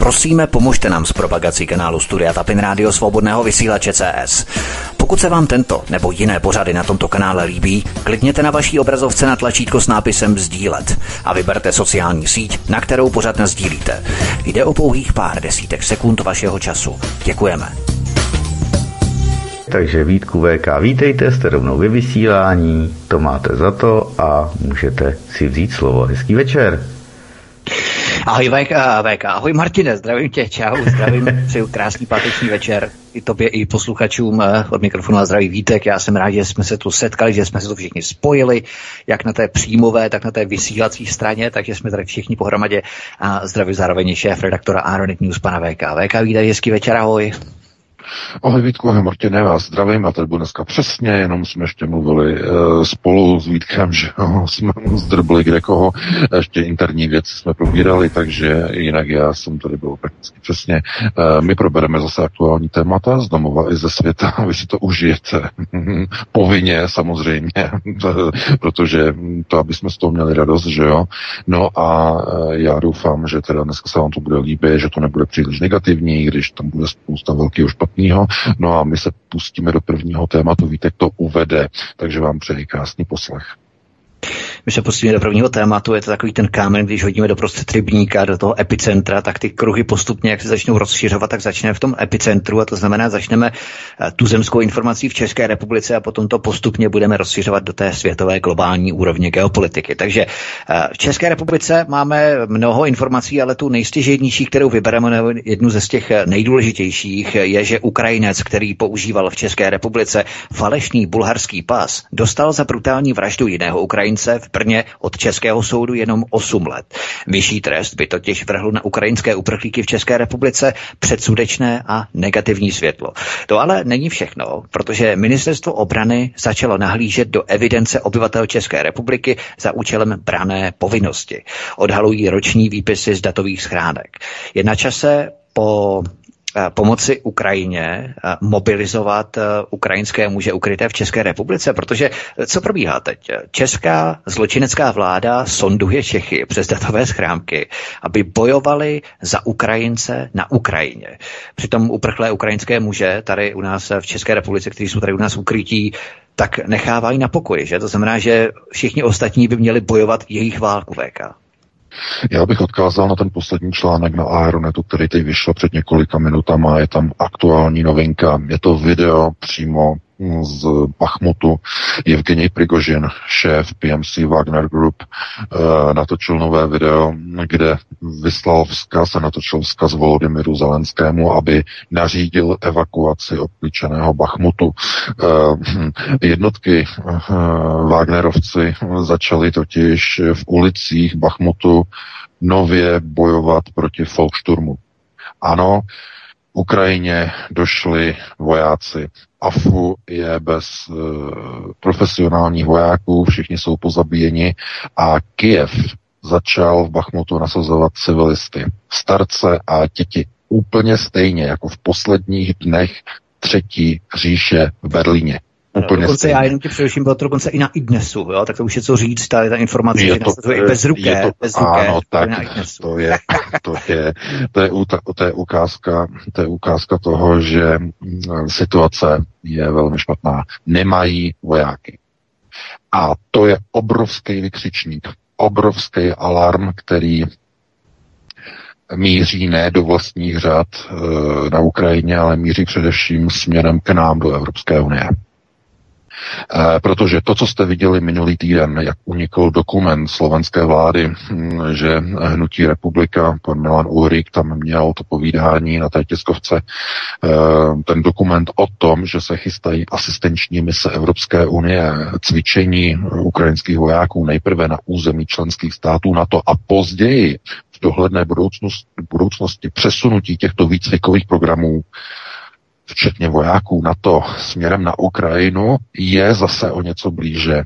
Prosíme, pomožte nám s propagací kanálu Studia Tapin Rádio Svobodného vysílače CS. Pokud se vám tento nebo jiné pořady na tomto kanále líbí, klikněte na vaší obrazovce na tlačítko s nápisem Sdílet a vyberte sociální síť, na kterou pořád sdílíte. Jde o pouhých pár desítek sekund vašeho času. Děkujeme. Takže Vítku VK, vítejte, jste rovnou ve vysílání, to máte za to a můžete si vzít slovo. Hezký večer. Ahoj VK, VK, ahoj Martine, zdravím tě, čau, zdravím, přeju krásný páteční večer i tobě, i posluchačům eh, od mikrofonu a zdraví Vítek. Já jsem rád, že jsme se tu setkali, že jsme se tu všichni spojili, jak na té příjmové, tak na té vysílací straně, takže jsme tady všichni pohromadě a zdravím zároveň šéf redaktora Aeronet News, pana VK. VK, vítaj, hezký večer, ahoj. Ahoj Vítku, ahoj Martine, vás zdravím a tady budu dneska přesně, jenom jsme ještě mluvili e, spolu s Vítkem, že jo, jsme zdrbli kde koho, ještě interní věci jsme probírali, takže jinak já jsem tady byl prakticky přesně. E, my probereme zase aktuální témata z domova i ze světa, vy si to užijete. Povinně samozřejmě, protože to, aby jsme z toho měli radost, že jo. No a e, já doufám, že teda dneska se vám to bude líbit, že to nebude příliš negativní, když tam bude spousta velkého špatného špatného. No a my se pustíme do prvního tématu, víte, to uvede, takže vám přeji krásný poslech. My se pustíme do prvního tématu, je to takový ten kámen, když hodíme do prostřed rybníka, do toho epicentra, tak ty kruhy postupně, jak se začnou rozšiřovat, tak začneme v tom epicentru a to znamená, začneme eh, tu zemskou informací v České republice a potom to postupně budeme rozšiřovat do té světové globální úrovně geopolitiky. Takže eh, v České republice máme mnoho informací, ale tu nejstěžejnější, kterou vybereme, jednu ze z těch eh, nejdůležitějších, je, že Ukrajinec, který používal v České republice falešný bulharský pas, dostal za brutální vraždu jiného Ukrajince v Brně od Českého soudu jenom 8 let. Vyšší trest by totiž vrhl na ukrajinské uprchlíky v České republice předsudečné a negativní světlo. To ale není všechno, protože ministerstvo obrany začalo nahlížet do evidence obyvatel České republiky za účelem brané povinnosti. Odhalují roční výpisy z datových schránek. Je na čase po pomoci Ukrajině eh, mobilizovat eh, ukrajinské muže ukryté v České republice, protože co probíhá teď? Česká zločinecká vláda sonduje Čechy přes datové schrámky, aby bojovali za Ukrajince na Ukrajině. Přitom uprchlé ukrajinské muže tady u nás v České republice, kteří jsou tady u nás ukrytí, tak nechávají na pokoji, že? To znamená, že všichni ostatní by měli bojovat jejich válku VK. Já bych odkázal na ten poslední článek na Aeronetu, který teď vyšel před několika minutama. Je tam aktuální novinka. Je to video přímo z Bachmutu. Evgenij Prigožin, šéf PMC Wagner Group, eh, natočil nové video, kde vyslal vzkaz a natočil vzkaz Volodymyru Zelenskému, aby nařídil evakuaci obklíčeného Bachmutu. Eh, jednotky eh, Wagnerovci začali totiž v ulicích Bachmutu nově bojovat proti Volkssturmu. Ano, Ukrajině došli vojáci. AFU je bez e, profesionálních vojáků, všichni jsou pozabíjeni a Kiev začal v Bachmutu nasazovat civilisty, starce a děti. Úplně stejně jako v posledních dnech třetí říše v Berlíně. Úplně dokonce stejně. já jenom ti především bylo to dokonce i na iDnesu, jo? tak to už je co říct, ta, ta informace, je to, to i bez je to, bez ruké, ano, tak to je, to je, to je, to je, ukázka, to je ukázka toho, že mm, situace je velmi špatná. Nemají vojáky. A to je obrovský vykřičník, obrovský alarm, který míří ne do vlastních řad e, na Ukrajině, ale míří především směrem k nám do Evropské unie. Eh, protože to, co jste viděli minulý týden, jak unikl dokument slovenské vlády, hm, že hnutí republika, pan Milan Uhrik tam měl to povídání na té tiskovce, eh, ten dokument o tom, že se chystají asistenční mise Evropské unie, cvičení ukrajinských vojáků nejprve na území členských států NATO a později v dohledné budoucnosti, budoucnosti přesunutí těchto výcvikových programů včetně vojáků NATO směrem na Ukrajinu, je zase o něco blíže.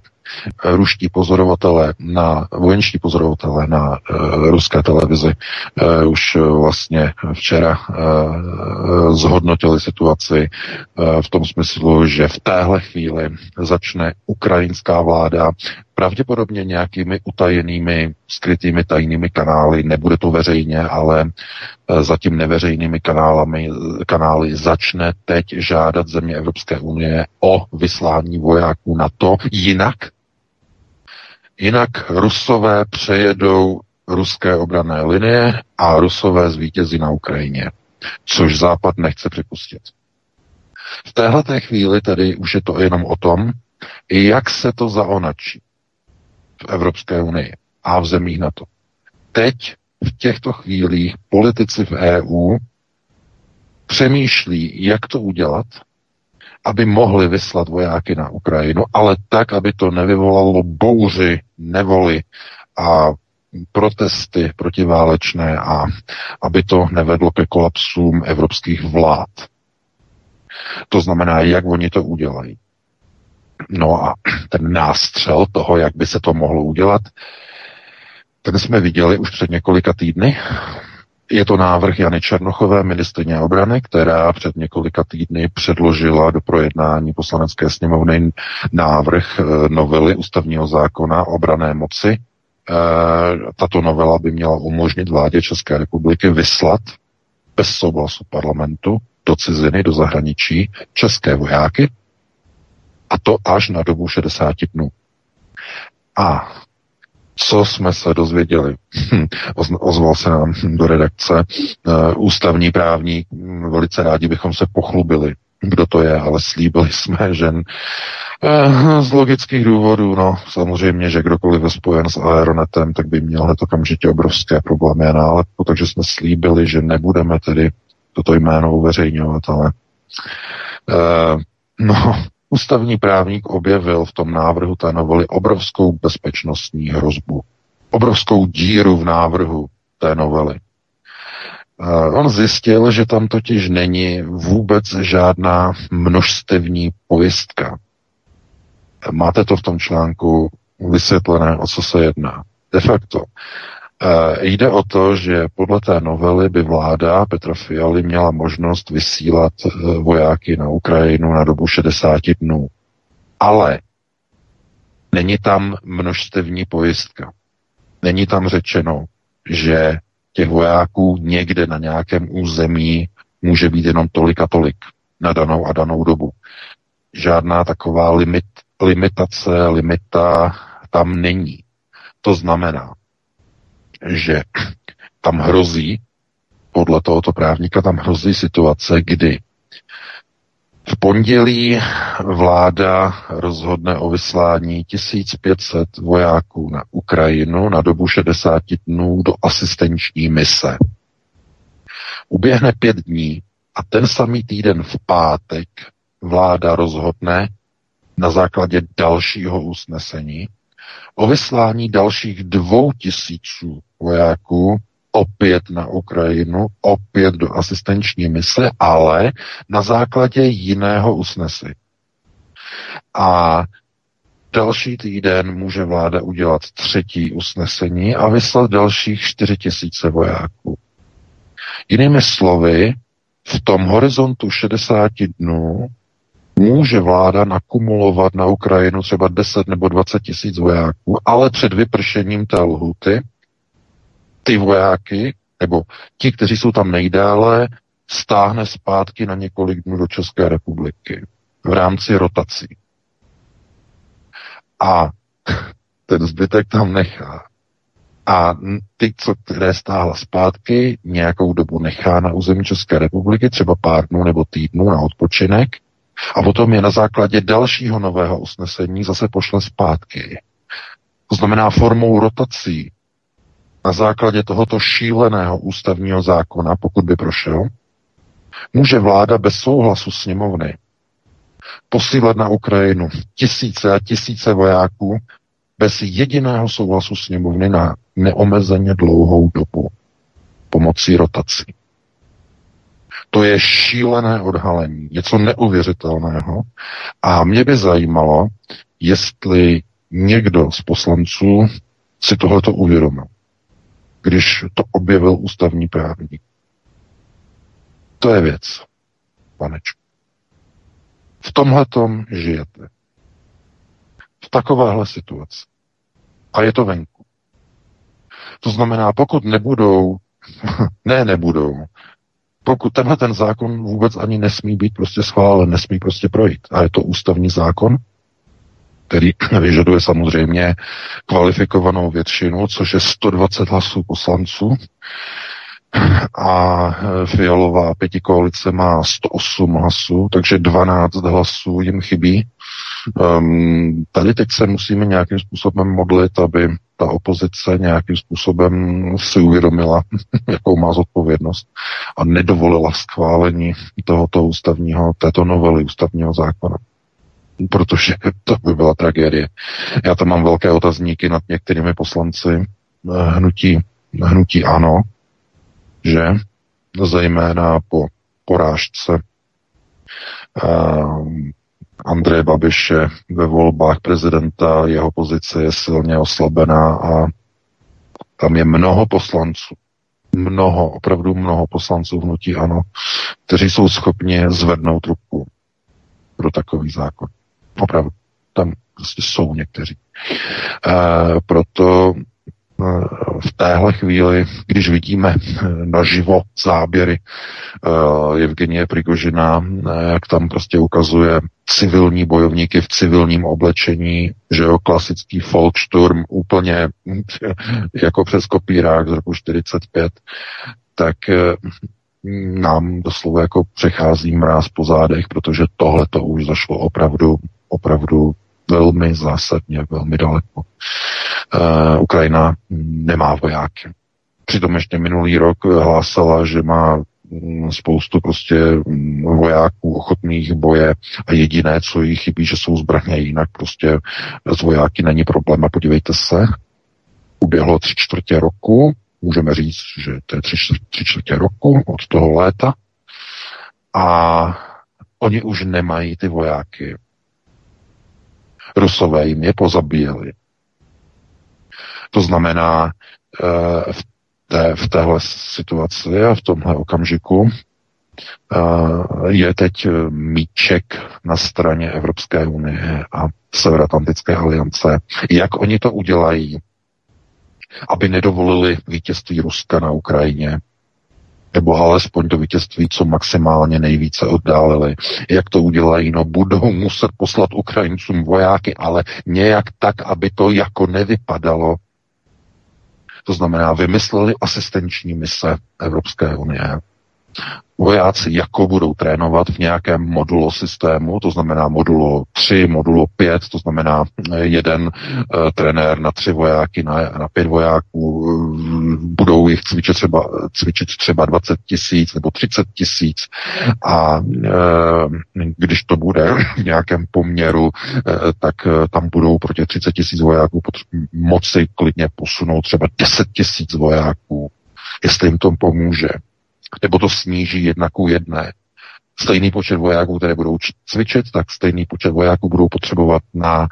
Ruští pozorovatelé na, vojenští pozorovatelé na uh, ruské televizi uh, už vlastně včera uh, zhodnotili situaci uh, v tom smyslu, že v téhle chvíli začne ukrajinská vláda pravděpodobně nějakými utajenými, skrytými tajnými kanály, nebude to veřejně, ale eh, zatím neveřejnými kanálami, kanály začne teď žádat země Evropské unie o vyslání vojáků na to, jinak Jinak Rusové přejedou ruské obrané linie a Rusové zvítězí na Ukrajině, což Západ nechce připustit. V téhle chvíli tedy už je to jenom o tom, jak se to zaonačí v Evropské unii a v zemích NATO. Teď v těchto chvílích politici v EU přemýšlí, jak to udělat, aby mohli vyslat vojáky na Ukrajinu, ale tak, aby to nevyvolalo bouři, nevoli a protesty protiválečné a aby to nevedlo ke kolapsům evropských vlád. To znamená, jak oni to udělají. No a ten nástřel toho, jak by se to mohlo udělat, ten jsme viděli už před několika týdny. Je to návrh Jany Černochové, ministrně obrany, která před několika týdny předložila do projednání poslanecké sněmovny návrh eh, novely ústavního zákona o obrané moci. Eh, tato novela by měla umožnit vládě České republiky vyslat bez souhlasu parlamentu do ciziny, do zahraničí české vojáky, a to až na dobu 60 dnů. A co jsme se dozvěděli? Hm, ozval se nám do redakce uh, ústavní právník, hm, velice rádi bychom se pochlubili, kdo to je, ale slíbili jsme, že uh, z logických důvodů, no samozřejmě, že kdokoliv je spojen s Aeronetem, tak by měl hned okamžitě obrovské problémy na nálepku, takže jsme slíbili, že nebudeme tedy toto jméno uveřejňovat, ale uh, no, Ústavní právník objevil v tom návrhu té novely obrovskou bezpečnostní hrozbu, obrovskou díru v návrhu té novely. On zjistil, že tam totiž není vůbec žádná množstevní pojistka. Máte to v tom článku vysvětlené, o co se jedná. De facto, Eh, jde o to, že podle té novely by vláda Petra Fialy měla možnost vysílat eh, vojáky na Ukrajinu na dobu 60 dnů. Ale není tam množstevní pojistka. Není tam řečeno, že těch vojáků někde na nějakém území může být jenom tolik a tolik na danou a danou dobu. Žádná taková limit, limitace, limita tam není. To znamená, že tam hrozí, podle tohoto právníka, tam hrozí situace, kdy v pondělí vláda rozhodne o vyslání 1500 vojáků na Ukrajinu na dobu 60 dnů do asistenční mise. Uběhne pět dní a ten samý týden v pátek vláda rozhodne na základě dalšího usnesení o vyslání dalších dvou tisíců vojáků opět na Ukrajinu, opět do asistenční mise, ale na základě jiného usnesení. A další týden může vláda udělat třetí usnesení a vyslat dalších 4 tisíce vojáků. Jinými slovy, v tom horizontu 60 dnů může vláda nakumulovat na Ukrajinu třeba 10 nebo 20 tisíc vojáků, ale před vypršením té lhuty ty vojáky, nebo ti, kteří jsou tam nejdále, stáhne zpátky na několik dnů do České republiky v rámci rotací. A ten zbytek tam nechá. A ty, co, které stáhla zpátky, nějakou dobu nechá na území České republiky, třeba pár dnů nebo týdnů na odpočinek, a potom je na základě dalšího nového usnesení zase pošle zpátky. To znamená formou rotací na základě tohoto šíleného ústavního zákona, pokud by prošel, může vláda bez souhlasu sněmovny posílat na Ukrajinu tisíce a tisíce vojáků bez jediného souhlasu sněmovny na neomezeně dlouhou dobu pomocí rotací. To je šílené odhalení, něco neuvěřitelného. A mě by zajímalo, jestli někdo z poslanců si tohleto uvědomil když to objevil ústavní právník. To je věc, panečku. V tomhle tom žijete. V takovéhle situaci. A je to venku. To znamená, pokud nebudou, ne, nebudou, pokud tenhle ten zákon vůbec ani nesmí být prostě schválen, nesmí prostě projít. A je to ústavní zákon, který vyžaduje samozřejmě kvalifikovanou většinu, což je 120 hlasů poslanců. A Fialová pětikoalice má 108 hlasů, takže 12 hlasů jim chybí. Um, tady teď se musíme nějakým způsobem modlit, aby ta opozice nějakým způsobem si uvědomila, jakou má zodpovědnost a nedovolila schválení tohoto ústavního, této novely ústavního zákona. Protože to by byla tragédie. Já tam mám velké otazníky nad některými poslanci eh, hnutí, hnutí ANO, že zejména po porážce uh, Andreje Babiše ve volbách prezidenta, jeho pozice je silně oslabená a tam je mnoho poslanců, mnoho, opravdu mnoho poslanců hnutí ANO, kteří jsou schopni zvednout ruku pro takový zákon. Opravdu. Tam prostě jsou někteří. E, proto v téhle chvíli, když vidíme eh, naživo záběry uh, Evgenie Prigožina, eh, jak tam prostě ukazuje civilní bojovníky v civilním oblečení, že jo, klasický Volkssturm, úplně jako přes kopírák z roku 45, tak nám doslova jako přechází mráz po zádech, protože tohle to už zašlo opravdu, opravdu velmi zásadně, velmi daleko. Uh, Ukrajina nemá vojáky. Přitom ještě minulý rok hlásala, že má mm, spoustu prostě mm, vojáků ochotných boje a jediné, co jí chybí, že jsou zbraně, jinak prostě z vojáky není problém. A podívejte se, uběhlo tři čtvrtě roku, můžeme říct, že to je tři, tři čtvrtě roku od toho léta a oni už nemají ty vojáky. Rusové jim je pozabíjeli. To znamená, eh, v, té, v téhle situaci a v tomhle okamžiku eh, je teď míček na straně Evropské unie a Severoatlantické aliance. Jak oni to udělají, aby nedovolili vítězství Ruska na Ukrajině, nebo alespoň to vítězství, co maximálně nejvíce oddálili. Jak to udělají? No budou muset poslat Ukrajincům vojáky, ale nějak tak, aby to jako nevypadalo. To znamená, vymysleli asistenční mise Evropské unie vojáci jako budou trénovat v nějakém modulo systému, to znamená modulo 3, modulo 5, to znamená eh, jeden uh, trenér na tři vojáky, na, na pět vojáků, uh, budou jich cvičit třeba, cvičit třeba 20 tisíc nebo 30 tisíc a uh, když to bude v nějakém poměru, uh, tak tam budou proti 30 tisíc vojáků moci klidně posunout třeba 10 tisíc vojáků, jestli jim to pomůže nebo to sníží jedna ku jedné. Stejný počet vojáků, které budou cvičit, tak stejný počet vojáků budou potřebovat na,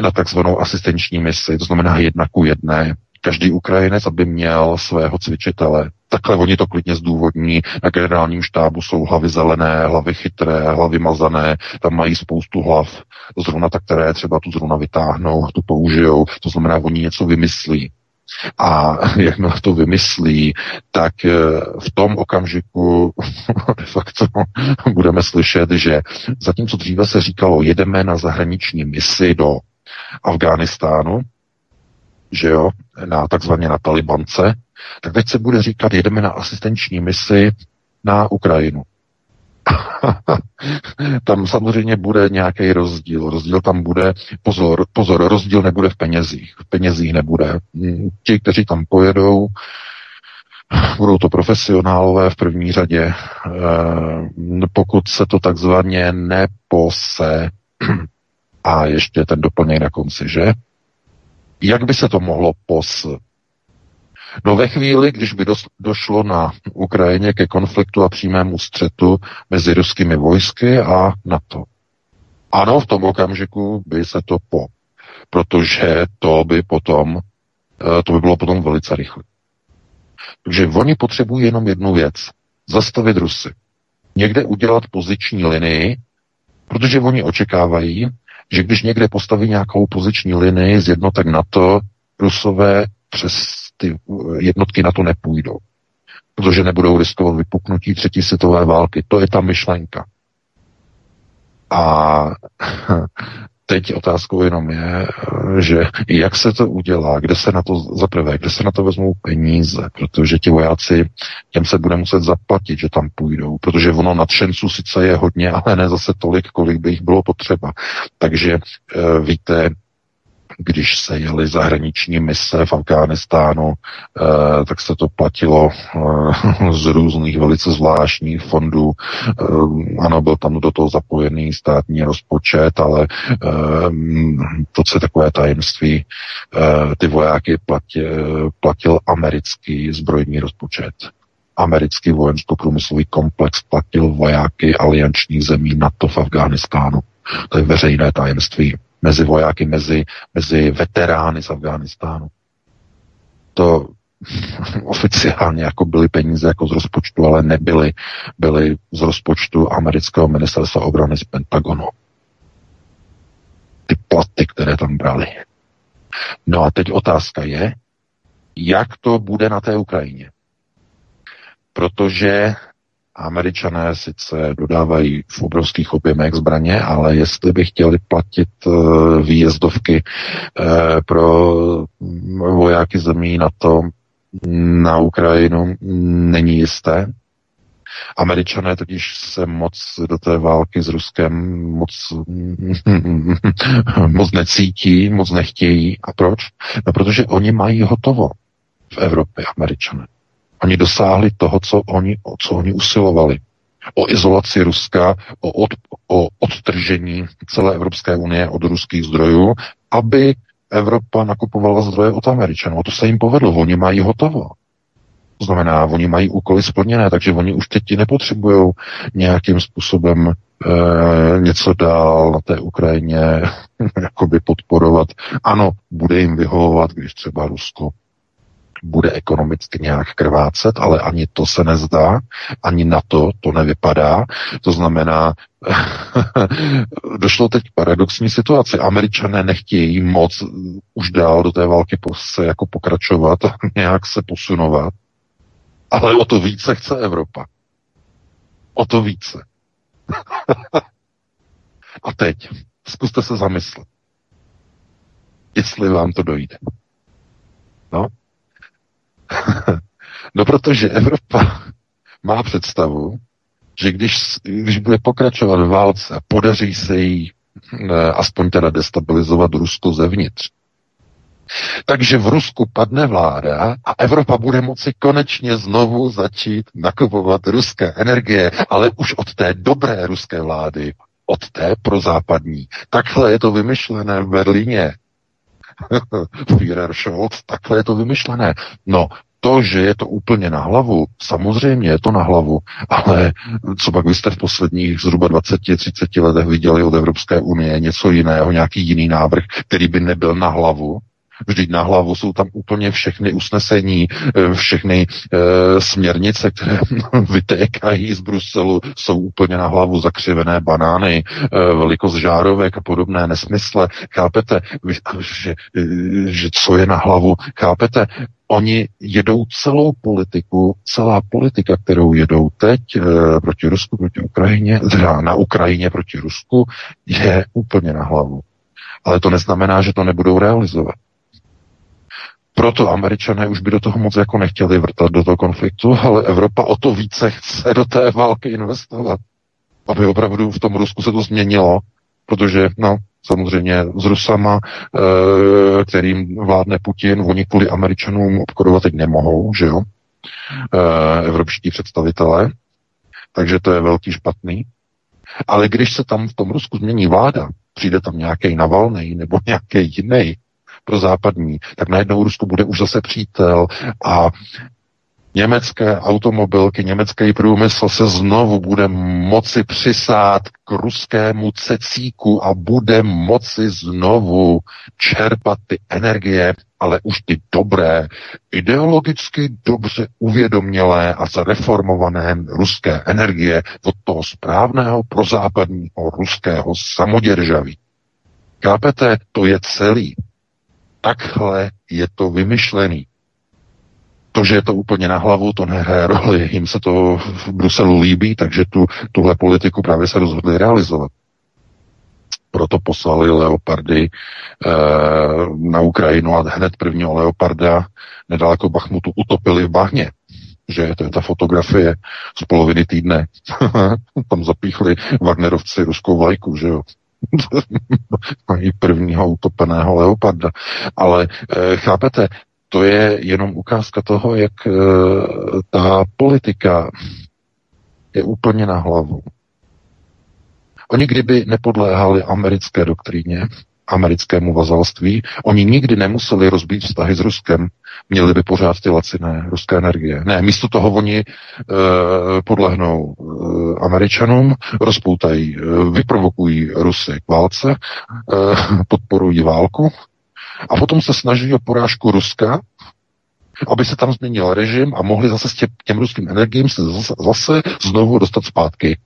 na takzvanou asistenční misi, to znamená jedna ku jedné. Každý Ukrajinec, aby měl svého cvičitele. Takhle oni to klidně zdůvodní. Na generálním štábu jsou hlavy zelené, hlavy chytré, hlavy mazané, tam mají spoustu hlav. Zrovna tak, které třeba tu zrovna vytáhnou, tu použijou. To znamená, oni něco vymyslí. A jakmile to vymyslí, tak eh, v tom okamžiku de facto budeme slyšet, že zatímco dříve se říkalo, jedeme na zahraniční misi do Afghánistánu, že jo, na takzvaně na Talibance, tak teď se bude říkat, jedeme na asistenční misi na Ukrajinu. tam samozřejmě bude nějaký rozdíl. Rozdíl tam bude, pozor, pozor, rozdíl nebude v penězích. V penězích nebude. Ti, kteří tam pojedou, budou to profesionálové v první řadě. Eh, pokud se to takzvaně nepose, a ještě ten doplněk na konci, že? Jak by se to mohlo pos No ve chvíli, když by došlo na Ukrajině ke konfliktu a přímému střetu mezi ruskými vojsky a NATO. Ano, v tom okamžiku by se to po, protože to by potom, eh, to by bylo potom velice rychle. Takže oni potřebují jenom jednu věc. Zastavit Rusy. Někde udělat poziční linii, protože oni očekávají, že když někde postaví nějakou poziční linii z jednotek NATO, Rusové přes ty jednotky na to nepůjdou. Protože nebudou riskovat vypuknutí třetí světové války. To je ta myšlenka. A teď otázkou jenom je, že jak se to udělá, kde se na to zaprvé, kde se na to vezmou peníze, protože ti vojáci, těm se bude muset zaplatit, že tam půjdou, protože ono nadšenců sice je hodně, ale ne zase tolik, kolik by jich bylo potřeba. Takže eh, víte, když se jeli zahraniční mise v Afghánistánu, eh, tak se to platilo eh, z různých velice zvláštních fondů. Eh, ano, byl tam do toho zapojený státní rozpočet, ale to, je takové tajemství, ty vojáky platil, platil americký zbrojní rozpočet americký vojensko-průmyslový komplex platil vojáky aliančních zemí NATO v Afghánistánu. To je veřejné tajemství mezi vojáky, mezi, mezi veterány z Afghánistánu. To oficiálně jako byly peníze jako z rozpočtu, ale nebyly, byly z rozpočtu amerického ministerstva obrany z Pentagonu. Ty platy, které tam brali. No a teď otázka je, jak to bude na té Ukrajině. Protože Američané sice dodávají v obrovských objemech zbraně, ale jestli by chtěli platit eh, výjezdovky eh, pro vojáky zemí na to na Ukrajinu, není jisté. Američané totiž se moc do té války s Ruskem moc, moc necítí, moc nechtějí. A proč? No, protože oni mají hotovo v Evropě, američané. Oni dosáhli toho, co oni, o co oni usilovali. O izolaci Ruska, o, od, o odtržení celé Evropské unie od ruských zdrojů, aby Evropa nakupovala zdroje od Američanů. To se jim povedlo, oni mají hotovo. To znamená, oni mají úkoly splněné, takže oni už teď nepotřebují nějakým způsobem e, něco dál na té Ukrajině jakoby podporovat. Ano, bude jim vyhovovat, když třeba Rusko bude ekonomicky nějak krvácet, ale ani to se nezdá, ani na to to nevypadá. To znamená, došlo teď k paradoxní situaci. Američané nechtějí moc už dál do té války se jako pokračovat a nějak se posunovat, ale o to více chce Evropa. O to více. a teď zkuste se zamyslet, jestli vám to dojde. No, no protože Evropa má představu, že když, když bude pokračovat v válce a podaří se jí eh, aspoň teda destabilizovat Rusko zevnitř, takže v Rusku padne vláda a Evropa bude moci konečně znovu začít nakupovat ruské energie, ale už od té dobré ruské vlády, od té prozápadní. Takhle je to vymyšlené v Berlíně. Führer Scholz, takhle je to vymyšlené. No, to, že je to úplně na hlavu, samozřejmě je to na hlavu, ale co pak vy jste v posledních zhruba 20-30 letech viděli od Evropské unie něco jiného, nějaký jiný návrh, který by nebyl na hlavu, Vždyť na hlavu jsou tam úplně všechny usnesení, eh, všechny e, směrnice, které vytékají z Bruselu, jsou úplně na hlavu zakřivené banány, e, velikost žárovek a podobné nesmysle. Chápete, že, že co je na hlavu? Chápete, oni jedou celou politiku, celá politika, kterou jedou teď e, proti Rusku, proti Ukrajině, teda na Ukrajině proti Rusku, je úplně na hlavu. Ale to neznamená, že to nebudou realizovat. Proto američané už by do toho moc jako nechtěli vrtat do toho konfliktu, ale Evropa o to více chce do té války investovat. Aby opravdu v tom Rusku se to změnilo, protože, no, samozřejmě s Rusama, e, kterým vládne Putin, oni kvůli Američanům obchodovat teď nemohou, že jo, e, evropští představitelé, takže to je velký špatný. Ale když se tam v tom Rusku změní vláda, přijde tam nějaký Navalnej nebo nějaký jiný, pro západní, tak najednou Rusko bude už zase přítel a německé automobilky, německý průmysl se znovu bude moci přisát k ruskému cecíku a bude moci znovu čerpat ty energie, ale už ty dobré, ideologicky dobře uvědomělé a zreformované ruské energie od toho správného prozápadního ruského samoděržaví. Kápete, to je celý. Takhle je to vymyšlený. To, že je to úplně na hlavu, to nehraje roli. Jim se to v Bruselu líbí, takže tu, tuhle politiku právě se rozhodli realizovat. Proto poslali leopardy e, na Ukrajinu a hned prvního leoparda nedaleko Bachmutu utopili v bahně. Že to je ta fotografie z poloviny týdne. Tam zapíchli Wagnerovci ruskou vlajku, že jo. Mají prvního utopeného leoparda. Ale e, chápete, to je jenom ukázka toho, jak e, ta politika je úplně na hlavu. Oni kdyby nepodléhali americké doktríně, americkému vazalství, oni nikdy nemuseli rozbít vztahy s Ruskem, měli by pořád ty laciné ruské energie. Ne, místo toho oni e, podlehnou e, Američanům, rozpoutají, e, vyprovokují Rusy k válce, e, podporují válku a potom se snaží o porážku Ruska, aby se tam změnil režim a mohli zase s tě, těm ruským energiím se zase, zase znovu dostat zpátky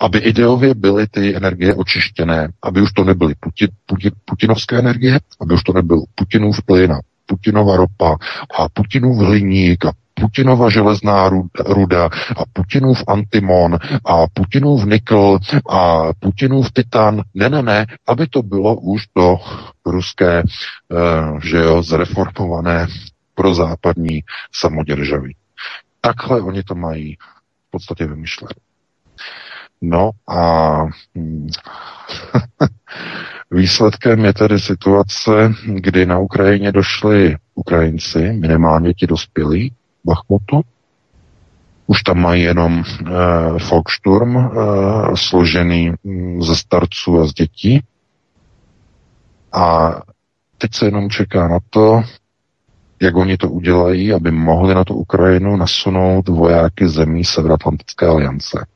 aby ideově byly ty energie očištěné, aby už to nebyly Putin, Putin, putinovské energie, aby už to nebyl Putinův plyn a Putinova ropa a Putinův hliník a Putinova železná ruda a Putinův antimon a Putinův nikl a Putinův titan. Ne, ne, ne, aby to bylo už to ruské, uh, že jo, zreformované pro západní samoděržaví. Takhle oni to mají v podstatě vymyšlené. No a hm, výsledkem je tedy situace, kdy na Ukrajině došli Ukrajinci, minimálně ti dospělí Bachmutu. Už tam mají jenom uh, Volkssturm uh, složený um, ze starců a z dětí. A teď se jenom čeká na to, jak oni to udělají, aby mohli na tu Ukrajinu nasunout vojáky zemí Severoatlantické aliance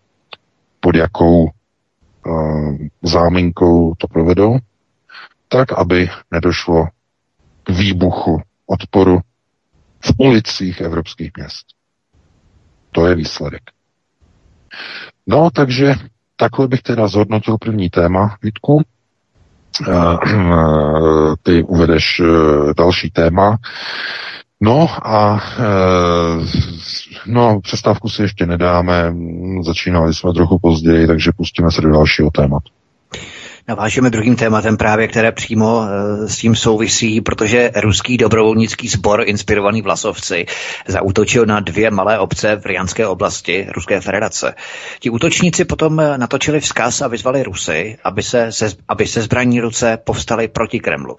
pod jakou uh, záminkou to provedou, tak, aby nedošlo k výbuchu odporu v ulicích evropských měst. To je výsledek. No, takže takhle bych teda zhodnotil první téma, Vítku. Uh, ty uvedeš další téma. No a No, přestávku si ještě nedáme, začínali jsme trochu později, takže pustíme se do dalšího tématu. Navážeme druhým tématem právě, které přímo eh, s tím souvisí, protože ruský dobrovolnický sbor inspirovaný Vlasovci zautočil na dvě malé obce v Rianské oblasti Ruské federace. Ti útočníci potom eh, natočili vzkaz a vyzvali Rusy, aby se, se, aby se zbraní ruce povstali proti Kremlu.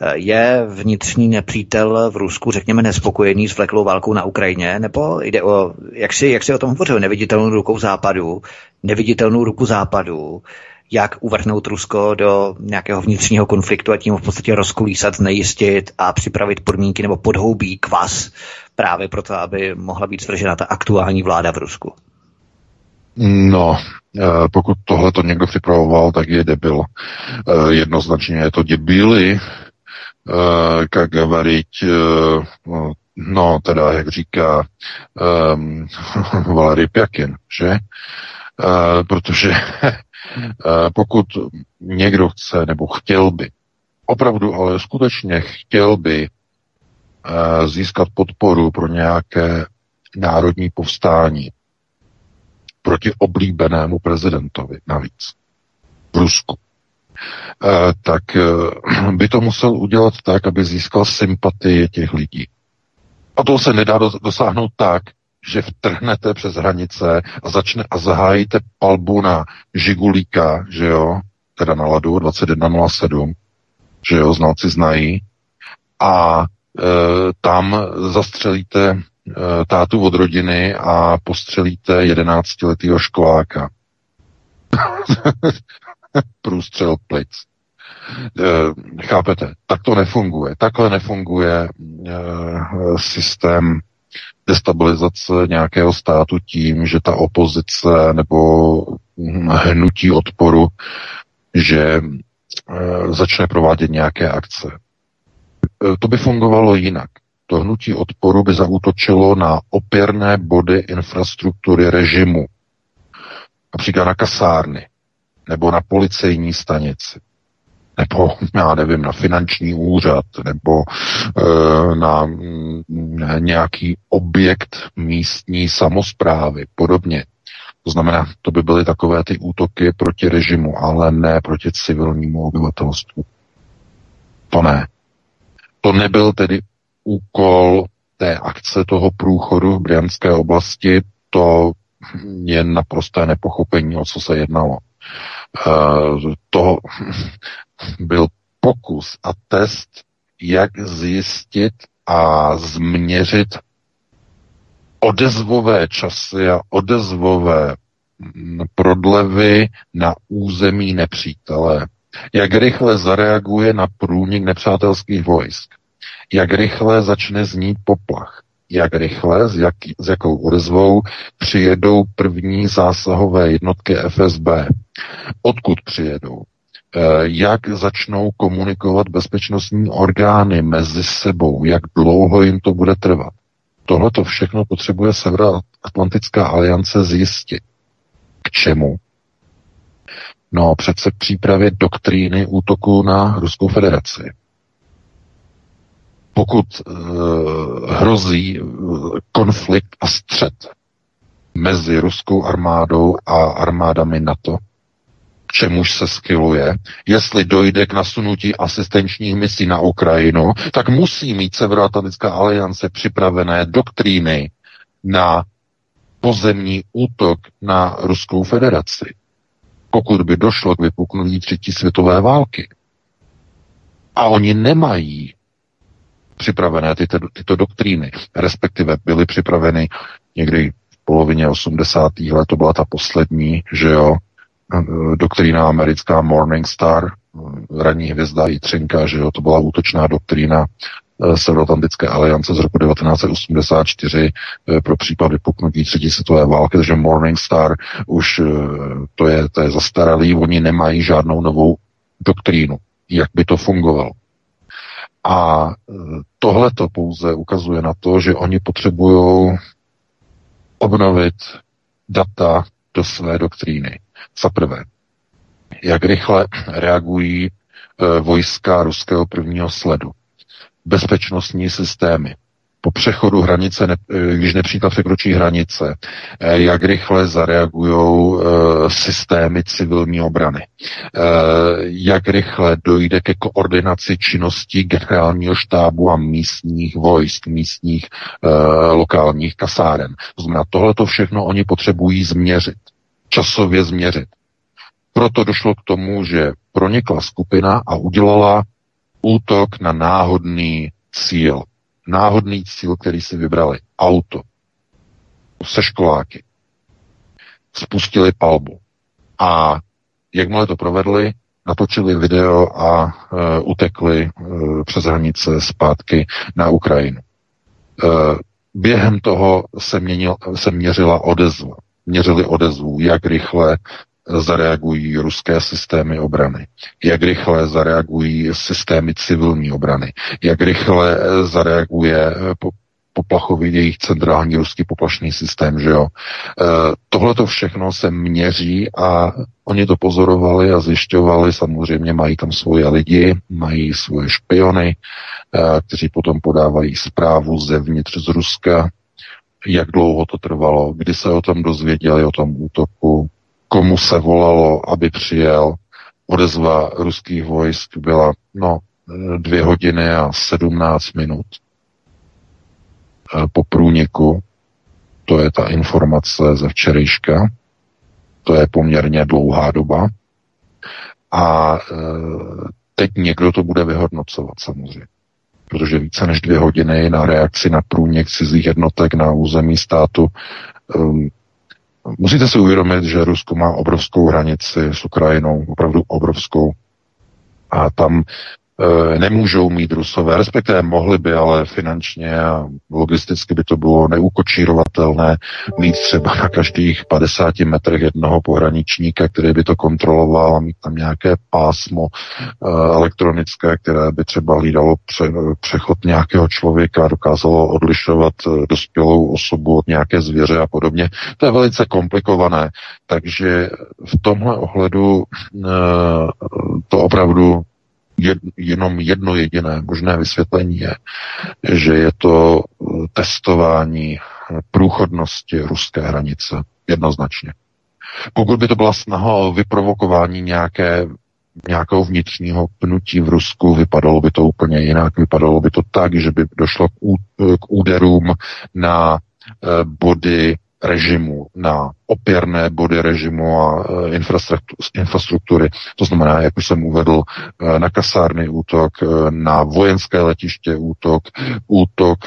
Eh, je vnitřní nepřítel v Rusku, řekněme, nespokojený s vleklou válkou na Ukrajině, nebo jde o, jak si, jak si o tom hovořil, neviditelnou rukou západu, neviditelnou ruku západu, jak uvrhnout Rusko do nějakého vnitřního konfliktu a tím v podstatě rozkolísat, znejistit a připravit podmínky nebo podhoubí kvas právě proto, aby mohla být svržena ta aktuální vláda v Rusku. No, eh, pokud tohle to někdo připravoval, tak je debil. Eh, jednoznačně je to debily, jak eh, variť, no teda, jak říká um, Valery Pjakin, že? Uh, protože pokud někdo chce nebo chtěl by, opravdu ale skutečně chtěl by eh, získat podporu pro nějaké národní povstání proti oblíbenému prezidentovi navíc v Rusku, eh, tak by to musel udělat tak, aby získal sympatii těch lidí. A to se nedá dosáhnout tak, že vtrhnete přes hranice a začne a zahájíte palbu na Žigulíka, že jo, teda na ladu 2107, že jo, znalci znají, a e, tam zastřelíte e, tátu od rodiny a postřelíte jedenáctiletýho školáka. Průstřel plic. E, chápete? Tak to nefunguje. Takhle nefunguje e, systém destabilizace nějakého státu tím, že ta opozice nebo hnutí odporu, že e, začne provádět nějaké akce. E, to by fungovalo jinak. To hnutí odporu by zautočilo na opěrné body infrastruktury režimu, například na kasárny nebo na policejní stanici. Nebo já nevím, na finanční úřad, nebo e, na, na nějaký objekt místní samozprávy, podobně. To znamená, to by byly takové ty útoky proti režimu, ale ne proti civilnímu obyvatelstvu. To ne. To nebyl tedy úkol té akce toho průchodu v Brianské oblasti, to je naprosté nepochopení, o co se jednalo. Uh, to byl pokus a test, jak zjistit a změřit odezvové časy a odezvové prodlevy na území nepřítele. Jak rychle zareaguje na průnik nepřátelských vojsk. Jak rychle začne znít poplach. Jak rychle, s, jak, s jakou odezvou přijedou první zásahové jednotky FSB. Odkud přijedou? Eh, jak začnou komunikovat bezpečnostní orgány mezi sebou, jak dlouho jim to bude trvat. Tohle to všechno potřebuje Severoatlantická aliance zjistit. K čemu? No přece přípravě doktríny útoku na Ruskou federaci. Pokud uh, hrozí uh, konflikt a střet mezi ruskou armádou a armádami NATO, k čemuž se skyluje, jestli dojde k nasunutí asistenčních misí na Ukrajinu, tak musí mít Severoatlantická aliance připravené doktríny na pozemní útok na Ruskou federaci. Pokud by došlo k vypuknutí třetí světové války. A oni nemají připravené tyto, tyto doktríny, respektive byly připraveny někdy v polovině 80. let, to byla ta poslední, že jo, doktrína americká Morning Star, ranní hvězda Jitřenka, že jo, to byla útočná doktrína eh, Severoatlantické aliance z roku 1984 eh, pro případ vypuknutí třetí světové války, takže Morning Star už eh, to je, to je zastaralý, oni nemají žádnou novou doktrínu, jak by to fungovalo. A tohle to pouze ukazuje na to, že oni potřebují obnovit data do své doktríny. Za prvé, jak rychle reagují e, vojska ruského prvního sledu, bezpečnostní systémy, po přechodu hranice, e, když nepřítel překročí hranice, e, jak rychle zareagují systémy civilní obrany, jak rychle dojde ke koordinaci činností generálního štábu a místních vojsk, místních lokálních kasáren. To znamená, tohle to všechno oni potřebují změřit časově změřit. Proto došlo k tomu, že pronikla skupina a udělala útok na náhodný cíl. Náhodný cíl, který si vybrali. Auto. Se školáky. Spustili palbu. A jakmile to provedli, natočili video a e, utekli e, přes hranice zpátky na Ukrajinu. E, během toho se, měnil, se měřila odezva měřili odezvu, jak rychle zareagují ruské systémy obrany, jak rychle zareagují systémy civilní obrany, jak rychle zareaguje poplachový jejich centrální ruský poplašný systém, že jo. E, Tohle to všechno se měří a oni to pozorovali a zjišťovali, samozřejmě mají tam svoje lidi, mají svoje špiony, e, kteří potom podávají zprávu zevnitř z Ruska, jak dlouho to trvalo, kdy se o tom dozvěděli, o tom útoku, komu se volalo, aby přijel. Odezva ruských vojsk byla no, dvě hodiny a sedmnáct minut eh, po průniku. To je ta informace ze včerejška. To je poměrně dlouhá doba. A e, teď někdo to bude vyhodnocovat samozřejmě protože více než dvě hodiny na reakci na průnik cizích jednotek na území státu. Um, musíte si uvědomit, že Rusko má obrovskou hranici s Ukrajinou, opravdu obrovskou. A tam nemůžou mít Rusové, respektive mohli by, ale finančně a logisticky by to bylo neukočírovatelné mít třeba na každých 50 metrech jednoho pohraničníka, který by to kontroloval a mít tam nějaké pásmo uh, elektronické, které by třeba hlídalo pře, přechod nějakého člověka dokázalo odlišovat uh, dospělou osobu od nějaké zvěře a podobně. To je velice komplikované, takže v tomhle ohledu to opravdu jed, jenom jedno jediné možné vysvětlení je, že je to eh, testování průchodnosti ruské hranice. Jednoznačně. Pokud by to byla snaha o vyprovokování nějaké, nějakého vnitřního pnutí v Rusku, vypadalo by to úplně jinak. Vypadalo by to tak, že by došlo k, ú, k úderům na eh, body režimu, na opěrné body režimu a e, infrastruktury. To znamená, jak už jsem uvedl, e, na kasárny útok, e, na vojenské letiště útok, útok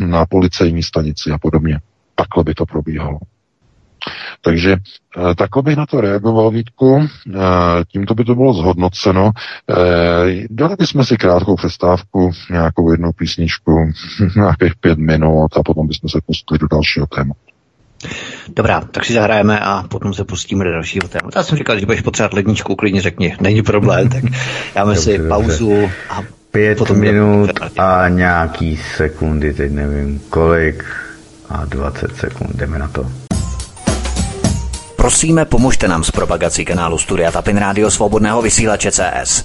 na policejní stanici a podobně. Takhle by to probíhalo. Takže takhle bych na to reagoval, Vítku. Tímto by to bylo zhodnoceno. Dali bychom si krátkou přestávku, nějakou jednu písničku, nějakých pět minut a potom bychom se pustili do dalšího tématu. Dobrá, tak si zahrajeme a potom se pustíme do dalšího tématu. Já jsem říkal, že budeš potřebovat ledničku, klidně řekni, není problém, tak dáme si dobře, pauzu a Pět potom minut a nějaký sekundy, teď nevím kolik, a 20 sekund, jdeme na to. Prosíme, pomožte nám s propagací kanálu Studia Tapin Rádio Svobodného vysílače CS.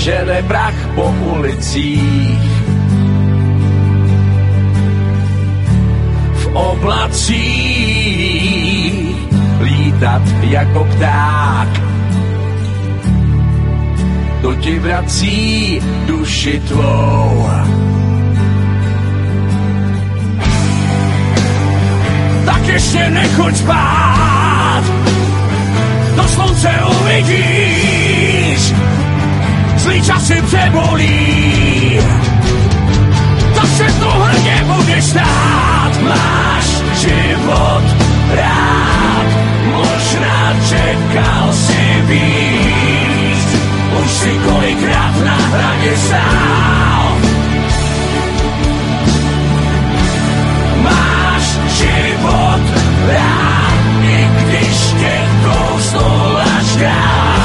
Žene prach po ulicích. V oblacích lítat jako pták. To ti vrací duši tvou tak ještě nechoď spát. Do slunce uvidíš, zlý časy přebolí. Zase tu hrdě budeš stát, máš život rád. Možná čekal si víc, už si kolikrát na hraně stál. život rád, i když tě kousnul až krát,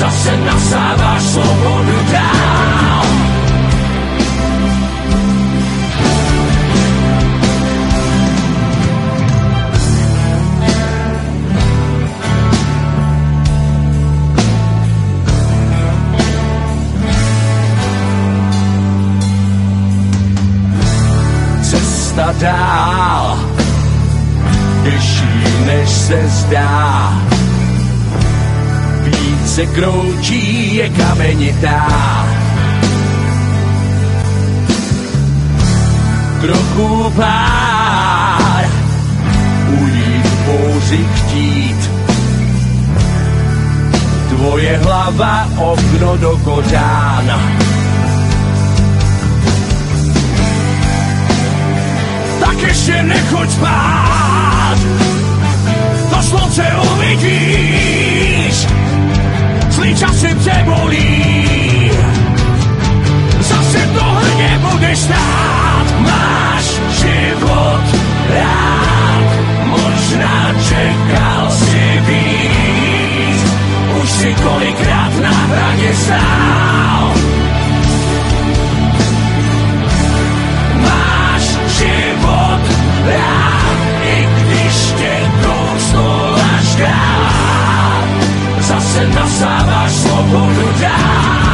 zase nasáváš svobodu dál. Cesta dál těžší, než se zdá. Více kroučí je kamenitá. Trochu pár, ujít bouři chtít. Tvoje hlava okno do kořána. Tak ještě nechoď spát to slunce uvidíš, jestli časem tě. Zase to hrdě budeš stát, máš život rád. Možná čekal si víc, už si kolikrát na hradě stál. Máš život rád, i když tě kousnul až dál se navsáváš svobodu dát.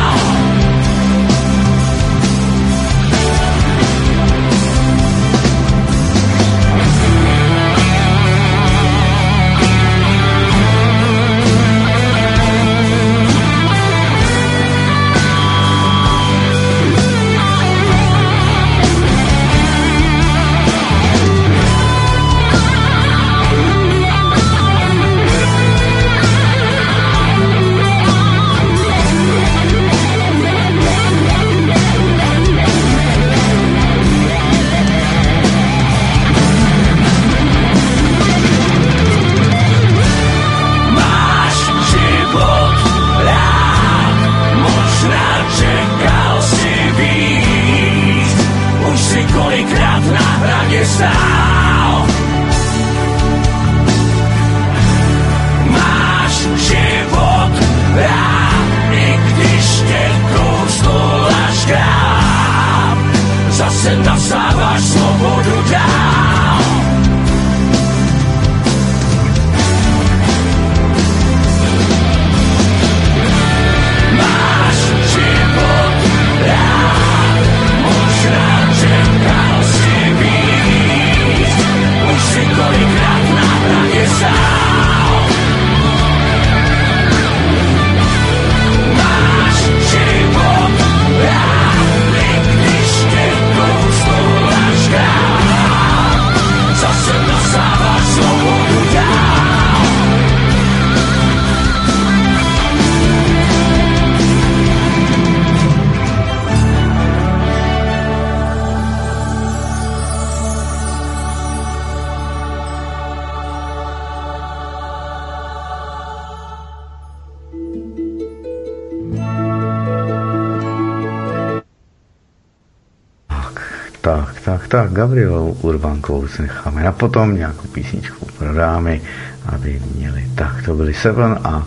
Gabrielu Urbankovou si necháme na potom, nějakou písničku pro dámy, aby měli. Tak, to byly Seven a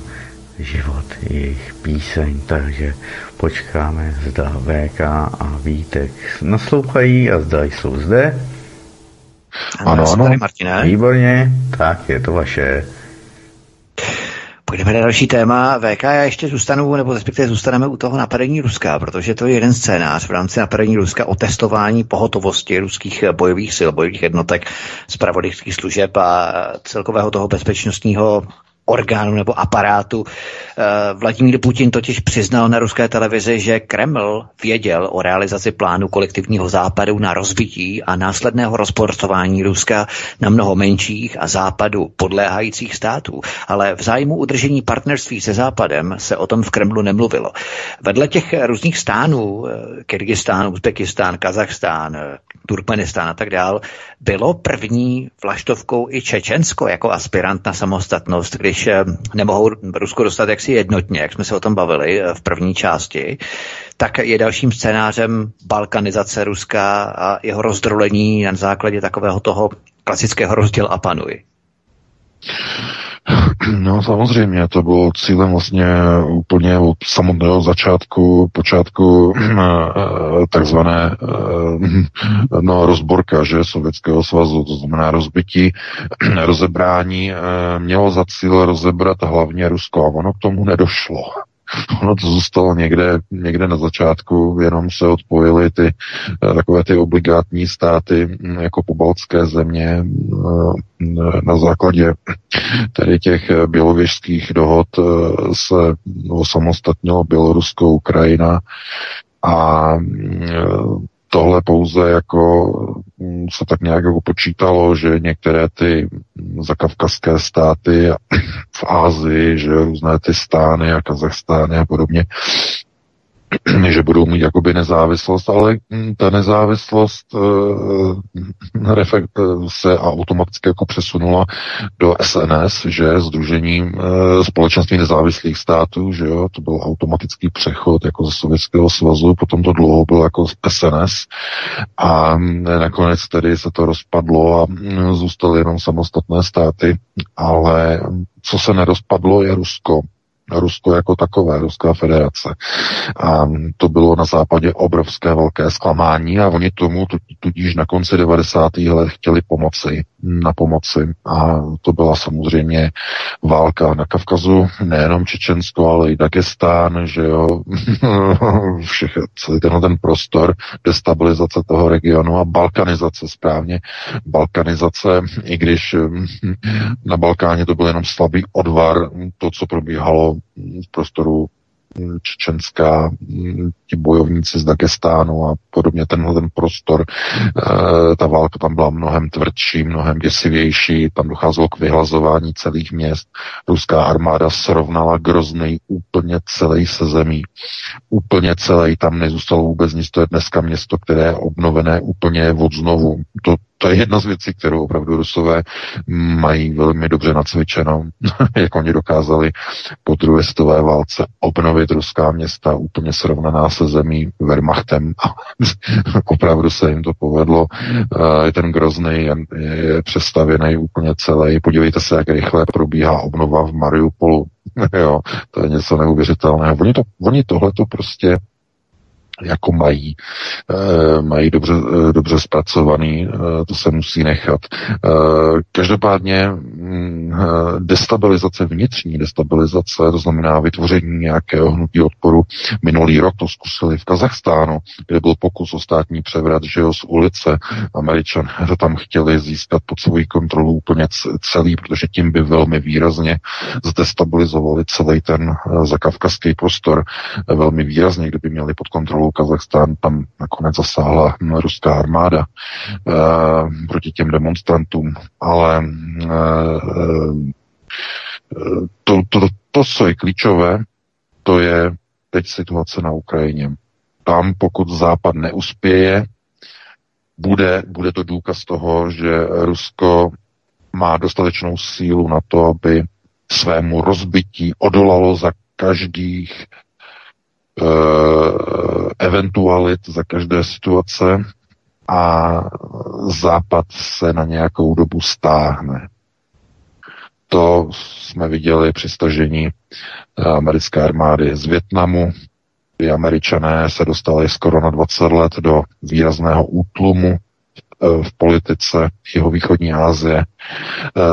život jejich píseň, takže počkáme, zda VK a Vítek naslouchají a zda jsou zde. Ano, ano. Tady, Martine. Výborně, tak je to vaše. Na další téma. VK, já ještě zůstanu, nebo respektive zůstaneme u toho napadení Ruska, protože to je jeden scénář v rámci napadení Ruska o testování pohotovosti ruských bojových sil, bojových jednotek, zpravodajských služeb a celkového toho bezpečnostního orgánu nebo aparátu. Eh, Vladimír Putin totiž přiznal na ruské televizi, že Kreml věděl o realizaci plánu kolektivního západu na rozbití a následného rozporcování Ruska na mnoho menších a západu podléhajících států. Ale v zájmu udržení partnerství se západem se o tom v Kremlu nemluvilo. Vedle těch různých stánů, eh, Kyrgyzstán, Uzbekistán, Kazachstán, eh, Turkmenistán a tak dál, bylo první vlaštovkou i Čečensko jako aspirant na samostatnost, když eh, nemohou Rusko dostat jaksi jednotně, jak jsme se o tom bavili eh, v první části, tak je dalším scénářem balkanizace Ruska a jeho rozdrolení na základě takového toho klasického rozděl a panuj. No samozřejmě, to bylo cílem vlastně úplně od samotného začátku, počátku eh, takzvané eh, no, rozborka že, Sovětského svazu, to znamená rozbití, rozebrání, eh, mělo za cíl rozebrat hlavně Rusko a ono k tomu nedošlo. Ono to zůstalo někde, někde na začátku, jenom se odpojily ty eh, takové ty obligátní státy mm, jako pobaltské země eh, na základě tedy těch eh, bělověžských dohod se osamostatnilo Bělorusko, Ukrajina a mm, tohle pouze jako mm, se tak nějak jako počítalo, že některé ty zakavkazské státy v Ázii, že různé ty stány a Kazachstány a podobně, že budou mít jakoby nezávislost, ale mm, ta nezávislost e, refekt, eh, se automaticky jako přesunula do SNS, že Združení e, společenství nezávislých států, že jo, to byl automatický přechod jako ze Sovětského svazu, potom to dlouho bylo jako SNS a mm, nakonec tedy se to rozpadlo a mm, zůstaly jenom samostatné státy, ale co se nerozpadlo je Rusko. Rusko jako takové, Ruská federace. A to bylo na západě obrovské velké zklamání a oni tomu tudíž na konci 90. let chtěli pomoci, na pomoci. A to byla samozřejmě válka na Kavkazu, nejenom Čečensko, ale i Dagestán, že jo, všech, celý tenhle ten prostor destabilizace toho regionu a balkanizace správně. Balkanizace, i když na Balkáně to byl jenom slabý odvar, to, co probíhalo prostoru Čečenská, ti bojovníci z Dagestánu a podobně, tenhle ten prostor, ta válka tam byla mnohem tvrdší, mnohem děsivější, tam docházelo k vyhlazování celých měst. Ruská armáda srovnala Grozný úplně celý se zemí. Úplně celý, tam nezůstalo vůbec nic, to je dneska město, které je obnovené úplně od znovu. To, to je jedna z věcí, kterou opravdu Rusové mají velmi dobře nacvičenou, jak oni dokázali po druhé světové válce obnovit ruská města úplně srovnaná se zemí Wehrmachtem. opravdu se jim to povedlo. Je ten Grozný je, je přestavěný úplně celý. Podívejte se, jak rychle probíhá obnova v Mariupolu. jo, to je něco neuvěřitelného. Oni, to, oni tohle to prostě jako mají, eh, mají dobře, eh, dobře zpracovaný, eh, to se musí nechat. Každopádně mm, destabilizace, vnitřní destabilizace, to znamená vytvoření nějakého hnutí odporu. Minulý rok to zkusili v Kazachstánu, kde byl pokus o státní převrat, že jo, z ulice. Američan to tam chtěli získat pod svou kontrolu úplně celý, protože tím by velmi výrazně zdestabilizovali celý ten zakavkazský prostor. Velmi výrazně, kdyby měli pod kontrolou Kazachstán, tam nakonec zasáhla ruská armáda e, proti těm demonstrantům, ale e, to, to, to, co je klíčové, to je teď situace na Ukrajině. Tam, pokud Západ neuspěje, bude, bude to důkaz toho, že Rusko má dostatečnou sílu na to, aby svému rozbití odolalo za každých Eh, eventualit za každé situace a Západ se na nějakou dobu stáhne. To jsme viděli při stažení eh, americké armády z Větnamu, kdy američané se dostali skoro na 20 let do výrazného útlumu eh, v politice jeho východní Asie.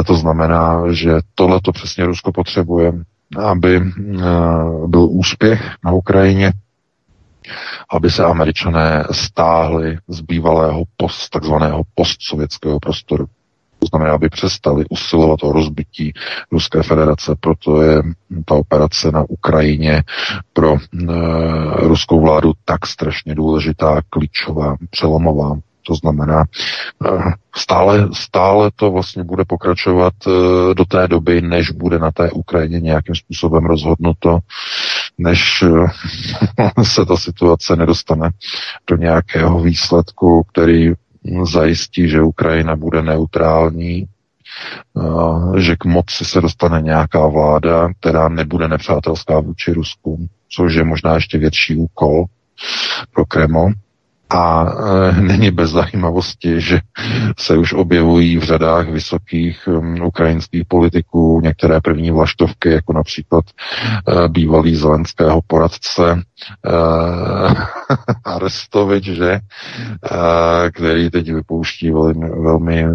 To znamená, že tohle to přesně Rusko potřebuje aby eh, byl úspěch na Ukrajině, aby se američané stáhli z bývalého post, takzvaného postsovětského prostoru. To znamená, aby přestali usilovat o rozbití Ruské federace. Proto je ta operace na Ukrajině pro e, ruskou vládu tak strašně důležitá, klíčová, přelomová. To znamená, eh, stále, stále to vlastně bude pokračovat eh, do té doby, než bude na té Ukrajině nějakým způsobem rozhodnuto, než eh, se ta situace nedostane do nějakého výsledku, který zajistí, že Ukrajina bude neutrální, že k moci se dostane nějaká vláda, která nebude nepřátelská vůči Rusku, což je možná ještě větší úkol pro Kreml. A e, není bez zajímavosti, že se už objevují v řadách vysokých um, ukrajinských politiků některé první vlaštovky, jako například e, bývalý zelenského poradce e, Arestovič, že, e, který teď vypouští velmi, velmi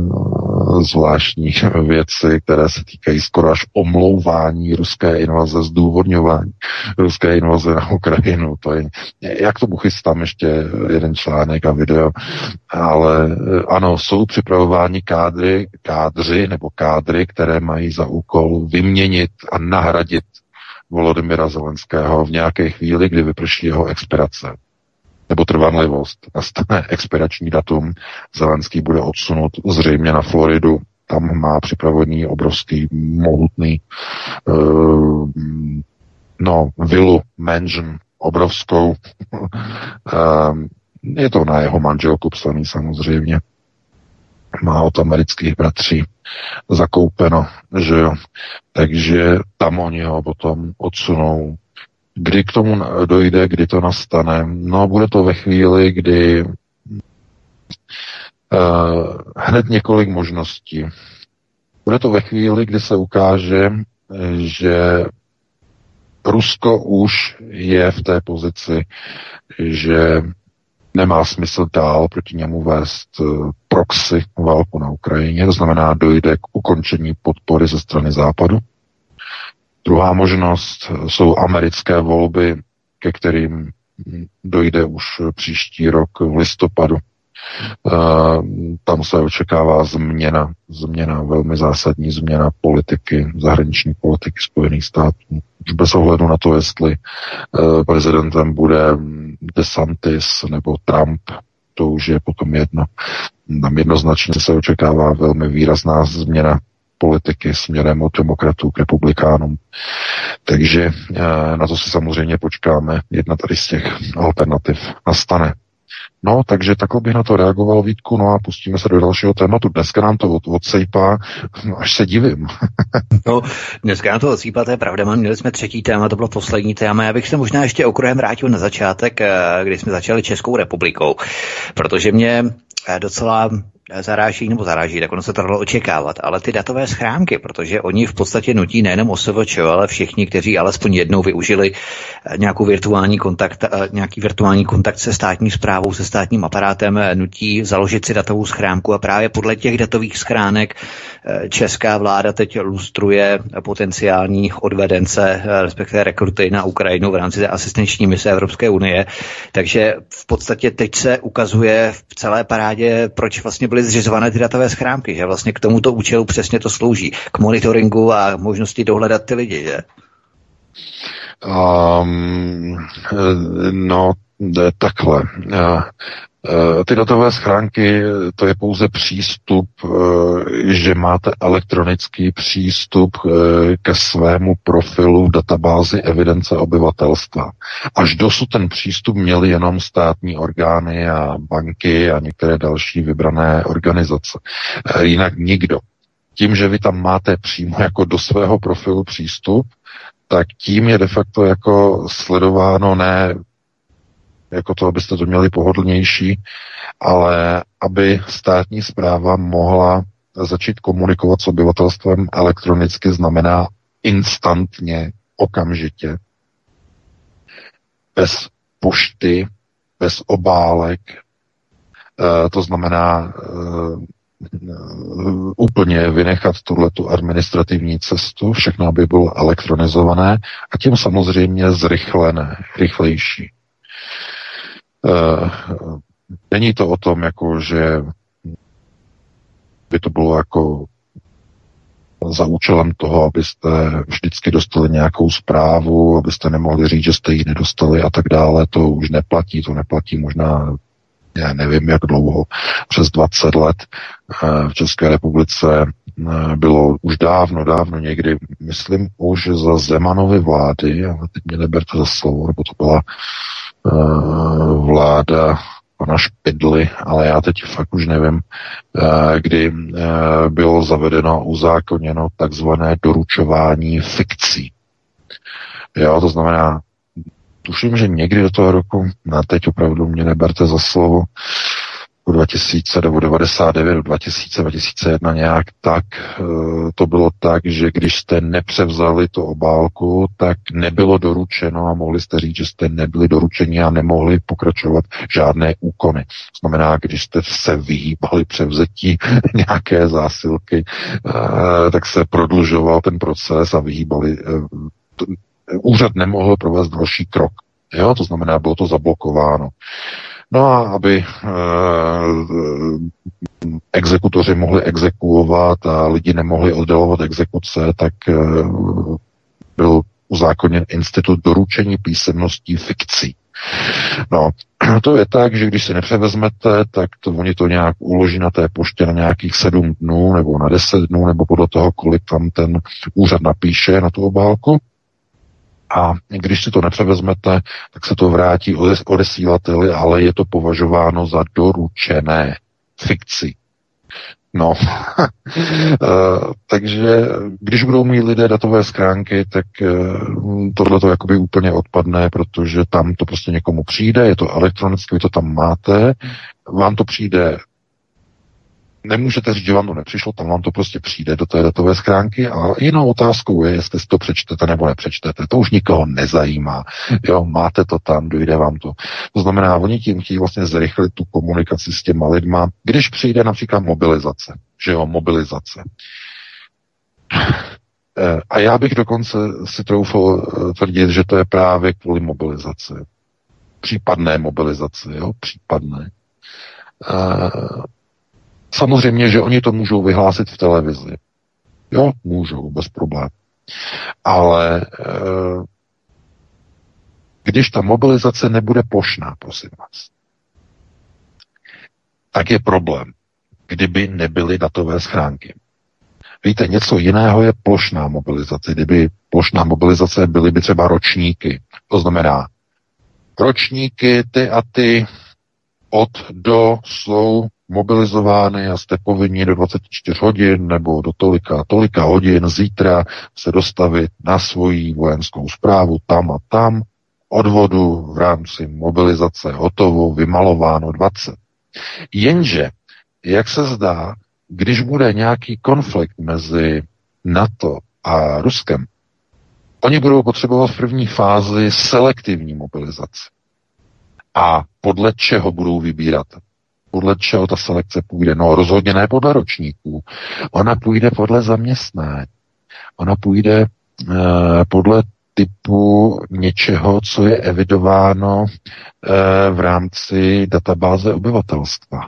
zvláštní věci, které se týkají skoro až omlouvání ruské invaze, zdůvodňování ruské invaze na Ukrajinu. To je, jak to chystám ještě jeden článek a video, ale eh, ano, jsou připravováni kádry, kádři nebo kádry, které mají za úkol vyměnit a nahradit Volodymyra Zelenského v nějaké chvíli, kdy vyprší jeho expirace nebo trvanlivost. Nastane expirační datum, Zelenský bude odsunut zřejmě na Floridu, tam má připravený obrovský, mohutný uh, no, vilu, mansion, obrovskou. uh, Je to na jeho manželku psaný samozřejmě. Má od amerických bratří zakoupeno, že jo. Takže tam oni ho potom odsunou. Kdy k tomu dojde, kdy to nastane? No, bude to ve chvíli, kdy uh, hned několik možností. Bude to ve chvíli, kdy se ukáže, že Rusko už je v té pozici, že nemá smysl dál proti němu vést eh, proxy válku na Ukrajině, to znamená, dojde k ukončení podpory ze strany Západu. Druhá možnost jsou americké volby, ke kterým dojde už příští rok v listopadu. Eh, tam se očekává změna, změna, velmi zásadní změna politiky, zahraniční politiky Spojených států. Už bez ohledu na to, jestli eh, prezidentem bude DeSantis nebo Trump, to už je potom jedno. Tam jednoznačně se očekává velmi výrazná změna politiky směrem od demokratů k republikánům. Takže eh, na to si samozřejmě počkáme. Jedna tady z těch alternativ nastane. No, takže takhle bych na to reagoval, Vítku, no a pustíme se do dalšího tématu. Dneska nám to od, odsejpá, až se divím. no, dneska nám to odsejpá, to je pravda, měli jsme třetí téma, to bylo poslední téma. Já bych se možná ještě okruhem vrátil na začátek, eh, kdy jsme začali Českou republikou, protože mě eh, docela zaráží nebo zaráží, tak ono se to dalo očekávat, ale ty datové schránky, protože oni v podstatě nutí nejenom OSVČ, ale všichni, kteří alespoň jednou využili eh, nějakou virtuální kontakt, eh, nějaký virtuální kontakt se státní zprávou, se státním aparátem, eh, nutí založit si datovou schránku a právě podle těch datových schránek česká vláda teď lustruje potenciální odvedence, respektive rekruty na Ukrajinu v rámci asistenční mise Evropské unie. Takže v podstatě teď se ukazuje v celé parádě, proč vlastně byly zřizované ty datové schránky, že vlastně k tomuto účelu přesně to slouží, k monitoringu a možnosti dohledat ty lidi, že? Um, no, takhle. Eh, ty datové schránky, to je pouze přístup, eh, že máte elektronický přístup eh, ke svému profilu v databázi evidence obyvatelstva. Až dosud ten přístup měly jenom státní orgány a banky a některé další vybrané organizace. Jinak nikdo. Tím, že vy tam máte přímo jako do svého profilu přístup, tak tím je de facto jako sledováno ne jako to, abyste to měli pohodlnější, ale aby státní zpráva mohla začít komunikovat s obyvatelstvem elektronicky, znamená instantně, okamžitě, bez pošty, bez obálek, e, to znamená e, úplně vynechat tuhletu administrativní cestu, všechno aby bylo elektronizované a tím samozřejmě zrychlené, rychlejší. Eh, není to o tom, jako, že by to bylo jako za účelem toho, abyste vždycky dostali nějakou zprávu, abyste nemohli říct, že jste ji nedostali a tak dále. To už neplatí, to neplatí možná, já nevím jak dlouho, přes 20 let eh, v České republice eh, bylo už dávno, dávno někdy, myslím už za Zemanovy vlády, ale teď mě neberte za slovo, nebo to byla Eh, vláda pana Špidly, ale já teď fakt už nevím, kdy bylo zavedeno, uzákoněno takzvané doručování fikcí. Jo, to znamená, tuším, že někdy do toho roku, na teď opravdu mě neberte za slovo, 2000 nebo 99, 2000, 2001 nějak tak, eh, to bylo tak, že když jste nepřevzali tu obálku, tak nebylo doručeno a mohli jste říct, že jste nebyli doručeni a nemohli pokračovat žádné úkony. Znamená, když jste se vyhýbali převzetí nějaké zásilky, eh, tak se prodlužoval ten proces a vyhýbali. Eh, úřad nemohl provést další krok. Jo, to znamená, bylo to zablokováno. No a aby e, exekutoři mohli exekuovat a lidi nemohli oddalovat exekuce, tak e, byl uzákoněn institut doručení písemností fikcí. No, to je tak, že když si nepřevezmete, tak to oni to nějak uloží na té poště na nějakých sedm dnů nebo na deset dnů, nebo podle toho, kolik tam ten úřad napíše na tu obálku. A když si to nepřevezmete, tak se to vrátí odesílateli, ale je to považováno za doručené fikci. No, eh, takže když budou mít lidé datové schránky, tak eh, tohle to jakoby úplně odpadne, protože tam to prostě někomu přijde, je to elektronicky, vy to tam máte, vám to přijde Nemůžete říct, že vám to nepřišlo, tam vám to prostě přijde do té datové schránky a jinou otázkou je, jestli si to přečtete nebo nepřečtete. To už nikoho nezajímá. Jo, máte to tam, dojde vám to. To znamená, oni tím chtějí vlastně zrychlit tu komunikaci s těma lidma, když přijde například mobilizace. Že jo, mobilizace. Eh, a já bych dokonce si troufal eh, tvrdit, že to je právě kvůli mobilizaci. Případné mobilizaci, jo, případné. Samozřejmě, že oni to můžou vyhlásit v televizi. Jo, můžou, bez problémů. Ale e, když ta mobilizace nebude plošná, prosím vás, tak je problém, kdyby nebyly datové schránky. Víte, něco jiného je plošná mobilizace. Kdyby plošná mobilizace byly by třeba ročníky. To znamená, ročníky, ty a ty od do jsou mobilizovány a jste povinni do 24 hodin nebo do tolika tolika hodin zítra se dostavit na svoji vojenskou zprávu tam a tam, odvodu v rámci mobilizace hotovo, vymalováno 20. Jenže jak se zdá, když bude nějaký konflikt mezi NATO a Ruskem, oni budou potřebovat v první fázi selektivní mobilizaci. A podle čeho budou vybírat? Podle čeho ta selekce půjde? No rozhodně ne podle ročníků. Ona půjde podle zaměstnání. Ona půjde e, podle typu něčeho, co je evidováno e, v rámci databáze obyvatelstva.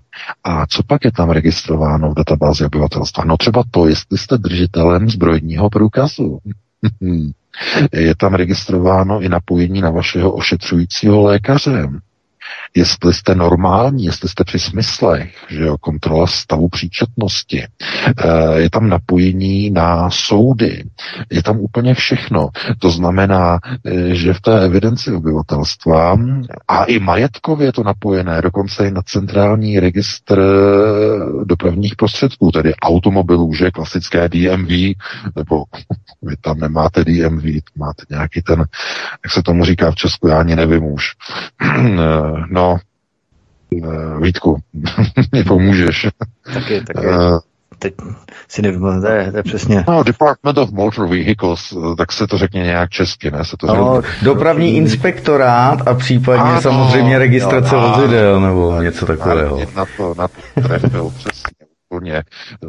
A co pak je tam registrováno v databázi obyvatelstva? No třeba to, jestli jste držitelem zbrojního průkazu. je tam registrováno i napojení na vašeho ošetřujícího lékaře jestli jste normální, jestli jste při smyslech, že jo, kontrola stavu příčetnosti, eh, je tam napojení na soudy, je tam úplně všechno. To znamená, eh, že v té evidenci obyvatelstva a i majetkově je to napojené, dokonce i na centrální registr eh, dopravních prostředků, tedy automobilů, že klasické DMV, nebo vy tam nemáte DMV, máte nějaký ten, jak se tomu říká v Česku, já ani nevím už. no, uh, Vítku, mě pomůžeš. Taky, taky. Uh, teď si nevím, to je, to je přesně. No, Department of Motor Vehicles, tak se to řekne nějak česky, ne? Se to no, dopravní inspektorát a případně ano, samozřejmě registrace vozidel nebo něco takového. Na to, na to trefil, přesně úplně,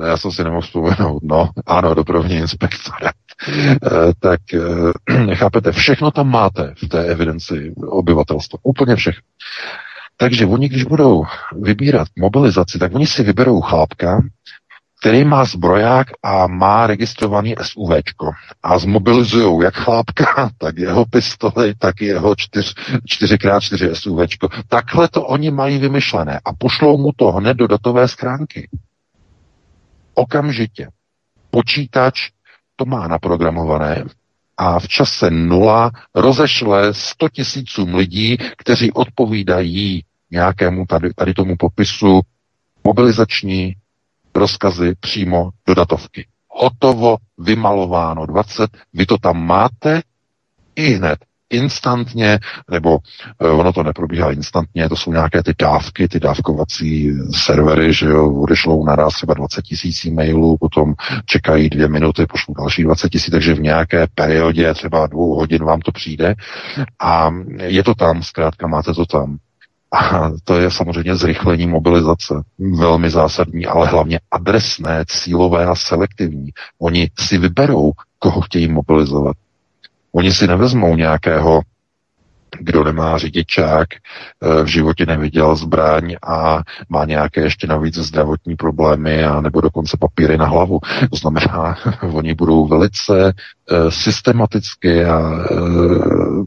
já jsem si nemohl vzpomenout, no, ano, dopravní inspektorát. E, tak e, chápete, všechno tam máte v té evidenci obyvatelstva, úplně všechno. Takže oni, když budou vybírat mobilizaci, tak oni si vyberou chlápka, který má zbroják a má registrovaný SUVčko. A zmobilizují jak chlápka, tak jeho pistoli, tak jeho 4, 4x4 SUVčko. Takhle to oni mají vymyšlené a pošlou mu to hned do datové schránky. Okamžitě. Počítač to má naprogramované a v čase nula rozešle 100 tisícům lidí, kteří odpovídají nějakému tady, tady tomu popisu mobilizační rozkazy přímo do datovky. Hotovo, vymalováno 20, vy to tam máte i hned instantně, nebo eh, ono to neprobíhá instantně, to jsou nějaké ty dávky, ty dávkovací servery, že jo, odešlou naraz třeba 20 tisíc e-mailů, potom čekají dvě minuty, pošlou další 20 tisíc, takže v nějaké periodě třeba dvou hodin vám to přijde a je to tam, zkrátka máte to tam. A to je samozřejmě zrychlení mobilizace. Velmi zásadní, ale hlavně adresné, cílové a selektivní. Oni si vyberou, koho chtějí mobilizovat. Oni si nevezmou nějakého, kdo nemá řidičák, eh, v životě neviděl zbraň a má nějaké ještě navíc zdravotní problémy a nebo dokonce papíry na hlavu. To znamená, oni budou velice eh, systematicky a eh,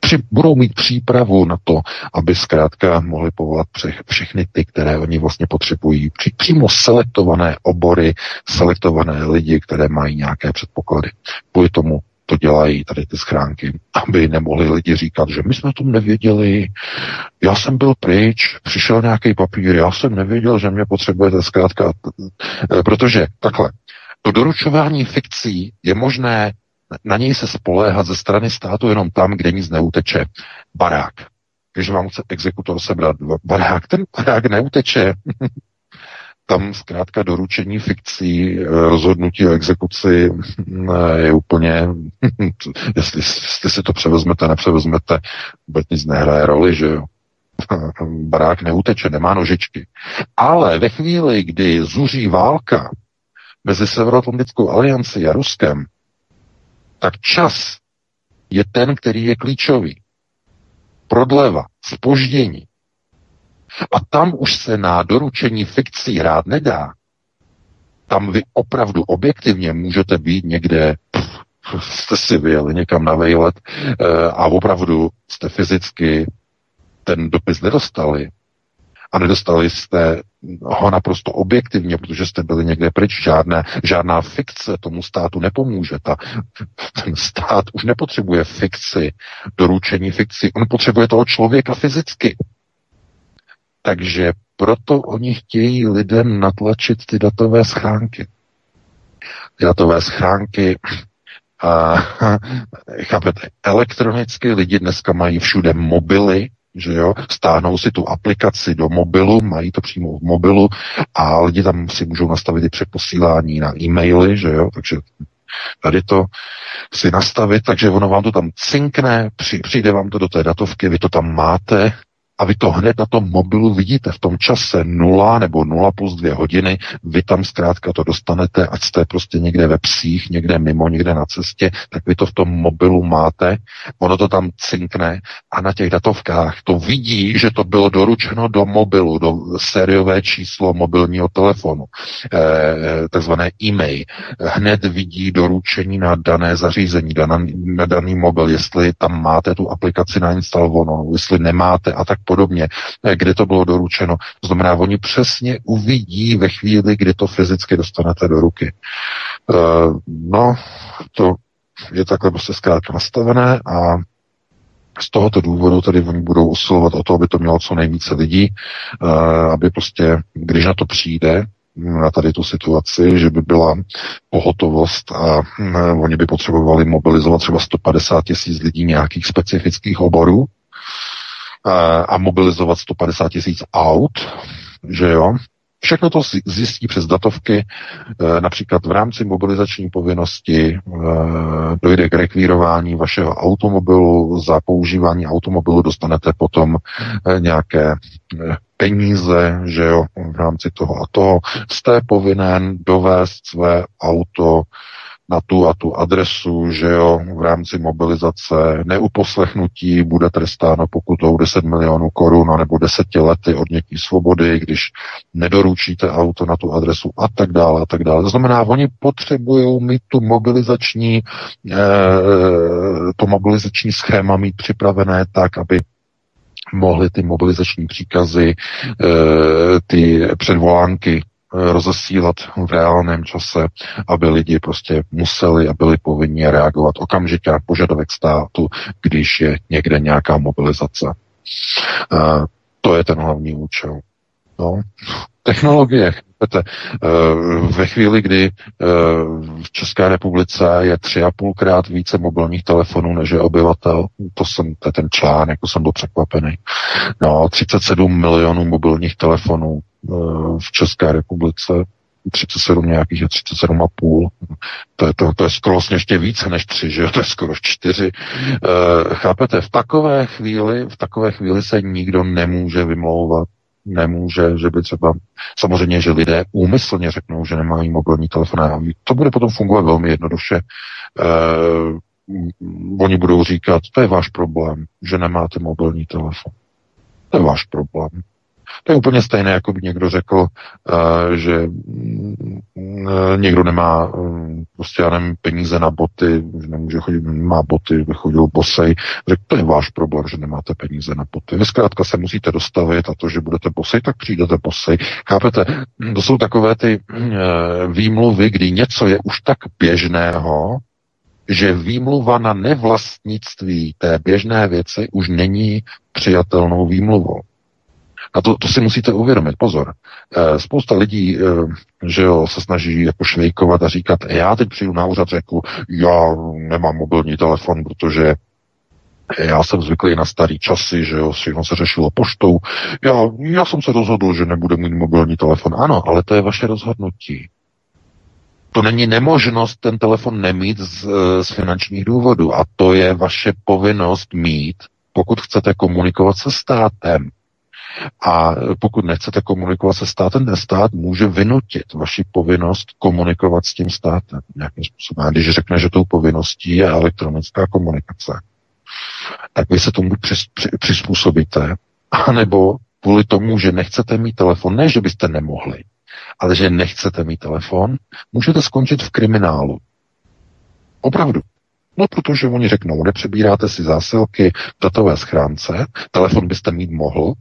při, budou mít přípravu na to, aby zkrátka mohli povolat pře, všechny ty, které oni vlastně potřebují. Při, přímo selektované obory, selektované lidi, které mají nějaké předpoklady. Kvůli tomu to dělají tady ty schránky, aby nemohli lidi říkat, že my jsme o tom nevěděli, já jsem byl pryč, přišel nějaký papír, já jsem nevěděl, že mě potřebujete zkrátka, protože takhle, to doručování fikcí je možné na něj se spoléhat ze strany státu jenom tam, kde nic neuteče. Barák. Když vám chce exekutor sebrat barák, ten barák neuteče. tam zkrátka doručení fikcí, eh, rozhodnutí o exekuci eh, je úplně, jestli, jestli si to převezmete, nepřevezmete, vůbec nic nehraje roli, že jo. Barák neuteče, nemá nožičky. Ale ve chvíli, kdy zuří válka mezi Severoatlantickou aliancí a Ruskem, tak čas je ten, který je klíčový. Prodleva, spoždění. A tam už se na doručení fikcí hrát nedá. Tam vy opravdu objektivně můžete být někde, pff, jste si vyjeli někam na vejlet eh, a opravdu jste fyzicky ten dopis nedostali a nedostali jste ho naprosto objektivně, protože jste byli někde pryč. Žádné, žádná fikce tomu státu nepomůže. Ta, ten stát už nepotřebuje fikci, doručení fikci. On potřebuje toho člověka fyzicky. Takže proto oni chtějí lidem natlačit ty datové schránky. Ty datové schránky a, chápete, elektronicky lidi dneska mají všude mobily, že jo, stáhnou si tu aplikaci do mobilu, mají to přímo v mobilu a lidi tam si můžou nastavit i přeposílání na e-maily, že jo, takže tady to si nastavit, takže ono vám to tam cinkne, přijde vám to do té datovky, vy to tam máte, a vy to hned na tom mobilu vidíte. V tom čase 0 nebo 0 plus 2 hodiny, vy tam zkrátka to dostanete, ať jste prostě někde ve psích, někde mimo, někde na cestě, tak vy to v tom mobilu máte, ono to tam cinkne a na těch datovkách to vidí, že to bylo doručeno do mobilu, do sériové číslo mobilního telefonu, eh, takzvané e-mail. Hned vidí doručení na dané zařízení, na, na daný mobil, jestli tam máte tu aplikaci nainstalovanou, jestli nemáte a tak podobně, eh, kde to bylo doručeno. Znamená, oni přesně uvidí ve chvíli, kdy to fyzicky dostanete do ruky. Uh, no, to je takhle prostě zkrátka nastavené a z tohoto důvodu tedy oni budou usilovat o to, aby to mělo co nejvíce lidí, uh, aby prostě, když na to přijde, na tady tu situaci, že by byla pohotovost a uh, oni by potřebovali mobilizovat třeba 150 tisíc lidí nějakých specifických oborů, a mobilizovat 150 tisíc aut, že jo, Všechno to zjistí přes datovky, e, například v rámci mobilizační povinnosti e, dojde k rekvírování vašeho automobilu, za používání automobilu dostanete potom nějaké peníze, že jo, v rámci toho a toho. Jste povinen dovést své auto na tu a tu adresu, že jo, v rámci mobilizace neuposlechnutí bude trestáno pokutou 10 milionů korun nebo 10 lety odnětí svobody, když nedoručíte auto na tu adresu a tak dále a tak dále. To znamená, oni potřebují mít tu mobilizační, eh, to mobilizační schéma mít připravené tak, aby mohly ty mobilizační příkazy, eh, ty předvolánky rozesílat v reálném čase, aby lidi prostě museli a byli povinni reagovat okamžitě na požadavek státu, když je někde nějaká mobilizace. Uh, to je ten hlavní účel. No. Technologie, chápete, ve chvíli, kdy v České republice je tři a půlkrát více mobilních telefonů než je obyvatel, to, jsem, to je ten článek, jako jsem byl překvapený. No, 37 milionů mobilních telefonů v České republice, 37 nějakých je 37,5. To je, to, to je skoro ještě více než 3, že jo? To je skoro 4. E, chápete, v takové chvíli, v takové chvíli se nikdo nemůže vymlouvat nemůže, že by třeba, samozřejmě, že lidé úmyslně řeknou, že nemají mobilní telefon to bude potom fungovat velmi jednoduše. E, oni budou říkat, to je váš problém, že nemáte mobilní telefon. To je váš problém. To je úplně stejné, jako by někdo řekl, uh, že uh, někdo nemá uh, prostě, já nevím, peníze na boty, že nemůže chodit, má boty, chodil bosej. Řekl, to je váš problém, že nemáte peníze na boty. Vy zkrátka se musíte dostavit a to, že budete bosej, tak přijdete bosej. Chápete? To jsou takové ty uh, výmluvy, kdy něco je už tak běžného, že výmluva na nevlastnictví té běžné věci už není přijatelnou výmluvou. A to, to si musíte uvědomit, pozor. E, spousta lidí, e, že jo, se snaží jako švejkovat a říkat, já teď přijdu na úřad, řeknu, já nemám mobilní telefon, protože já jsem zvyklý na starý časy, že jo, všechno se řešilo poštou. Já, já jsem se rozhodl, že nebudu mít mobilní telefon. Ano, ale to je vaše rozhodnutí. To není nemožnost ten telefon nemít z, z finančních důvodů. A to je vaše povinnost mít, pokud chcete komunikovat se státem. A pokud nechcete komunikovat se státem, ten stát může vynutit vaši povinnost komunikovat s tím státem nějakým způsobem. A když řekne, že tou povinností je elektronická komunikace, tak vy se tomu přizpůsobíte, anebo kvůli tomu, že nechcete mít telefon, ne, že byste nemohli, ale že nechcete mít telefon, můžete skončit v kriminálu. Opravdu. No, protože oni řeknou, nepřebíráte si zásilky v datové schránce, telefon byste mít mohl,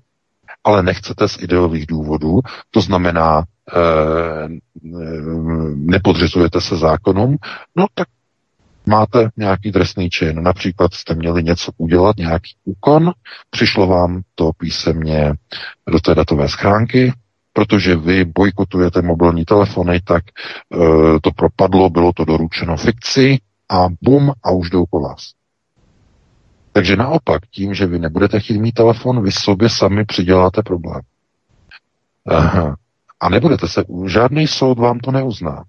ale nechcete z ideových důvodů, to znamená, e, nepodřizujete se zákonům, no tak máte nějaký trestný čin. Například jste měli něco udělat, nějaký úkon, přišlo vám to písemně do té datové schránky, protože vy bojkotujete mobilní telefony, tak e, to propadlo, bylo to doručeno fikci a bum a už jdou po vás. Takže naopak, tím, že vy nebudete chtít mít telefon, vy sobě sami přiděláte problém. Aha. A nebudete se, žádný soud vám to neuzná.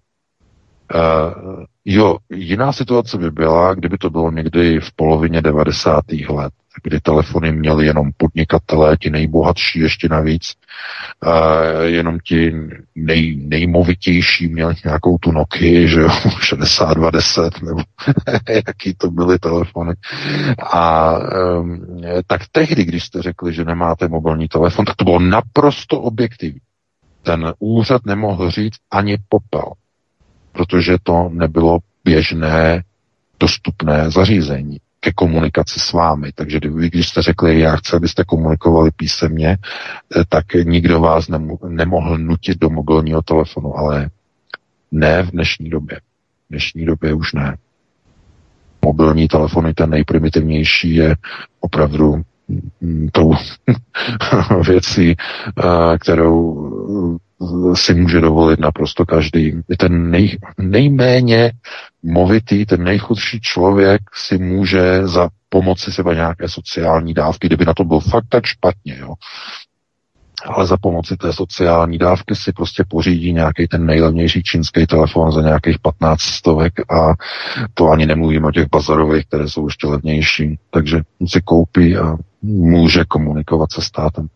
Uh, jo, jiná situace by byla, kdyby to bylo někdy v polovině 90. let, kdy telefony měli jenom podnikatelé, ti nejbohatší ještě navíc, jenom ti nej, nejmovitější měli nějakou tu Nokia, že jo, 6210, nebo jaký to byly telefony. A tak tehdy, když jste řekli, že nemáte mobilní telefon, tak to bylo naprosto objektivní. Ten úřad nemohl říct ani popel protože to nebylo běžné dostupné zařízení ke komunikaci s vámi. Takže vy, když jste řekli, já chci, abyste komunikovali písemně, eh, tak nikdo vás nemohl nutit do mobilního telefonu, ale ne v dnešní době. V dnešní době už ne. Mobilní telefony, ten nejprimitivnější, je opravdu mm, tou věcí, eh, kterou si může dovolit naprosto každý. Ten nej, nejméně movitý, ten nejchudší člověk si může za pomoci sebe nějaké sociální dávky, kdyby na to byl fakt tak špatně, jo. Ale za pomoci té sociální dávky si prostě pořídí nějaký ten nejlevnější čínský telefon za nějakých 15 stovek a to ani nemluvím o těch bazarových, které jsou ještě levnější. Takže si koupí a může komunikovat se státem.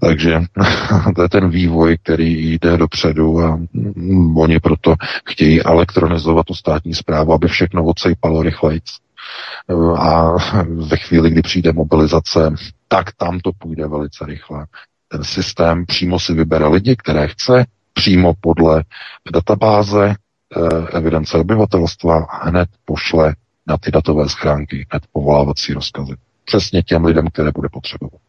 Takže to je ten vývoj, který jde dopředu a oni proto chtějí elektronizovat tu státní zprávu, aby všechno odsejpalo rychleji. A ve chvíli, kdy přijde mobilizace, tak tam to půjde velice rychle. Ten systém přímo si vybere lidi, které chce, přímo podle databáze eh, evidence obyvatelstva a hned pošle na ty datové schránky, hned povolávací rozkazy. Přesně těm lidem, které bude potřebovat.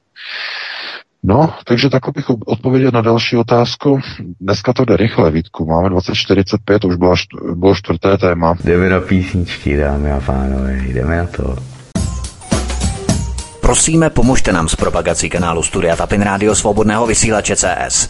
No, takže takhle bych odpověděl na další otázku. Dneska to jde rychle, Vítku. Máme 2045, už bylo, bylo čtvrté téma. Jdeme na písničky, dámy a pánové, jdeme na to. Prosíme, pomožte nám s propagací kanálu Studia Tapin Rádio Svobodného vysílače CS.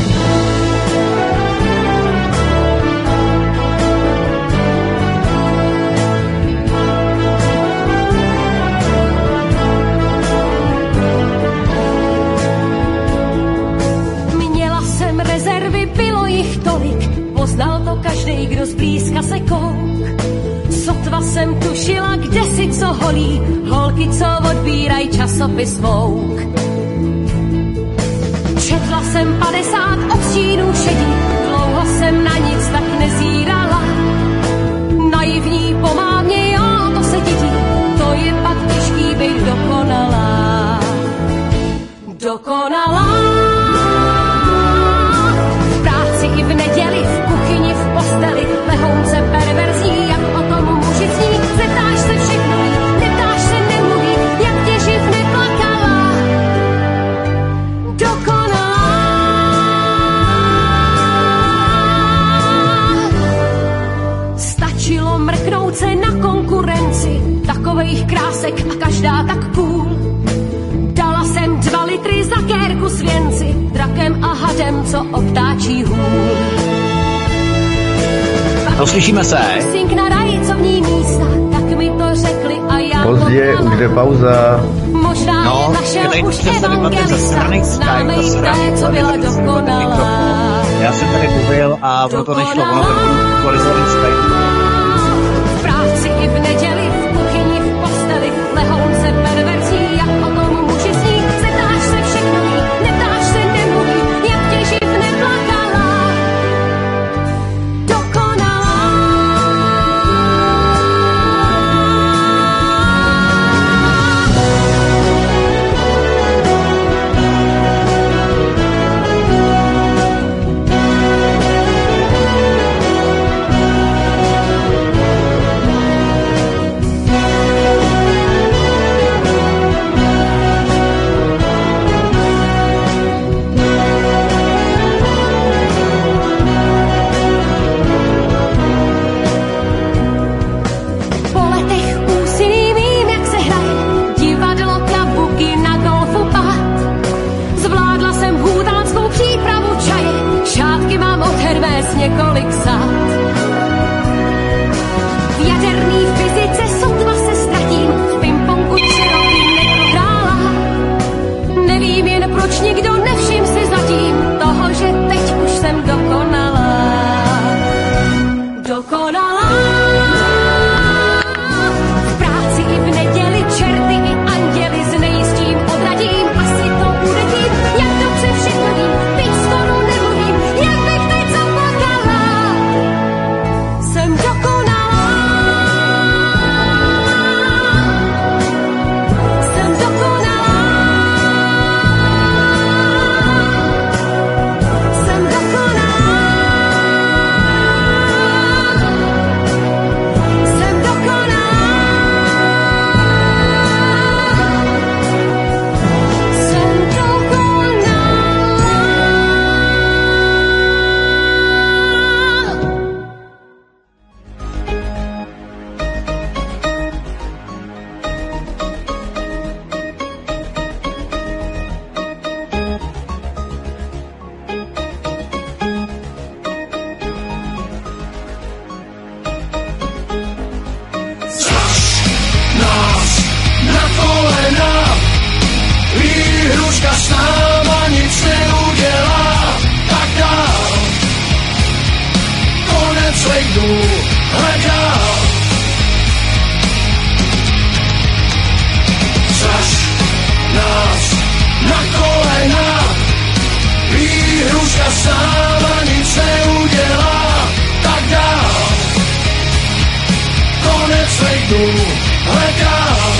Lejdu, hledal.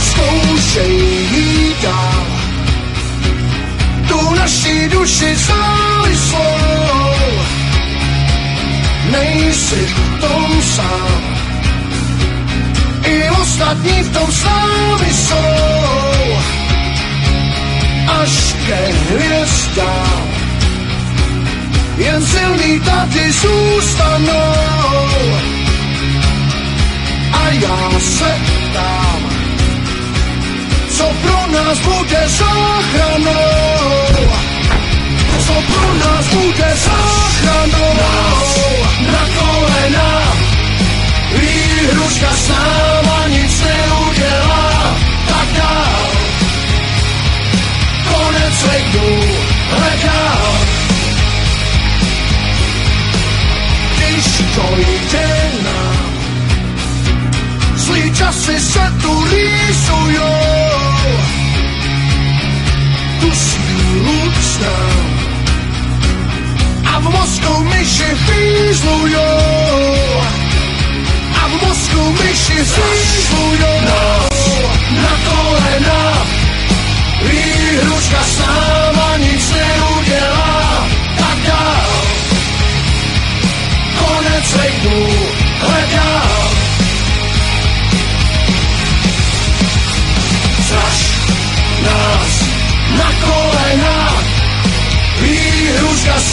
Zkoušej jít dál, tu naši duši závislou. Nejsi v tom sám, i ostatní v tom s námi jsou. Až ke hvězdám, jen silný tady zůstanou. A já se ptám, co pro nás bude záchranou. Co pro nás bude záchranou. Na kolena, výhruška s náma nic neudělá, Když to jde nám, zlý časy se tu rýsujou. Tu sílu znám a v mozku myši fízlujou a v mozku myši fízlujou na kolena. Výhruška s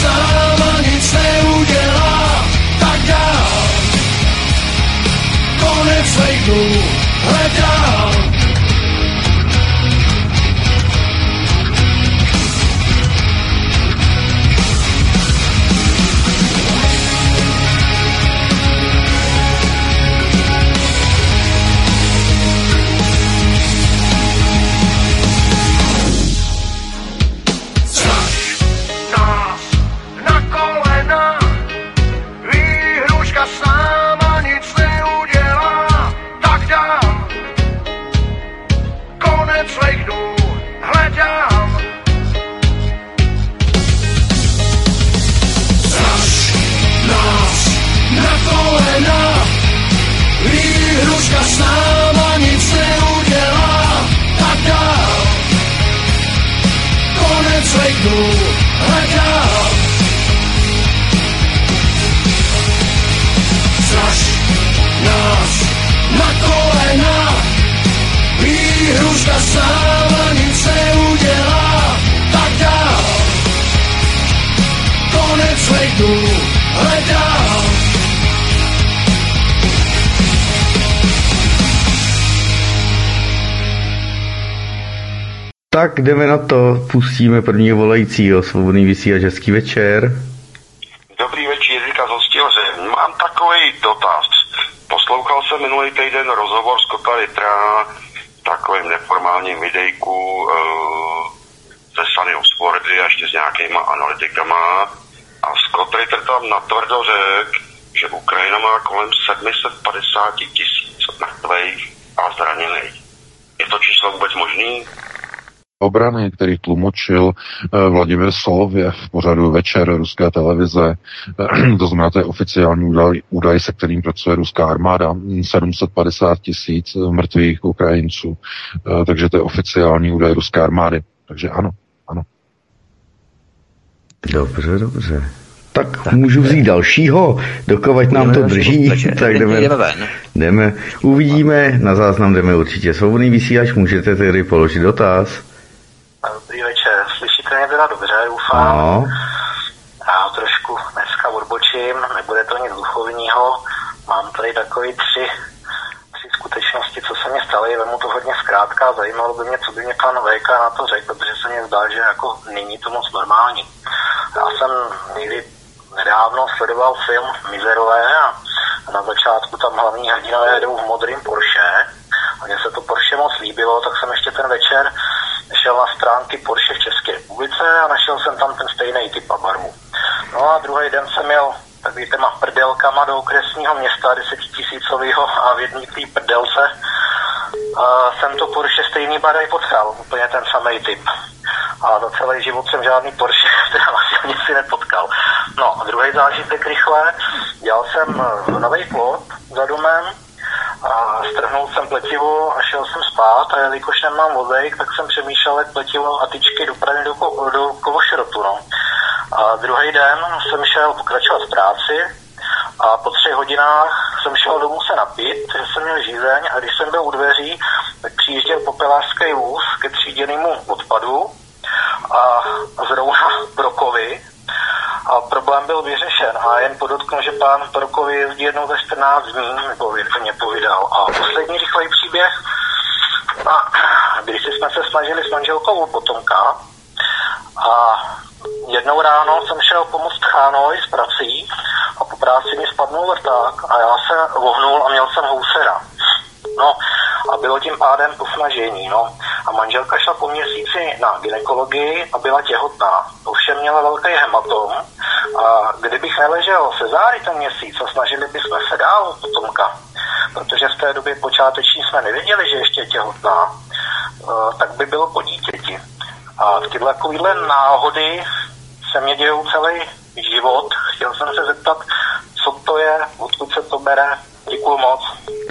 výhruška s náma nic neudělá, tak dál. Konec hledal. Zraž Jdeme na to, pustíme prvního volajícího, svobodný vysílač, hezký večer. Dobrý večer, Jirka z Hostilře. Mám takový dotaz. Poslouchal jsem minulý týden rozhovor s Kota Ritra v takovém neformálním videjku uh, ze Sunny Oxfordy a ještě s nějakýma analytikama. A Scott Ritter tam natvrdo řekl, že Ukrajina má kolem 750 tisíc mrtvých a zraněných. Je to číslo vůbec možný? Obrany, který tlumočil eh, Vladimir Solově v pořadu Večer ruské televize. Eh, To znamená, to je oficiální údaj, údaj, se kterým pracuje ruská armáda. 750 tisíc mrtvých Ukrajinců. Eh, Takže to je oficiální údaj ruské armády. Takže ano, ano. Dobře, dobře. Tak, tak můžu vzít dalšího, dokovat nám to drží, večer. tak jdeme, Jdeme ven. jdeme, uvidíme, na záznam jdeme určitě. Svobodný vysílač, můžete tedy položit dotaz. Dobrý večer, slyšíte mě teda dobře, doufám. No, Já trošku dneska odbočím, nebude to nic duchovního. Mám tady takový tři, tři skutečnosti, co se mi staly, vemu to hodně zkrátka, zajímalo by mě, co by mě pan VK na to řekl, protože se mi zdá, že jako není to moc normální. Já jsem někdy nedávno sledoval film Mizerové a na začátku tam hlavní hrdinové jedou v modrým Porsche. A mně se to Porsche moc líbilo, tak jsem ještě ten večer šel na stránky Porsche v České republice a našel jsem tam ten stejný typ a barvu. No a druhý den jsem měl takový těma prdelkama do okresního města desetitisícového a v jedné té prdelce uh, jsem to Porsche stejný barvy potkal, úplně ten samý typ. A za celý život jsem žádný Porsche teda vlastně ani si nepotkal. No a druhý zážitek rychle, dělal jsem nový plot za domem, a strhnul jsem pletivo a šel jsem spát a jelikož nemám vozejk, tak jsem přemýšlel, jak pletivo a tyčky dopravím do, do kovošrotu. No. A druhý den jsem šel pokračovat v práci a po třech hodinách jsem šel domů se napít, že jsem měl žízeň a když jsem byl u dveří, tak přijížděl popelářský vůz ke tříděnému odpadu a zrovna brokovy a problém byl vyřešen a jen podotknu, že pán Prokovi jezdí jednou ze 14 dní, nebo mě povídal. A poslední rychlej příběh, a když jsme se snažili s manželkou potomka a jednou ráno jsem šel pomoct Chánoj s prací a po práci mi spadnul vrták a já se vohnul a měl jsem housera. No a bylo tím pádem usnažení. No. A manželka šla po měsíci na ginekologii a byla těhotná. Ovšem měla velký hematom a kdybych neležel se záry ten měsíc a snažili bychom se dál potomka, protože v té době počáteční jsme nevěděli, že ještě je těhotná, eh, tak by bylo po dítěti. A tyhle takovýhle náhody se mě dějou celý život. Chtěl jsem se zeptat, co to je, odkud se to bere. Děkuji moc.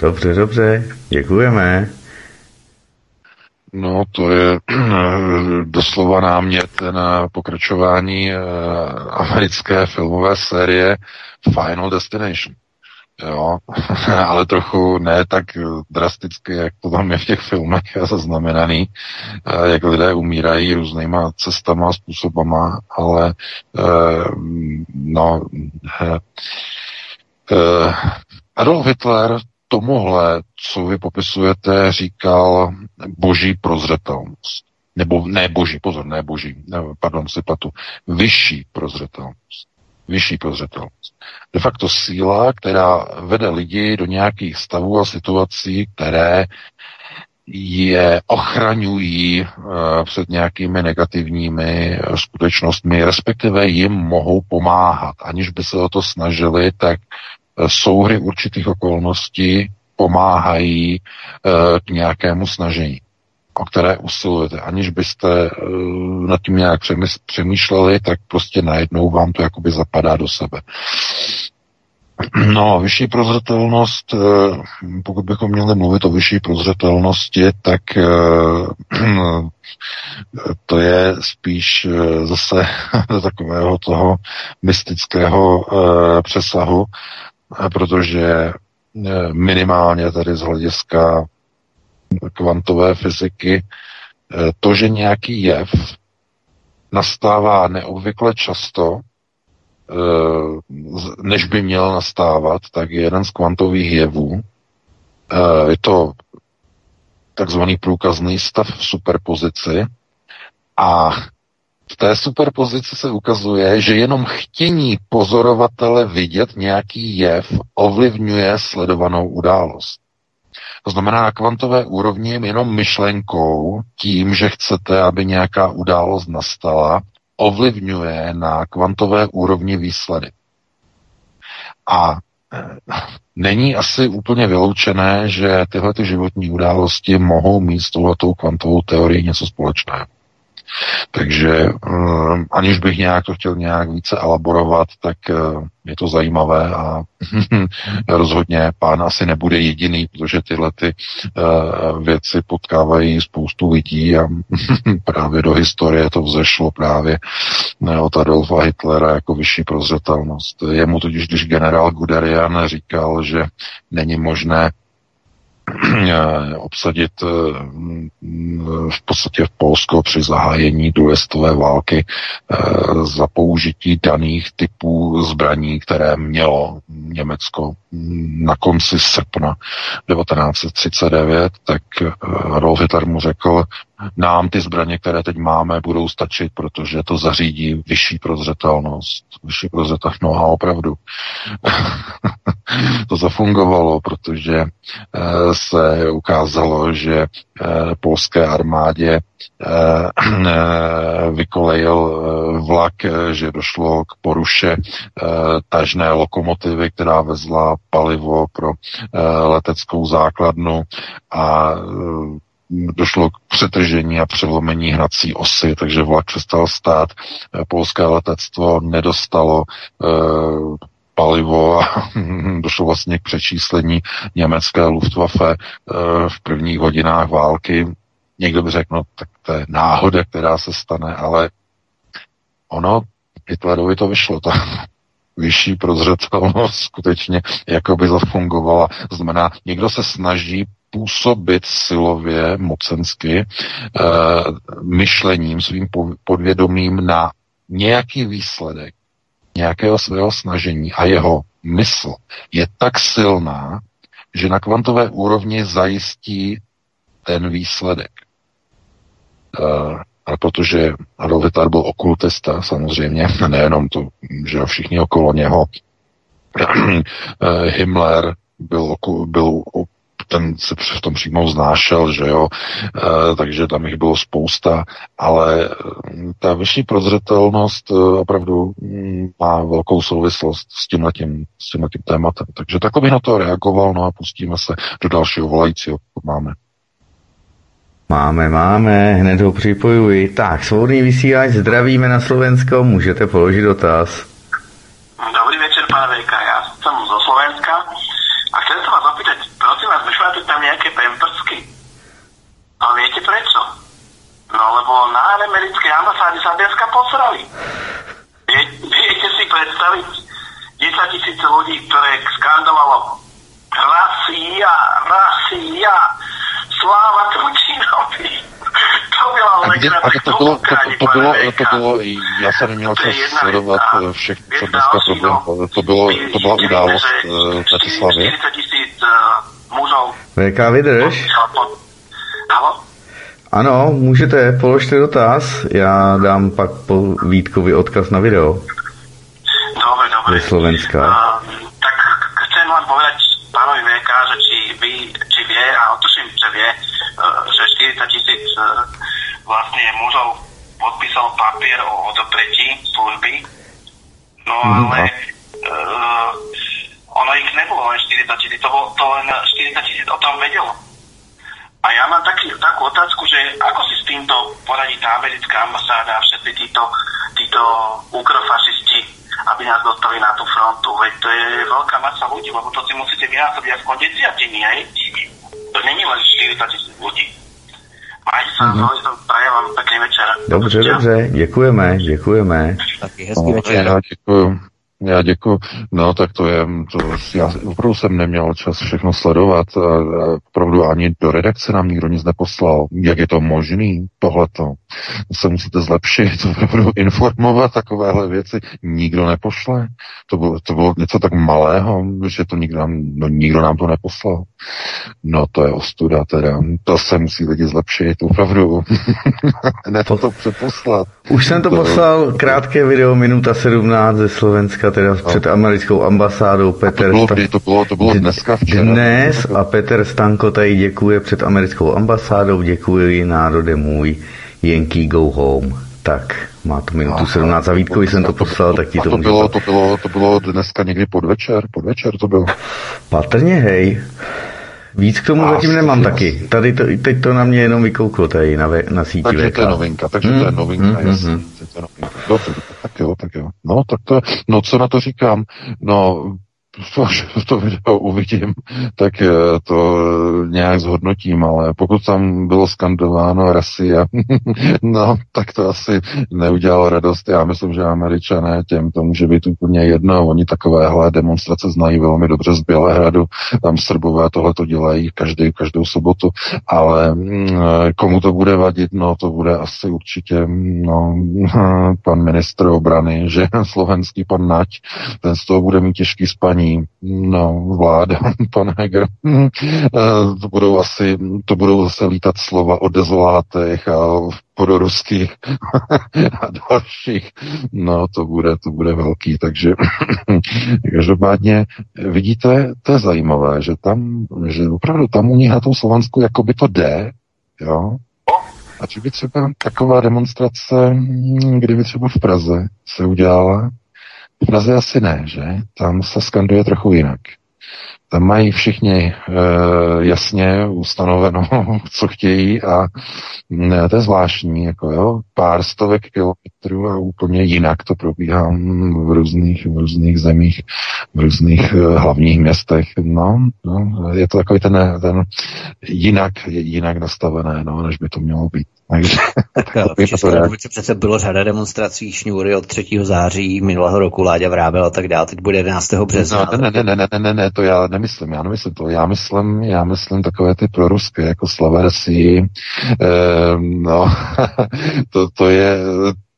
Dobře, dobře, děkujeme. No, to je doslova námět na pokračování eh, americké filmové série Final Destination. Jo, ale trochu ne tak drasticky, jak to tam je v těch filmech zaznamenaný, eh, jak lidé umírají různýma cestama, způsobama, ale eh, no, Adolf Hitler tomuhle, co vy popisujete, říkal boží prozřetelnost. Nebo ne boží, pozor, ne boží, ne, pardon, si platu. Vyšší prozřetelnost. Vyšší prozřetelnost. De facto síla, která vede lidi do nějakých stavů a situací, které je ochraňují uh, před nějakými negativními skutečnostmi, respektive jim mohou pomáhat. Aniž by se o to snažili, tak souhry určitých okolností pomáhají k nějakému snažení, o které usilujete. Aniž byste e, nad tím nějak přemýšleli, tak prostě najednou vám to jakoby zapadá do sebe. No, vyšší prozřetelnost, e, pokud bychom měli mluvit o vyšší prozřetelnosti, tak to je spíš zase takového toho mystického přesahu, protože minimálně tady z hlediska kvantové fyziky eh, to, že nějaký jev nastává neobvykle často, eh, než by měl nastávat, tak je jeden z kvantových jevů. Je to takzvaný průkazný stav v superpozici a v té superpozici se ukazuje, že jenom chtění pozorovatele vidět nějaký jev ovlivňuje sledovanou událost. To znamená, na kvantové úrovni jenom myšlenkou, tím, že chcete, aby nějaká událost nastala, ovlivňuje na kvantové úrovni výsledek. A eh, není asi úplně vyloučené, že tyhle ty životní události mohou mít s touhletou kvantovou teorií něco společného. Takže um, aniž bych nějak to chtěl nějak více elaborovat, tak uh, je to zajímavé a rozhodně pán asi nebude jediný, protože tyhle ty uh, věci potkávají spoustu lidí a právě do historie to vzešlo právě od Adolfa Hitlera jako vyšší prozřetelnost. Jemu totiž, když generál Guderian říkal, že není možné obsadit eh, v podstatě v Polsko při zahájení druhé světové války eh, za použití daných typů zbraní, které mělo Německo na konci srpna 1939, tak Adolf Hitler mu řekl, nám ty zbraně, které teď máme, budou stačit, protože to zařídí vyšší prozřetelnost. Vyšší prozřetelnost, no a opravdu. to zafungovalo, protože se se ukázalo, že eh, polské armádě eh, vykolejil vlak, že došlo k poruše tažné lokomotivy, která vezla palivo pro leteckou základnu a došlo k přetržení a přelomení hnací osy, takže vlak přestal stát. Polské letectvo nedostalo palivo a došlo vlastně k přečíslení německé Luftwaffe eh, v prvních hodinách války. Někdo by řekl, no tak to je náhoda, která se stane, ale ono Hitlerovi to vyšlo, ta vyšší prozřetelnost skutečně jako by zafungovala. Znamená, někdo se snaží působit silově, mocensky, e, myšlením, svým podvědomím na nějaký výsledek, nějakého svého snažení a jeho mysl je tak silná, že na kvantové úrovni zajistí ten výsledek. Uh, a protože Adolf Hitler byl okultista samozřejmě, nejenom to, že všichni okolo něho, Himmler byl, byl ten se v tom přímo znášel, že jo, e, takže tam jich bylo spousta, ale mm, ta vyšší prozřetelnost e, opravdu mm, má velkou souvislost s tím tím, s tím tématem. Takže takový na to reagoval, no a pustíme se do dalšího volajícího, máme. Máme, máme, hned ho připojuji. Tak, svobodný vysílač, zdravíme na Slovensko, můžete položit dotaz. Dobrý večer, pane Vejka, já jsem zo Slovenska a chcem se vás opýtať, prosím vás, vyšľate tam nejaké pampersky? A viete prečo? No lebo na americkej ambasáde sa dneska posrali. Vie, predstaviť 10 tisíc ľudí, ktoré skandovalo Rasia, Rasia, sláva Tručinovi. To byla a, kde, a to, bylo, to, to, to, bylo, to bylo, já jsem neměl čas sledovat eh, všechno, co dneska proběhlo. To, bylo, to byla událost v eh, Bratislavě. 40 tisíc uh, mužů. VK, vydrž. Ano, můžete, položte dotaz, já dám pak po Vítkovi odkaz na video. Dobre, dobre. Ze Slovenska. Uh, tak chcem len povedať pánovi VK, že či, vy, či vie, a tuším, že vie, uh, že 40 tisíc uh, vlastne mužov podpísal papier o odopretí služby, no mm-hmm. ale uh, ono ich nebolo len 40 tisíc, to, bolo, to len 40 tisíc o tom vedelo. A ja mám taký, takú otázku, že ako si s týmto poradí tá americká ambasáda a všetci títo, títo ukrofašisti, aby nás dostali na tú frontu. Veď to je veľká masa ľudí, lebo to si musíte vynásobiť aspoň desiatiny, hej? To není len 40 tisíc ľudí. Majte sa, mm-hmm. prajem vám pekný večer. Dobře, dobře, děkujeme, děkujeme. Taky hezký večer. Já děkuju. Já děkuji. No tak to je, to, já opravdu jsem neměl čas všechno sledovat. Opravdu ani do redakce nám nikdo nic neposlal. Jak je to možný, tohleto? Se musíte zlepšit, opravdu informovat takovéhle věci. Nikdo nepošle. To bylo, to bylo něco tak malého, že to nikdo nám, no, nikdo nám to neposlal. No to je ostuda teda. To se musí lidi zlepšit, opravdu. ne to, to přeposlat. Už jsem to, to poslal, krátké video, minuta 17 ze Slovenska teda no. před americkou ambasádou Petr... to bylo, kdy, to bylo, to bylo dneska včera. Dnes a Petr Stanko tady děkuje před americkou ambasádou, děkuji národe můj, Yankee go home. Tak, má to minutu 17 a Vítkovi jsem to poslal, tak ti to, to bylo, to bylo, to bylo dneska někdy podvečer, podvečer to bylo. Patrně, hej. Víc k tomu a zatím nemám taky. Tady to, teď to na mě jenom vykouklo tady na, ve, na síti Takže VK. to je novinka, takže mm, to je novinka, mm, jasně. Mm, to je novinka. Dobře, tak jo, tak jo. No, tak to, no co na to říkám? No, až to video uvidím, tak eh, to nějak zhodnotím, ale pokud tam bylo skandováno rasy, a no, tak to asi neudělalo radost. Já myslím, že američané těm to může být úplně jedno. Oni takovéhle demonstrace znají velmi dobře z Bělehradu. Tam Srbové tohle to dělají každý, každou sobotu, ale mm, komu to bude vadit, no to bude asi určitě no, pan ministr obrany, že slovenský pan Nať, ten z toho bude mít těžký spaní paní no, vláda, pan Heger, to budou asi, to budou zase lítat slova o dezolátech a podorských a dalších. No, to bude, to bude velký, takže každopádně vidíte, to je zajímavé, že tam, že opravdu tam u nich na tom Slovensku jako by to jde, jo, a že by třeba taková demonstrace, kdyby třeba v Praze se udělala, v Praze asi ne, že? Tam se skanduje trochu jinak. Tam mají všichni e, jasně ustanoveno, co chtějí a ne, to je zvláštní, jako jo, pár stovek kilometrů a úplně jinak to probíhá v různých, v různých zemích, v různých e, hlavních městech, no, no, je to takový ten, ten jinak, jinak nastavené, no, než by to mělo být. Takže, tak v České republice přece bylo řada demonstrací šňůry od 3. září minulého roku, Láďa Vrábel a tak dále. Teď bude 11. března. No, ne, ne, ne, ne, ne, ne, ne, to já nemyslím, já nemyslím to. Já myslím, já myslím takové ty proruské, jako Slaversi, eh, no, to, to je,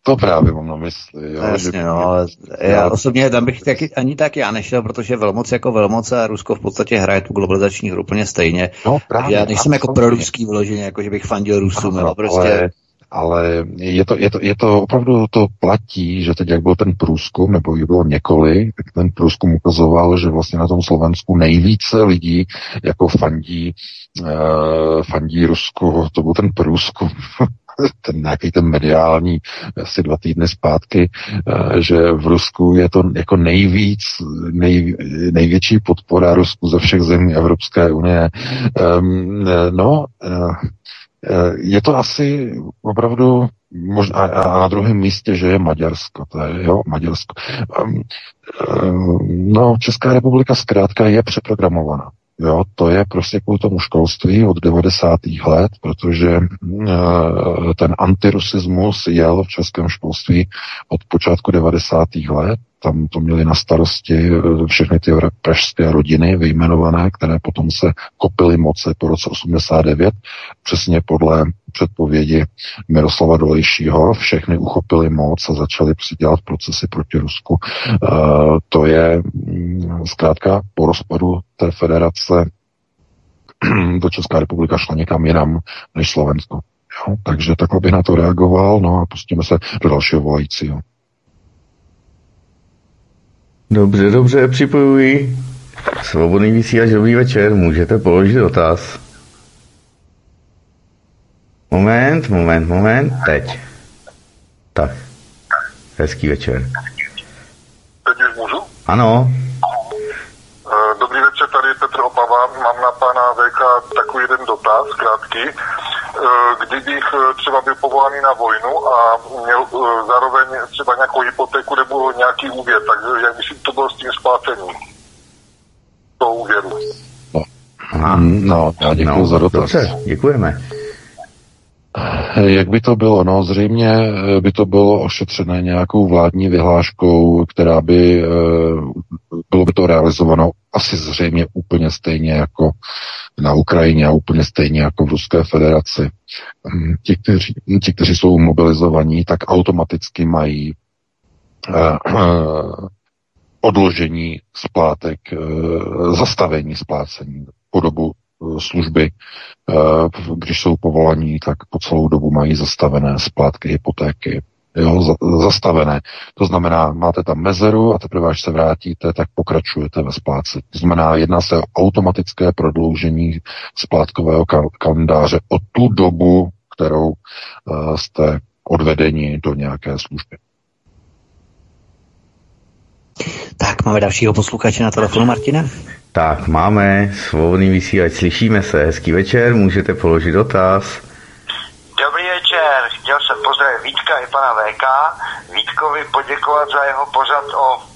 to právě mám na mysli. Jo, Jasně, že... no. Já osobně tam bych taky, ani tak já nešel, protože velmoc jako velmoc a Rusko v podstatě hraje tu globalizační hru úplně stejně. No, právě, já nejsem jako pro ruský vyloženě, jako že bych fandil Rusům, no, prostě. Ale ale je to, je, to, je to opravdu to platí, že teď jak byl ten průzkum, nebo jich bylo několik, tak ten průzkum ukazoval, že vlastně na tom Slovensku nejvíce lidí jako fandí, uh, fandí Rusku, to byl ten průzkum ten nějaký ten mediální, asi dva týdny zpátky, eh, že v Rusku je to jako nejvíc, nej, největší podpora Rusku ze všech zemí Evropské unie. Ehm, no, eh, je to asi opravdu možná, a na druhém místě, že je Maďarsko, to je, jo, Maďarsko. Ehm, no, Česká republika zkrátka je přeprogramovaná. Jo, to je prostě kvůli tomu školství od 90. let, protože e, ten antirusismus jel v českém školství od počátku 90. let tam to měli na starosti eh, všechny ty pražské rodiny vyjmenované, které potom se kopily moce po roce 89, přesně podle předpovědi Miroslava Dolejšího, všechny uchopili moc a začali přidělat procesy proti Rusku. Uh, to je um, zkrátka po rozpadu té federace do Česká republika šla někam jinam než Slovensko. Jo? Takže takhle bych na to reagoval, no a pustíme se do dalšího volajícího. Dobře, dobře, připojuji. Svobodný vysílač, dobrý večer, můžete položit dotaz. Moment, moment, moment, teď. Tak, hezký večer. Teď už můžu? Ano. Eh, dobrý večer, tady Petr Opava. Mám na pana VK takový jeden dotaz, krátký. Eh, kdybych eh, třeba byl povolán na vojnu a měl zároveň třeba nějakou hypotéku nebo nějaký úvěr, tak jak by si to bylo s tím splácením toho úvěru? No, Aha. no já děkuji no, za dotaz. Dobře, děkujeme. Jak by to bylo? No, zřejmě eh, by to bylo ošetřené nějakou vládní vyhláškou, která by, eh, bylo by to realizováno asi zřejmě úplně stejně jako na Ukrajině a úplně stejně jako v Ruské federaci. Hm, ti, kteří, ti, kteří jsou mobilizovaní, tak automaticky mají uh, odložení splátek, zastavení splácení po dobu služby, eh, když jsou povolaní, tak po celou dobu mají zastavené splátky hypotéky. Jo, zastavené. To znamená, máte tam mezeru a teprve, až se vrátíte, tak pokračujete ve spláce. To znamená, jedná se o automatické prodloužení splátkového kalendáře o tu dobu, kterou uh, jste odvedeni do nějaké služby. Tak, máme dalšího posluchače na telefonu, Martina. Tak, máme svobodný vysílač, slyšíme se, hezký večer, můžete položit dotaz. Dobrý večer, chtěl jsem pozdravit Vítka i pana VK, Vítkovi poděkovat za jeho pořad o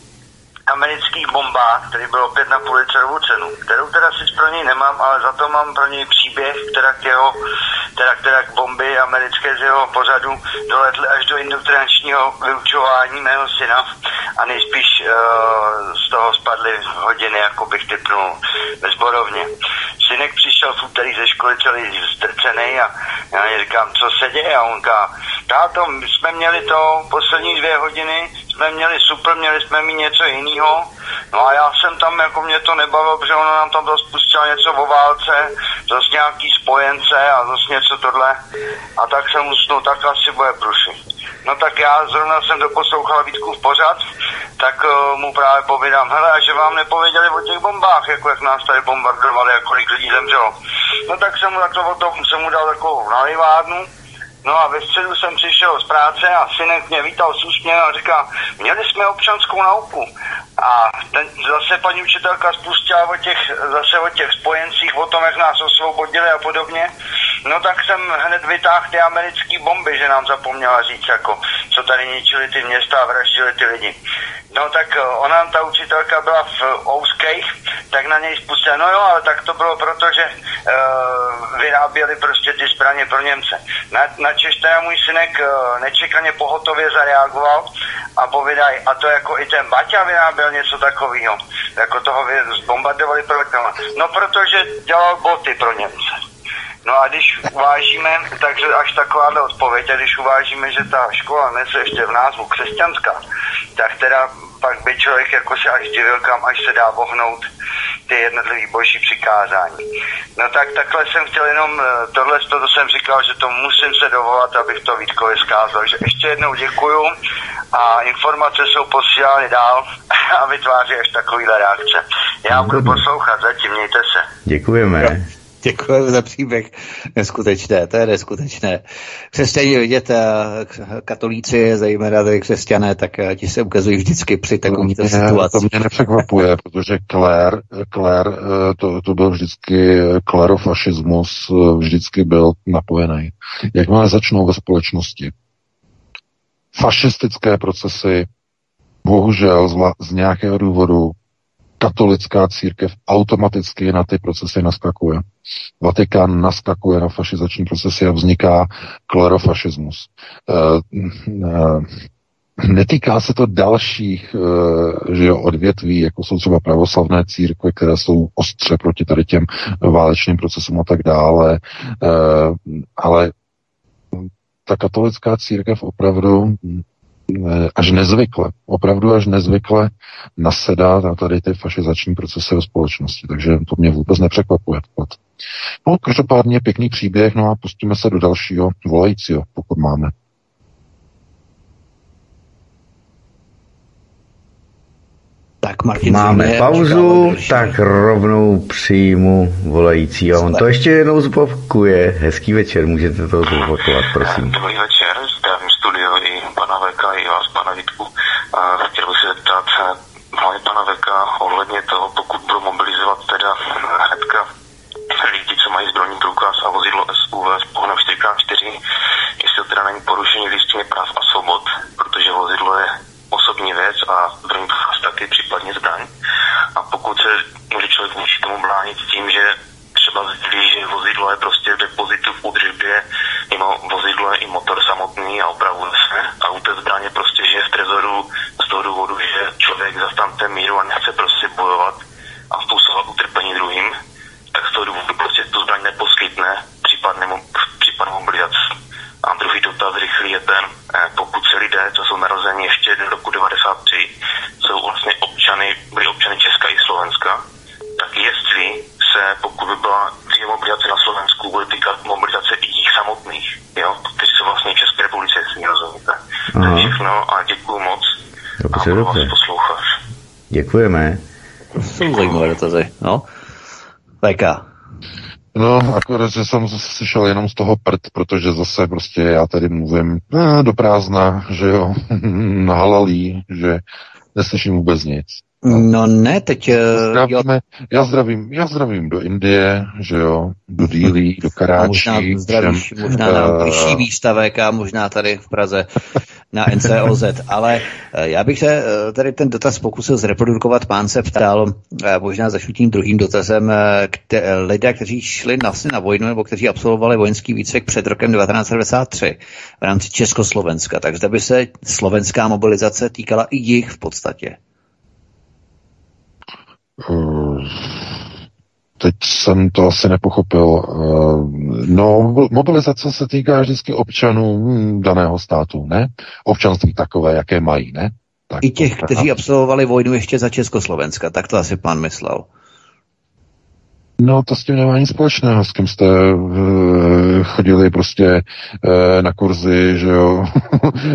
amerických bombách, který byl opět na Pulitzerovu cenu, kterou teda si pro něj nemám, ale za to mám pro něj příběh, která k jeho, teda, která k bomby americké z jeho pořadu doletly až do indoktrinačního vyučování mého syna a nejspíš uh, z toho spadly hodiny, jako bych typnul, ve zborovně. Synek přišel v úterý ze školy celý zdrcený a já říkám, co se děje a on říká, táto, my jsme měli to poslední dvě hodiny, jsme měli super, měli jsme mít něco jiného. No a já jsem tam, jako mě to nebavilo, protože ona nám tam rozpustila něco o válce, zase nějaký spojence a zase něco tohle. A tak jsem usnul, tak asi bude průšvih. No tak já zrovna jsem doposlouchal Vítku v pořad, tak uh, mu právě povídám, hele, že vám nepověděli o těch bombách, jako jak nás tady bombardovali a kolik lidí zemřelo. No tak jsem mu takto o tom, jsem mu dal takovou nalivárnu, No a ve středu jsem přišel z práce a synek mě vítal s úsměvem a říká, měli jsme občanskou nauku. A ten, zase paní učitelka spustila o těch, zase o těch spojencích, o tom, jak nás osvobodili a podobně. No tak jsem hned vytáhl ty americké bomby, že nám zapomněla říct, jako, co tady ničili ty města a vraždili ty lidi. No tak eh, ona, ta učitelka byla v Ouských, tak na něj spustila, no jo, ale tak to bylo proto, že uh, vyráběli prostě ty zbraně pro Němce. Na, na Češ teda můj synek uh, nečekaně pohotově zareagoval a povídaj, a to jako i ten Baťa vyráběl něco takového, jako toho zbombardovali pro No protože dělal boty pro Němce. No a když uvážíme, takže až takováhle odpověď, a když uvážíme, že ta škola nese ještě v názvu křesťanská, tak teda pak by člověk jako se až divil, kam až se dá vohnout ty jednotlivé boží přikázání. No tak takhle jsem chtěl jenom eh, tohle, to jsem říkal, že to musím se dovolat, abych to Vítkovi zkázal. Takže ještě jednou děkuju a informace jsou posílány dál a vytváří až takovýhle reakce. Já budu poslouchat, zatím mějte se. Děkujeme. Děkujeme za příběh. Neskutečné, to je neskutečné. Přesně vidět, eh, katolíci, zejména tady křesťané, tak eh, ti se ukazují vždycky při takovýchto to situacích. To mě nepřekvapuje, protože Claire, Claire eh, to, to byl vždycky, klerofašismus vždycky byl napojený. Jakmile začnou ve společnosti fašistické procesy, bohužel z, z nějakého důvodu katolická církev automaticky na ty procesy naskakuje. Vatikán naskakuje na fašizační procesy a vzniká klerofašismus. E, e, netýká se to dalších e, že jo, odvětví, jako jsou třeba pravoslavné církve, které jsou ostře proti tady těm válečným procesům a tak dále, ale ta katolická církev opravdu Eh, až nezvykle, opravdu až nezvykle nasedá na tady ty fašizační procesy ve společnosti. Takže to mě vůbec nepřekvapuje. No, každopádně pěkný příběh, no a pustíme se do dalšího volajícího, pokud máme. Tak Martin, Máme pauzu, tak rovnou přijmu volajícího. On to ještě jednou zopakuje. Hezký večer, můžete to zopakovat, prosím. Dobrý večer, pana VK, i vás, pana Vítku. A chtěl bych se zeptat hlavně pana VK ohledně toho, pokud budou mobilizovat teda hnedka lidi, co mají zbrojní průkaz a vozidlo SUV s pohnem 4x4, jestli to teda není porušení listiny práv a svobod, protože vozidlo je osobní věc a zbrojní průkaz taky, případně zbraň. A pokud se může člověk vůči tomu bránit tím, že třeba sdělí, že vozidlo je prostě v depozitu v údržbě, mimo vozidlo je i motor samotný a opravuje té zbraně prostě, že je v trezoru z toho důvodu, že člověk zastante míru a nechce prostě bojovat a způsobovat utrpení druhým, tak z toho důvodu prostě tu zbraň neposkytne případně, případně mobilizace. A druhý dotaz rychlý je ten, eh, pokud se lidé, co jsou narozeni ještě do roku 93, jsou vlastně občany, byli občany Česka i Slovenska, tak jestli se, pokud by byla dříve mobilizace na Slovensku, bude týkat mobilizace i jich samotných, jo, kteří jsou vlastně v České republice, jestli mě rozumíte. To je všechno a děkuji moc. Dobře, a budu dobře. vás poslouchat. Děkujeme. Jsou zajímavé dotazy, no. VK. No, akorát, že jsem slyšel jenom z toho prd, protože zase prostě já tady mluvím eh, do prázdna, že jo, na halalí, že neslyším vůbec nic. No ne, teď... eh, jo, Zdravíme, já zdravím, já zdravím do Indie, že jo, do Dílí, do a Karáčí. možná zdravíš, všem, možná na bližší výstavek a možná tady v Praze na NCOZ. Ale eh, já bych se eh, tady ten dotaz pokusil zreprodukovat. Pán se ptal, možná začnu tím druhým dotazem, kte, lidé, kteří šli na, na vojnu nebo kteří absolvovali vojenský výcvik před rokem 1993 v rámci Československa. Tak zda by se slovenská mobilizace týkala i jich v podstatě. Eh, Teď jsem to asi nepochopil. Eh, No, mobilizace se týká vždycky občanů daného státu, ne? Občanství takové, jaké mají, ne? Tak I těch, kteří absolvovali vojnu ještě za Československa, tak to asi pan myslel. No, to s tím nemá nic společného, s kým jste uh, chodili prostě uh, na kurzy, že jo,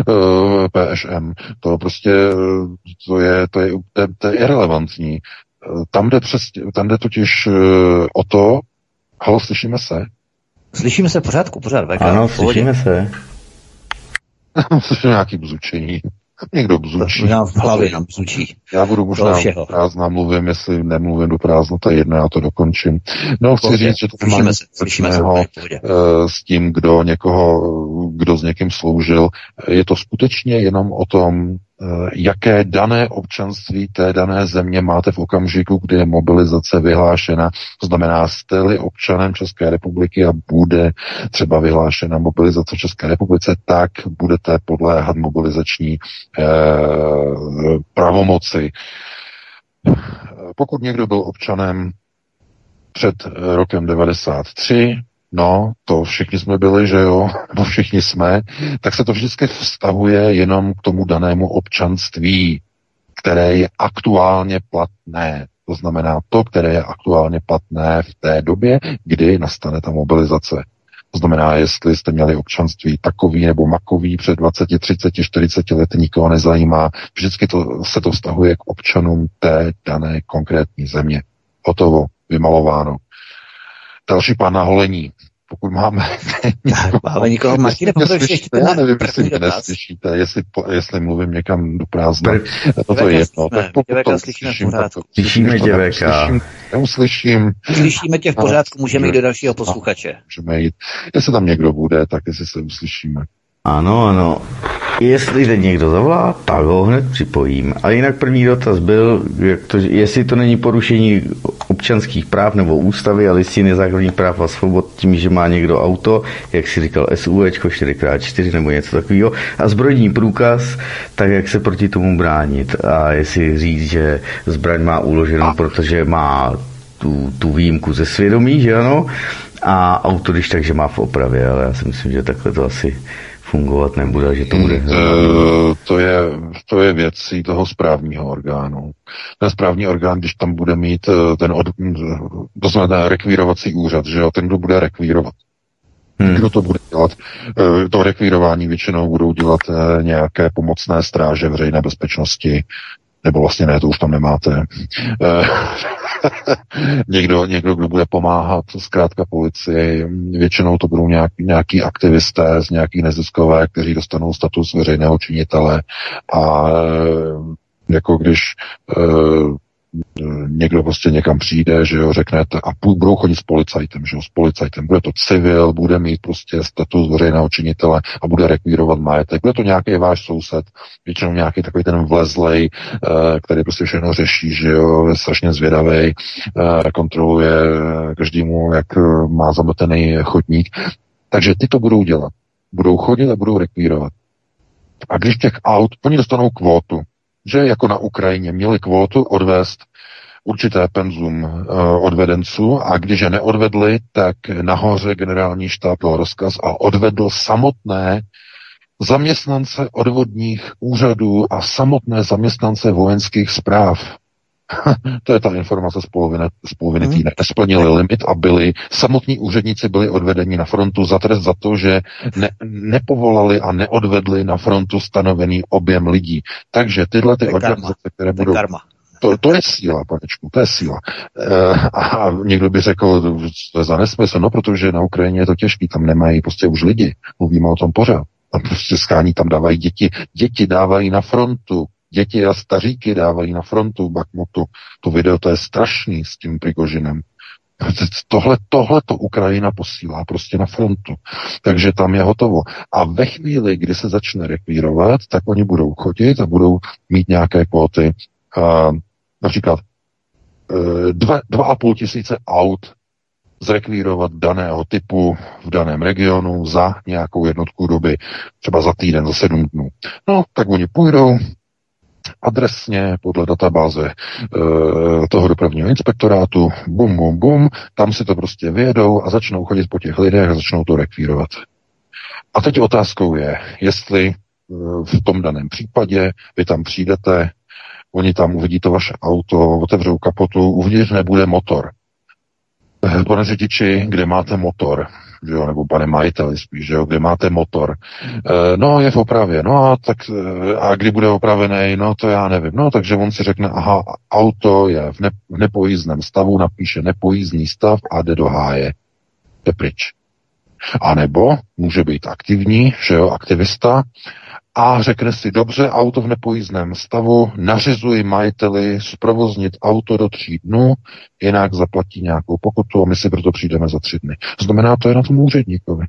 PŠM. To prostě, to je, to je, to je, to je irrelevantní. Tam jde, přes, tam jde totiž uh, o to, halo, slyšíme se? Slyšíme se pořádku, pořád. VK, Ano, slyšíme se. Slyším nějaký bzučení. Někdo bzučí. Možná v hlavě nám bzučí. Já budu možná všeho. prázdná, mluvím, jestli nemluvím do prázdna, to je jedno, já to dokončím. No, chci Pohodě. říct, že to Slyšíme se, slyšíme se, eh, s tím, kdo někoho, kdo s někým sloužil. Je to skutečně jenom o tom, eh, jaké dané občanství té dané země máte v okamžiku, kdy je mobilizace vyhlášena. To znamená, jste-li občanem České republiky a bude třeba vyhlášena mobilizace v České republice, tak budete podléhat mobilizační eh, pravomoci. Pokud někdo byl občanem před eh, rokem 93, no, to všichni jsme byli, že jo, nebo všichni jsme, tak se to vždycky vztahuje jenom k tomu danému občanství, které je aktuálně platné. To znamená to, které je aktuálně platné v té době, kdy nastane ta mobilizace. To znamená, jestli jste měli občanství takový nebo makový před 20, 30, 40 lety, nikoho nezajímá. Vždycky to, se to vztahuje k občanům té dané konkrétní země. Hotovo, vymalováno. Další pán na holení. Pokud máme... Máme slyšíte, ten já nevím, jestli mě neslyšíte, jestli, po- jestli mluvím někam do prázdna. Pr- No to je jedno. Tak pokud Děveka to uslyším, tak to Slyšíme když to tě, neuslyším, Slyšíme tě v pořádku, můžeme jít do dalšího posluchače. můžeme jít. Jestli tam někdo bude, tak jestli se uslyšíme. Ano, ano. Jestli jde někdo zavolá, tak ho hned připojím. A jinak první dotaz byl, jak to, jestli to není porušení občanských práv nebo ústavy a listiny základních práv a svobod tím, že má někdo auto, jak si říkal SUVčko 4x4 nebo něco takového, a zbrojní průkaz, tak jak se proti tomu bránit. A jestli říct, že zbraň má uloženou, protože má tu, tu výjimku ze svědomí, že ano, a auto když takže má v opravě, ale já si myslím, že takhle to asi fungovat nebude, že to bude... Eh, to je, to je věcí toho správního orgánu. Ten správní orgán, když tam bude mít eh, ten od, to znamená rekvírovací úřad, že jo, ten, kdo bude rekvírovat. Hmm. Kdo to bude dělat? Eh, To rekvírování většinou budou dělat nějaké pomocné stráže veřejné bezpečnosti, nebo vlastně ne, to už tam nemáte. Eh, někdo, někdo, kdo bude pomáhat zkrátka policii, většinou to budou nějak, nějaký aktivisté z nějakých neziskové, kteří dostanou status veřejného činitele a eh, jako když eh, někdo prostě někam přijde, že jo, řeknete, a budou chodit s policajtem, že jo, s policajtem, bude to civil, bude mít prostě status veřejného činitele a bude rekvírovat majetek. Bude to nějaký váš soused, většinou nějaký takový ten vlezlej, eh, který prostě všechno řeší, že jo, je strašně zvědavý, kontroluje každému, jak eh, má zametený chodník. Takže ty to budou dělat. Budou chodit a budou rekvírovat. A když těch aut, oni dostanou kvótu, že jako na Ukrajině měli kvótu odvést určité penzum uh, odvedenců a když je neodvedli, tak nahoře generální štáb dal rozkaz a odvedl samotné zaměstnance odvodních úřadů a samotné zaměstnance vojenských zpráv. to je ta informace z poloviny, z poloviny Mhm. týdne. Nesplnili limit a byli, samotní úředníci byli odvedeni na frontu za trest za to, že ne, nepovolali a neodvedli na frontu stanovený objem lidí. Takže tyhle ty organizace, které budou karma. to, to je síla, panečku, to je síla. E, a někdo by řekl, to je za nesmysl, no protože na Ukrajině je to těžký, tam nemají prostě už lidi, mluvíme o tom pořád. Tam prostě schání, tam dávají děti, děti dávají na frontu, děti a staříky dávají na frontu Bakmutu. To video, to je strašný s tím Prigožinem. Tohle, tohle to Ukrajina posílá prostě na frontu. Takže tam je hotovo. A ve chvíli, kdy se začne rekvírovat, tak oni budou chodit a budou mít nějaké kvóty. Uh, například uh, dva, dva a půl tisíce aut zrekvírovat daného typu v daném regionu za nějakou jednotku doby, třeba za týden, za sedm dnů. No, tak oni půjdou, adresně podle databáze e, toho dopravního inspektorátu, bum, bum, bum, tam si to prostě vyjedou a začnou chodit po těch lidech a začnou to rekvírovat. A teď otázkou je, jestli v tom daném případě, vy tam přijdete, oni tam uvidí to vaše auto, otevřou kapotu, uvnitř nebude motor. Eh, pane řidiči, kde máte motor? Že jo, nebo pane majiteli spíš, že jo, kde máte motor. E, no, je v opravě, no a tak, a kdy bude opravený, no to já nevím. No, takže on si řekne, aha, auto je v, ne, v nepojízdném stavu, napíše nepojízdný stav a jde do háje. Jde pryč. A nebo může být aktivní, že jo, aktivista, a řekne si, dobře, auto v nepojízdném stavu, nařizuji majiteli zprovoznit auto do tří dnů, jinak zaplatí nějakou pokutu a my si proto přijdeme za tři dny. Znamená, to je na tom úředníkovi.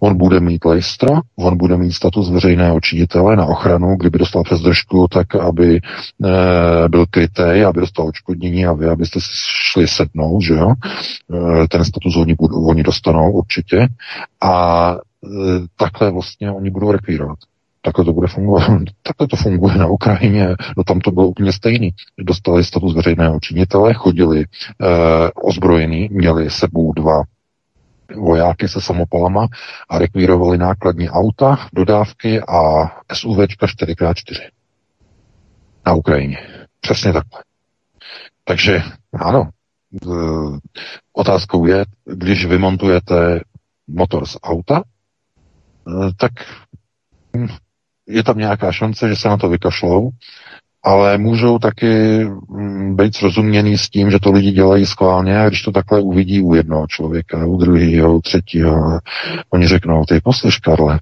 On bude mít lejstra, on bude mít status veřejného činitele na ochranu, kdyby dostal přes držku, tak aby e, byl krytý, aby dostal očkodnění a vy, abyste si šli sednout, že jo. E, ten status oni, budou, oni dostanou určitě. A e, takhle vlastně oni budou rekvírovat. Takhle to bude fungovat. Takhle to funguje na Ukrajině. No tam to bylo úplně stejný. Dostali status veřejného činitele, chodili e, ozbrojení, měli sebou dva vojáky se samopalama a rekvírovali nákladní auta, dodávky a SUVčka 4x4 na Ukrajině. Přesně takhle. Takže ano, e, otázkou je, když vymontujete motor z auta, e, tak hm, je tam nějaká šance, že se na to vykašlou, ale můžou taky mm, být srozuměný s tím, že to lidi dělají schválně a když to takhle uvidí u jednoho člověka, u druhého, u třetího, oni řeknou, ty poslyš, Karle,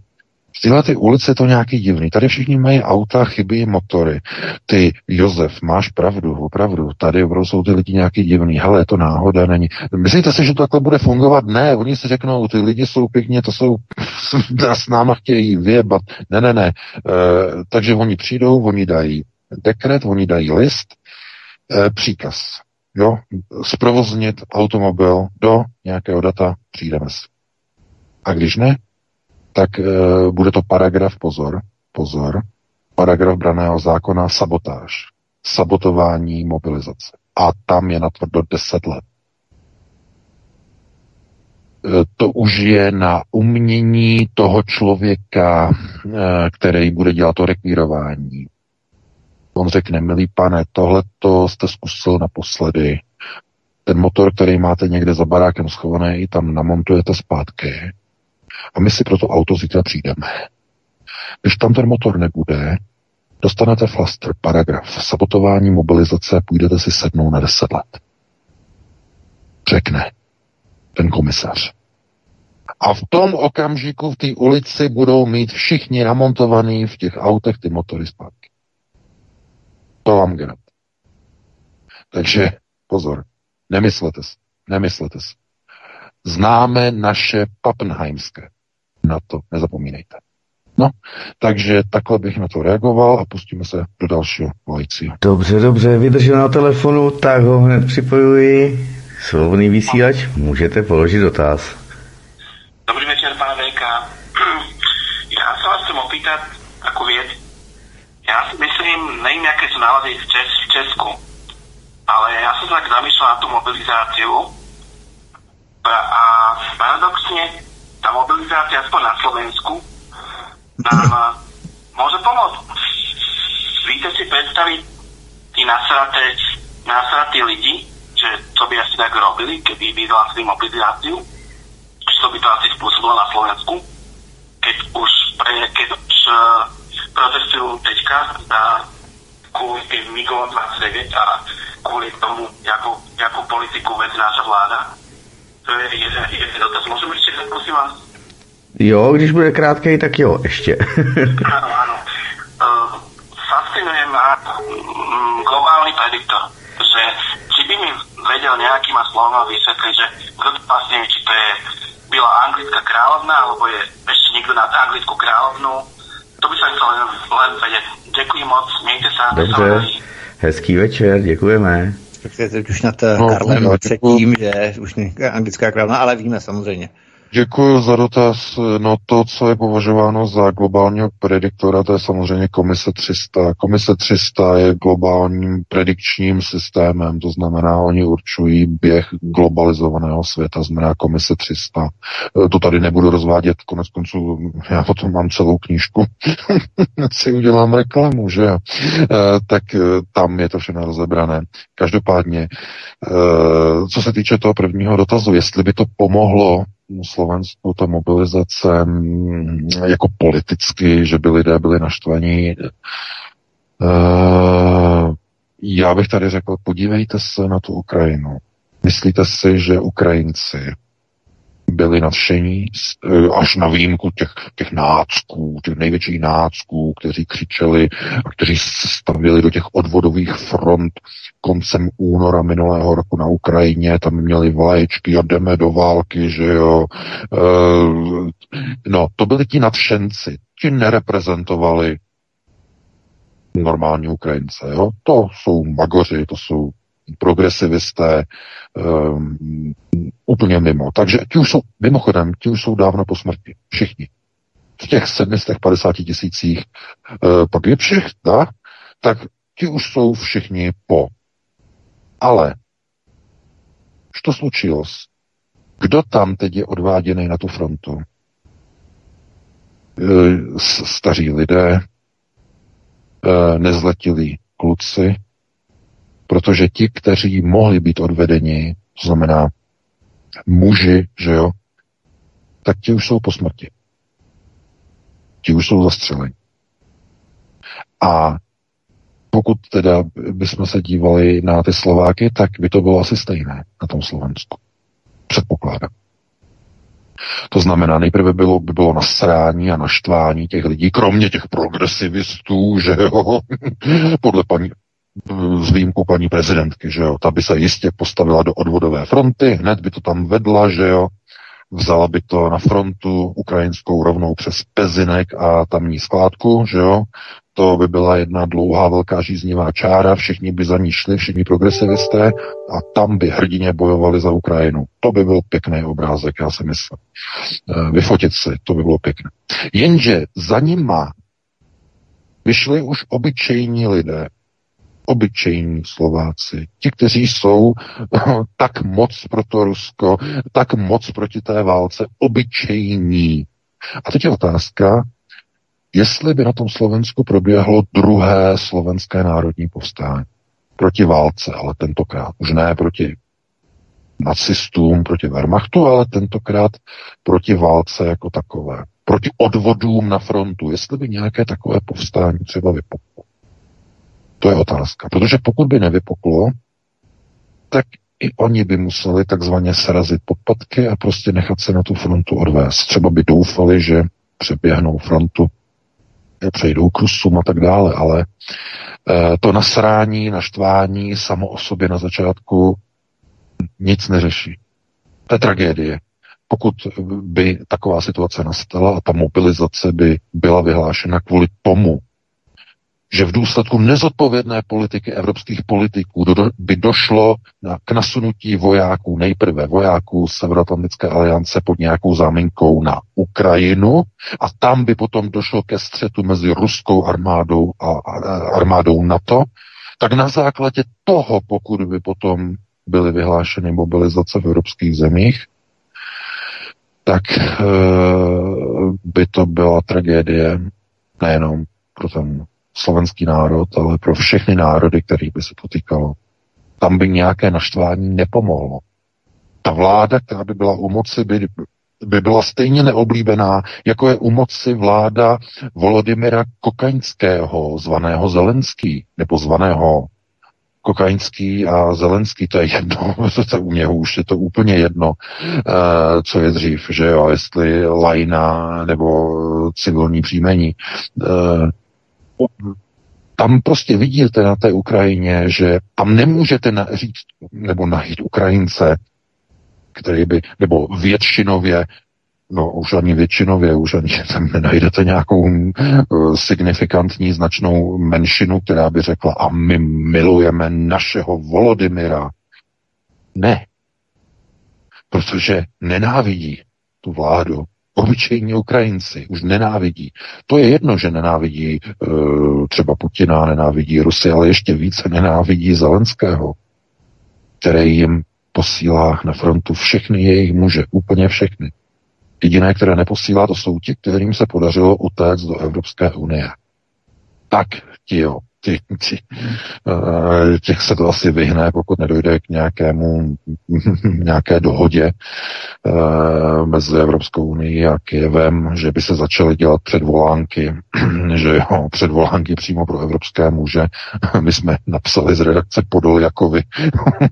v téhle ty ulici je to nějaký divný. Tady všichni mají auta, chybí motory. Ty, Josef, máš pravdu, opravdu. Tady jsou ty lidi nějaký divný. Hele, to náhoda, není. Myslíte si, že to takhle bude fungovat? Ne, oni si řeknou, ty lidi jsou pěkně, to jsou, s náma chtějí vyjebat. Ne, ne, ne. E, takže oni přijdou, oni dají dekret, oni dají list, e, příkaz. Jo, zprovoznit automobil do nějakého data, přijdeme si. A když ne, tak e, bude to paragraf, pozor, pozor, paragraf braného zákona sabotáž, sabotování mobilizace. A tam je natvrdo 10 let. E, to už je na umění toho člověka, e, který bude dělat to rekvírování. On řekne, milý pane, tohle to jste zkusil naposledy. Ten motor, který máte někde za barákem schovaný, tam namontujete zpátky a my si pro to auto zítra přijdeme. Když tam ten motor nebude, dostanete flaster, paragraf, sabotování mobilizace, půjdete si sednout na 10 let. Řekne ten komisař. A v tom okamžiku v té ulici budou mít všichni namontovaný v těch autech ty motory zpátky. To vám garant. Takže pozor, nemyslete si, nemyslete si. Známe naše pappenheimské. Na to nezapomínejte. No, takže takhle bych na to reagoval a pustíme se do dalšího volajícího. Dobře, dobře, vydržel na telefonu, tak ho hned připojuji. Svobodný vysílač, můžete položit dotaz. Dobrý večer, pane VK. Já se vás chcem opýtat takovou věc. Já si myslím, nevím, jaké jsou nálady v, Čes, v Česku, ale já jsem tak zamýšlel na tu mobilizáciu a paradoxně tá mobilizácia aspoň na Slovensku. Nám môže pomôcť. Víte si predstaviť tí nasraté, nasratí lidi, že to by asi tak robili, keby vyhlásili mobilizáciu, že to by to asi spôsobilo na Slovensku, keď už, pre, keď už uh, protestujú teďka za kvôli tým MIGO 29 a kvôli tomu, jakú, jakú politiku vedie naša vláda to je jeden, jeden dotaz. Můžu ještě prosím vás? Jo, když bude krátký, tak jo, ještě. ano, ano. Uh, fascinuje ma mm, globálny prediktor, že či by mi vedel nejakýma slovama vysvetliť, že kto to vlastne či to je byla anglická královna, alebo je ešte niekto nad anglickou královnu. To by som chcel len, len vedieť. Děkuji moc, mějte se. Dobře, hezký večer, děkujeme respektive teď už nad no, Karlem no, třetím, že už anglická královna, ale víme samozřejmě. Děkuji za dotaz. No to, co je považováno za globálního prediktora, to je samozřejmě komise 300. Komise 300 je globálním predikčním systémem, to znamená, oni určují běh globalizovaného světa, znamená komise 300. E, to tady nebudu rozvádět, konec konců já potom mám celou knížku, si udělám reklamu, že jo. E, tak e, tam je to všechno rozebrané. Každopádně, co se týče toho prvního dotazu, jestli by to pomohlo Slovensku ta mobilizace mm, jako politicky, že by lidé byli naštvaní. Uh, já bych tady řekl, podívejte se na tu Ukrajinu. Myslíte si, že Ukrajinci byli nadšení, eh, až na výjimku těch, těch nácků, těch největších nácků, kteří křičeli a kteří se stavili do těch odvodových front koncem února minulého roku na Ukrajině, tam měli vlaječky a jdeme do války, že jo. E, no, to byli ti nadšenci, ti nereprezentovali normální Ukrajince, jo. To jsou magoři, to jsou progresivisté, um, úplně mimo. Takže ti už jsou, mimochodem, ti už jsou dávno po smrti. Všichni. V těch 750 tisících uh, pak je všech, da? tak ti už jsou všichni po. Ale, co slučilo? Kdo tam teď je odváděný na tu frontu? Uh, staří lidé, uh, nezletilí kluci, Protože ti, kteří mohli být odvedeni, to znamená muži, že jo, tak ti už jsou po smrti. Ti už jsou zastřeleni. A pokud teda bychom se dívali na ty Slováky, tak by to bylo asi stejné na tom Slovensku. Předpokládám. To znamená, nejprve bylo, by bylo nasrání a naštvání těch lidí, kromě těch progresivistů, že jo, podle paní s výjimkou paní prezidentky, že jo, ta by se jistě postavila do odvodové fronty, hned by to tam vedla, že jo, vzala by to na frontu ukrajinskou rovnou přes Pezinek a tamní skládku, že jo, to by byla jedna dlouhá velká žíznivá čára, všichni by za ní šli, všichni progresivisté a tam by hrdině bojovali za Ukrajinu. To by byl pěkný obrázek, já si myslím. E, vyfotit si, to by bylo pěkné. Jenže za nima vyšli už obyčejní lidé, obyčejní Slováci, ti, kteří jsou tak moc pro to Rusko, tak moc proti té válce, obyčejní. A teď je otázka, jestli by na tom Slovensku proběhlo druhé slovenské národní povstání. Proti válce, ale tentokrát. Už ne proti nacistům, proti Wehrmachtu, ale tentokrát proti válce jako takové. Proti odvodům na frontu. Jestli by nějaké takové povstání třeba vypuklo. To je otázka. Protože pokud by nevypuklo, tak i oni by museli takzvaně srazit podpatky a prostě nechat se na tu frontu odvést. Třeba by doufali, že přeběhnou frontu, přejdou k Rusům a tak dále, ale e, to nasrání, naštvání samo o sobě na začátku nic neřeší. To je tragédie. Pokud by taková situace nastala a ta mobilizace by byla vyhlášena kvůli tomu, že v důsledku nezodpovědné politiky evropských politiků by došlo k nasunutí vojáků, nejprve vojáků Severoatlantické aliance pod nějakou záminkou na Ukrajinu a tam by potom došlo ke střetu mezi ruskou armádou a, armádou NATO, tak na základě toho, pokud by potom byly vyhlášeny mobilizace v evropských zemích, tak e, by to byla tragédie nejenom pro ten slovenský národ, ale pro všechny národy, kterých by se to týkalo. Tam by nějaké naštvání nepomohlo. Ta vláda, která by byla u moci, by, by byla stejně neoblíbená, jako je u moci vláda Volodymyra Kokaňského, zvaného Zelenský, nebo zvaného Kokaňský a Zelenský, to je jedno, to u něho už je to úplně jedno, uh, co je dřív, že jo, jestli lajna nebo civilní příjmení. Uh, tam prostě vidíte na té Ukrajině, že tam nemůžete říct nebo najít Ukrajince, který by, nebo většinově, no už ani většinově, už ani tam nenajdete nějakou uh, signifikantní značnou menšinu, která by řekla a my milujeme našeho Volodymyra. Ne. Protože nenávidí tu vládu. Obyčejní Ukrajinci už nenávidí. To je jedno, že nenávidí e, třeba Putina, nenávidí Rusy, ale ještě více nenávidí Zelenského, který jim posílá na frontu všechny jejich muže, úplně všechny. Jediné, které neposílá, to jsou ti, kterým se podařilo utéct do Evropské unie. Tak ti jo, těch, těch, eh, těch se to asi vyhne, pokud nedojde k nějakému, nějaké dohodě eh, mezi Evropskou unii a Kyjevem, že by se začaly dělat předvolánky, že jo, předvolánky přímo pro evropské muže. My jsme napsali z redakce Podol Jakovi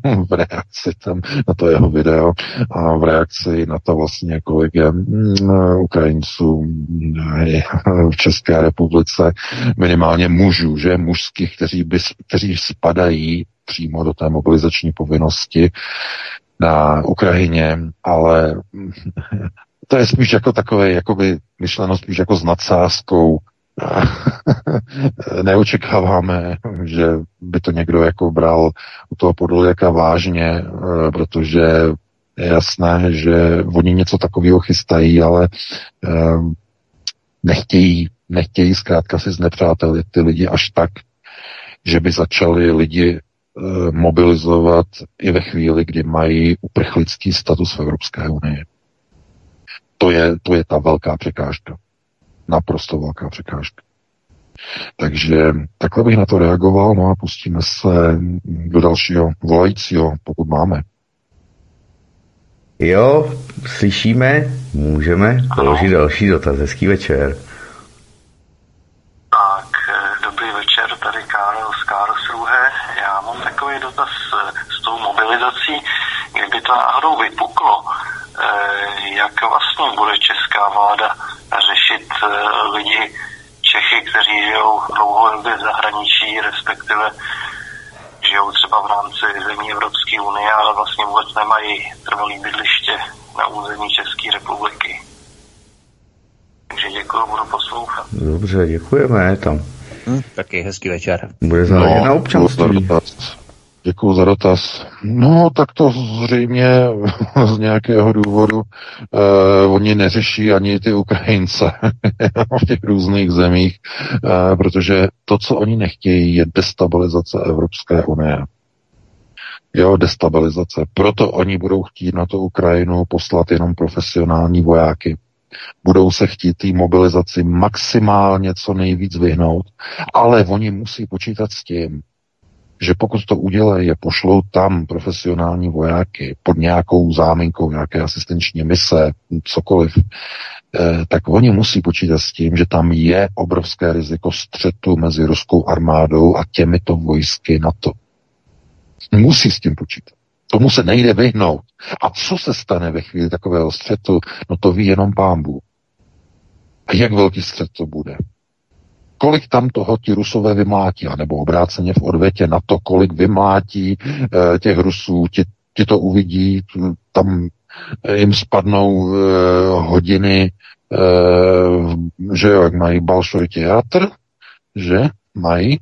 v reakci tam na to jeho video a v reakci na to vlastně, kolik je mm, Ukrajinců v České republice, minimálně mužů, že muž mužských, kteří, by, kteří spadají přímo do té mobilizační povinnosti na Ukrajině, ale to je spíš jako takové, jakoby myšleno spíš jako s nadsázkou. Neočekáváme, že by to někdo jako bral u toho podlověka vážně, eh, protože je jasné, že oni něco takového chystají, ale eh, nechtějí, nechtějí zkrátka si znepřátelit ty lidi až tak, že by začali lidi e, mobilizovat i ve chvíli, kdy mají uprchlický status v Evropské unii. To je, to je ta velká překážka. Naprosto velká překážka. Takže takhle bych na to reagoval, no a pustíme se do dalšího volajícího, pokud máme. Jo, slyšíme, můžeme položit další dotaz. Hezký večer. dotaz eh, s tou mobilizací, kdyby to náhodou vypuklo, eh, jak vlastně bude česká vláda řešit eh, lidi, Čechy, kteří žijou dlouhodobě v zahraničí, respektive žijou třeba v rámci zemí Evropské unie, ale vlastně vůbec nemají trvalý bydliště na území České republiky. Takže děkuji, budu poslouchat. Dobře, děkujeme tam. Hm, taky hezký večer. Bude záležet no, na občanství. Děkuji za dotaz. No, tak to zřejmě z nějakého důvodu eh, oni neřeší ani ty Ukrajince v těch různých zemích, eh, protože to, co oni nechtějí, je destabilizace Evropské unie. Jo, destabilizace. Proto oni budou chtít na tu Ukrajinu poslat jenom profesionální vojáky. Budou se chtít té mobilizaci maximálně co nejvíc vyhnout, ale oni musí počítat s tím, že pokud to udělají a pošlou tam profesionální vojáky pod nějakou záminkou, nějaké asistenční mise, cokoliv, eh, tak oni musí počítat s tím, že tam je obrovské riziko střetu mezi ruskou armádou a těmito vojsky NATO. Musí s tím počítat. Tomu se nejde vyhnout. A co se stane ve chvíli takového střetu, no to ví jenom pámbu. A jak velký střet to bude? Kolik tam toho ti Rusové vymlátí, nebo obráceně v odvětě na to, kolik vymlátí e, těch Rusů, ti, ti to uvidí, tam jim spadnou e, hodiny, e, že jo, jak mají Balšoj teatr, že mají,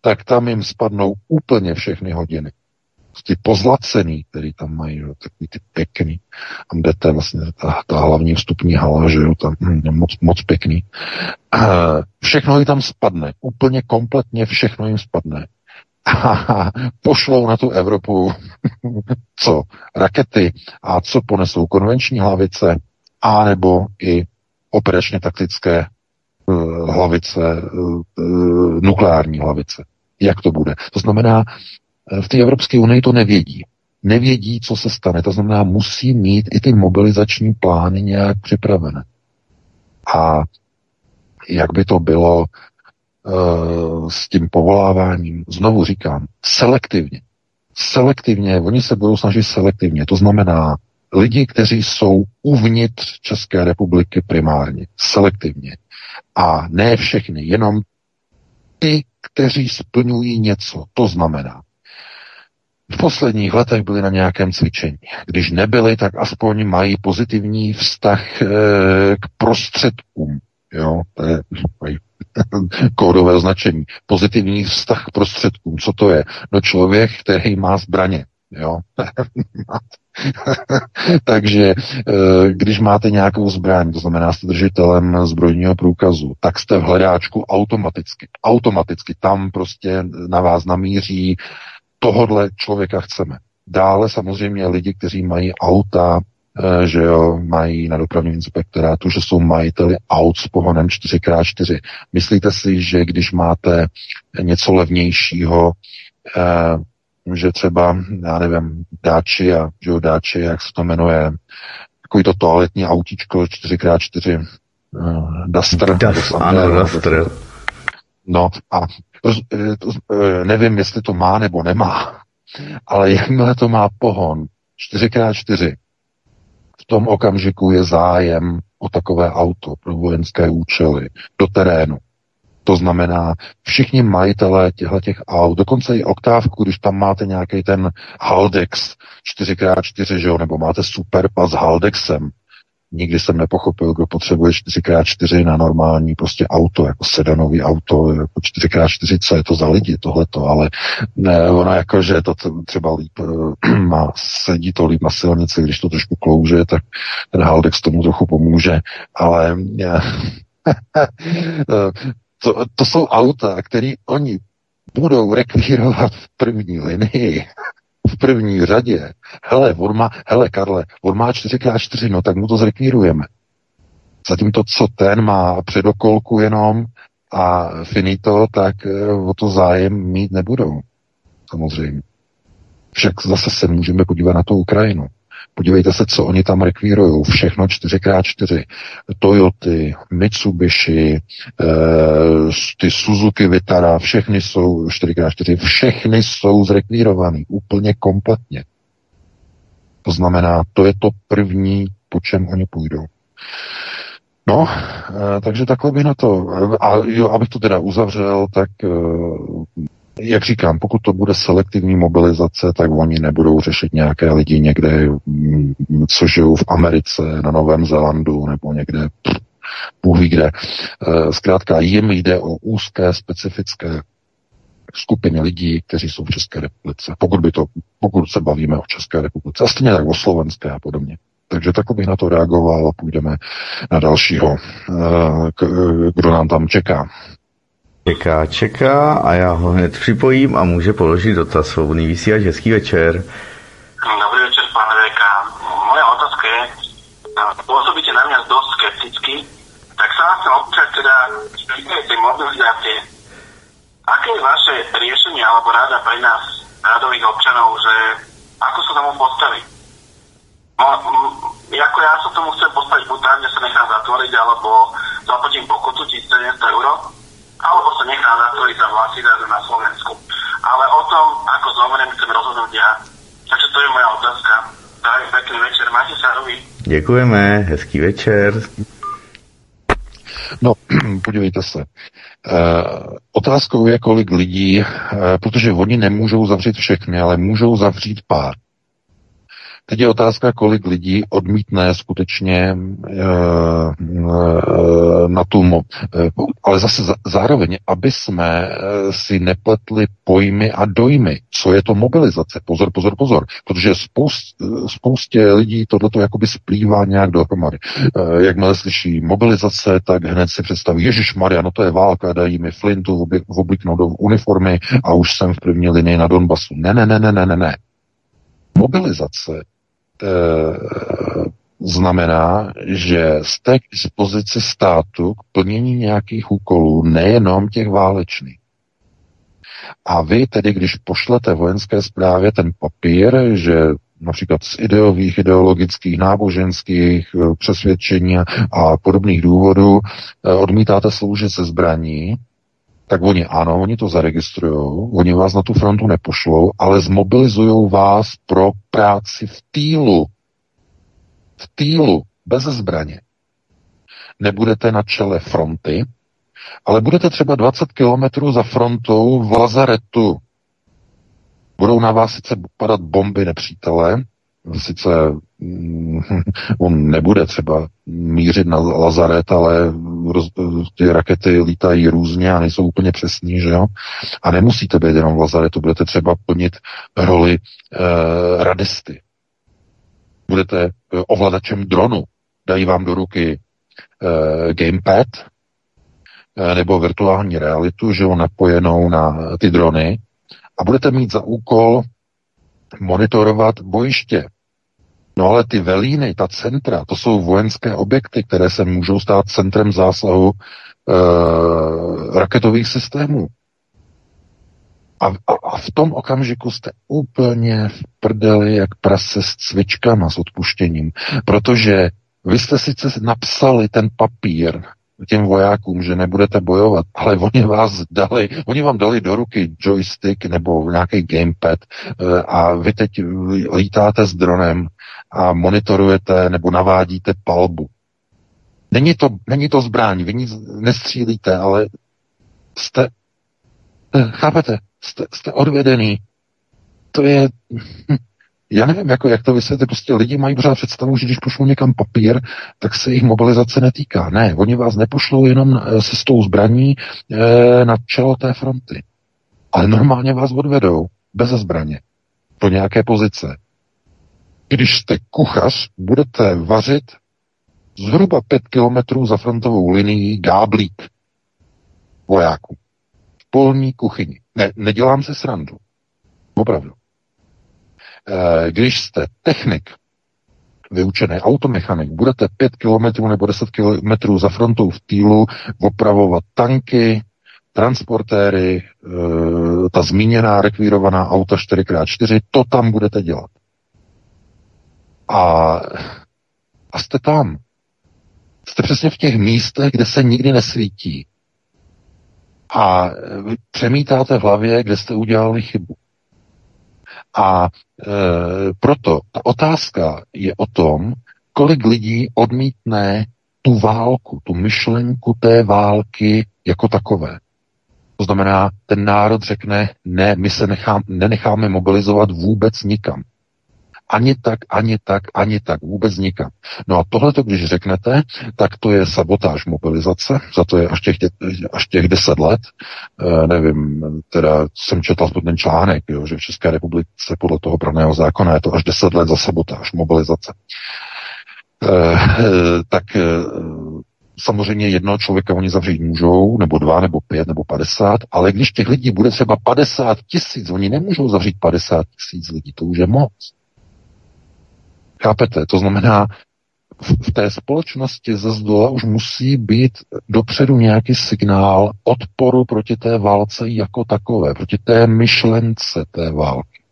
tak tam jim spadnou úplně všechny hodiny ty pozlacený, který tam mají, jo, takový ty pěkný. Tam jdete vlastně ta, ta hlavní vstupní hala, že jo, tam hm, moc, moc pěkný. A všechno jim tam spadne, úplně kompletně všechno jim spadne. A pošlou na tu Evropu co? Rakety a co ponesou konvenční hlavice, a nebo i operačně taktické uh, hlavice, uh, nukleární hlavice. Jak to bude? To znamená, v té Evropské unii to nevědí. Nevědí, co se stane. To znamená, musí mít i ty mobilizační plány nějak připravené. A jak by to bylo uh, s tím povoláváním, znovu říkám, selektivně. Selektivně, oni se budou snažit selektivně. To znamená, lidi, kteří jsou uvnitř České republiky primárně, selektivně. A ne všechny, jenom ty, kteří splňují něco. To znamená, v posledních letech byli na nějakém cvičení. Když nebyli, tak aspoň mají pozitivní vztah e, k prostředkům. Jo, to je kódové označení. Pozitivní vztah k prostředkům. Co to je? No člověk, který má zbraně. Jo? Takže eh, když máte nějakou zbraň, to znamená jste držitelem zbrojního průkazu, tak jste v hledáčku automaticky. Automaticky tam prostě na vás namíří tohodle člověka chceme. Dále samozřejmě lidi, kteří mají auta, eh, že jo, mají na dopravním inspektorátu, že jsou majiteli aut s pohonem 4x4. Myslíte si, že když máte něco levnějšího, eh, že třeba, já nevím, dáči a že jo, dáči, jak se to jmenuje, takový to toaletní autíčko 4x4 uh, Duster. Das, ano, Duster. No a to, to, nevím, jestli to má nebo nemá, ale jakmile to má pohon 4x4, v tom okamžiku je zájem o takové auto pro vojenské účely do terénu. To znamená, všichni majitelé těchto těch aut, dokonce i oktávku, když tam máte nějaký ten Haldex 4x4, že jo, nebo máte Superpa s Haldexem, nikdy jsem nepochopil, kdo potřebuje 4x4 na normální prostě auto, jako sedanový auto, jako 4x4, co je to za lidi, tohleto, ale ne, ono jako, že to třeba líp má, sedí to líp na silnici, když to trošku klouže, tak ten Haldex tomu trochu pomůže, ale to, to jsou auta, které oni budou rekvírovat v první linii, v první řadě. Hele, on má, hele Karle, on má 4x4, no tak mu to zrekvírujeme. Zatímto, co ten má předokolku jenom a finito, tak eh, o to zájem mít nebudou. Samozřejmě. Však zase se můžeme podívat na tu Ukrajinu. Podívejte se, co oni tam rekvírují. Všechno 4x4. Toyoty, Mitsubishi, eh, ty Suzuki Vitara, všechny jsou 4x4. Všechny jsou zrekvírovaný úplně kompletně. To znamená, to je to první, po čem oni půjdou. No, e, takže takhle bych na to. A jo, abych to teda uzavřel, tak e, jak říkám, pokud to bude selektivní mobilizace, tak oni nebudou řešit nějaké lidi někde, mm, co žijou v Americe, na Novém Zélandu nebo někde, Bůh kde. Eh, zkrátka jim jde o úzké, specifické skupiny lidí, kteří jsou v České republice. Pokud, by to, pokud se bavíme o České republice. A stejně tak o Slovenské a podobně. Takže tak bych na to reagoval a půjdeme na dalšího, eh, kdo nám tam čeká. Čeká, čeká a já ho hned připojím a může položit dotaz. Svobodný vysílač, hezký večer. Dobrý večer, pane VK. Moja otázka je, pôsobíte na mňa dosť skepticky, tak sa vás opýtať teda tej mobilizácie. Aké je vaše riešenie alebo rada pre nás, radových občanov, že ako sa tomu postaviť? No, ako ja sa tomu chcem postaviť buď tak, že sa nechám zatvoriť, alebo zaplatím pokutu 1700 eur, alebo sa nechá zatvoriť za vlasy na Slovensku. Ale o tom, ako zomrem, chcem rozhodnúť ja. Takže to je moja otázka. Prajem pekný večer, máte sa roví. Děkujeme, hezký večer. No, podívejte se. E, otázkou je, kolik lidí, e, protože oni nemůžou zavřít všechny, ale můžou zavřít pár. Teď je otázka, kolik lidí odmítne skutečně e, na tu, mo- e, ale zase zároveň, aby jsme si nepletli pojmy a dojmy, co je to mobilizace. Pozor, pozor, pozor, protože spoust, spoustě lidí tohleto jakoby splývá nějak dohromady. Jakmile slyší mobilizace, tak hned si představí, Ježíš Maria, no to je válka, dají mi flintu, obliknout do uniformy a už jsem v první linii na Donbasu. Ne, ne, ne, ne, ne, ne, ne. Mobilizace Eh, znamená, že jste k dispozici státu k plnění nějakých úkolů, nejenom těch válečných. A vy tedy, když pošlete vojenské zprávě ten papír, že například z ideových, ideologických, náboženských eh, přesvědčení a podobných důvodů eh, odmítáte sloužit se zbraní, tak oni ano, oni to zaregistrují, oni vás na tu frontu nepošlou, ale zmobilizují vás pro práci v týlu. V týlu, bez zbraně. Nebudete na čele fronty, ale budete třeba 20 kilometrů za frontou v lazaretu. Budou na vás sice padat bomby nepřítele, sice mm, on nebude třeba mířit na Lazaret, ale roz, ty rakety lítají různě a nejsou úplně přesní, že jo? A nemusíte být jenom v Lazaretu, budete třeba plnit roli e, radisty. Budete eh, ovladačem dronu. Dají vám do ruky eh, gamepad eh, nebo virtuální realitu, že ho napojenou na ty drony a budete mít za úkol monitorovat bojiště. No ale ty velíny, ta centra, to jsou vojenské objekty, které se můžou stát centrem zásahu e, raketových systémů. A, a, a v tom okamžiku jste úplně v prdeli jak prase s cvičkama, s odpuštěním. Protože vy jste sice napsali ten papír těm vojákům, že nebudete bojovat, ale oni vás dali, oni vám dali do ruky joystick nebo nějaký gamepad eh, a vy teď lítáte s dronem a monitorujete nebo navádíte palbu. Není to, není to zbraň, vy nic nestřílíte, ale jste, eh, chápete, jste, jste odvedený. To je, hm, já nevím, jako, jak to vysvětlit, prostě lidi mají pořád představu, že když pošlou někam papír, tak se jich mobilizace netýká. Ne, oni vás nepošlou jenom eh, se s tou zbraní e, na čelo té fronty. Ale normálně vás odvedou bez zbraně do nějaké pozice. Když jste kuchař, budete vařit zhruba pět kilometrů za frontovou linií gáblík vojáků. V polní kuchyni. Ne, nedělám se srandu. Opravdu. E, když jste technik, vyučený automechanik, budete 5 km nebo 10 km za frontou v týlu opravovat tanky, transportéry, e, ta zmíněná rekvírovaná auta 4x4, to tam budete dělat. A, a jste tam. Jste přesně v těch místech, kde se nikdy nesvítí. A přemítáte v hlavě, kde jste udělali chybu. A e, proto ta otázka je o tom, kolik lidí odmítne tu válku, tu myšlenku té války jako takové. To znamená, ten národ řekne, ne, my se nechám, nenecháme mobilizovat vůbec nikam. Ani tak, ani tak, ani tak, vůbec nikam. No a tohle, když řeknete, tak to je sabotáž mobilizace, za to je až těch, až těch deset let. E, nevím, teda jsem četl ten článek, jo, že v České republice podle toho pravného zákona je to až deset let za sabotáž mobilizace. E, tak e, samozřejmě jednoho člověka oni zavřít můžou, nebo dva, nebo pět, nebo padesát, ale když těch lidí bude třeba 50 tisíc, oni nemůžou zavřít 50 tisíc lidí, to už je moc. Chápete? To znamená, v té společnosti ze zdola už musí být dopředu nějaký signál odporu proti té válce jako takové, proti té myšlence té války.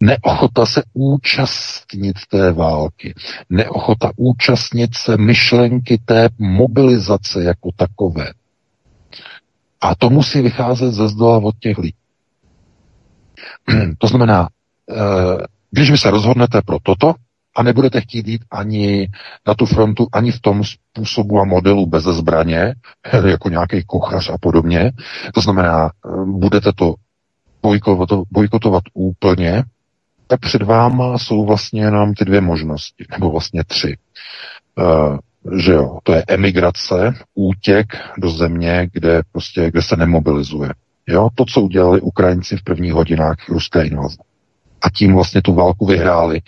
Neochota se účastnit té války, neochota účastnit se myšlenky té mobilizace jako takové. A to musí vycházet ze zdola od těch lidí. To znamená, eh, když vy se rozhodnete pro toto a nebudete chtít jít ani na tu frontu, ani v tom způsobu a modelu bez zbraně, jako nějaký kuchař a podobně, to znamená, eh, budete to bojkotovat, bojkotovat úplně, tak před váma jsou vlastně jenom ty dvě možnosti, nebo vlastně tři. Uh, že jo, to je emigrace, útěk do země, kde prostě, kde se nemobilizuje. Jo, to, co udělali Ukrajinci v prvních hodinách ruské invaze a tím vlastně tu válku vyhráli.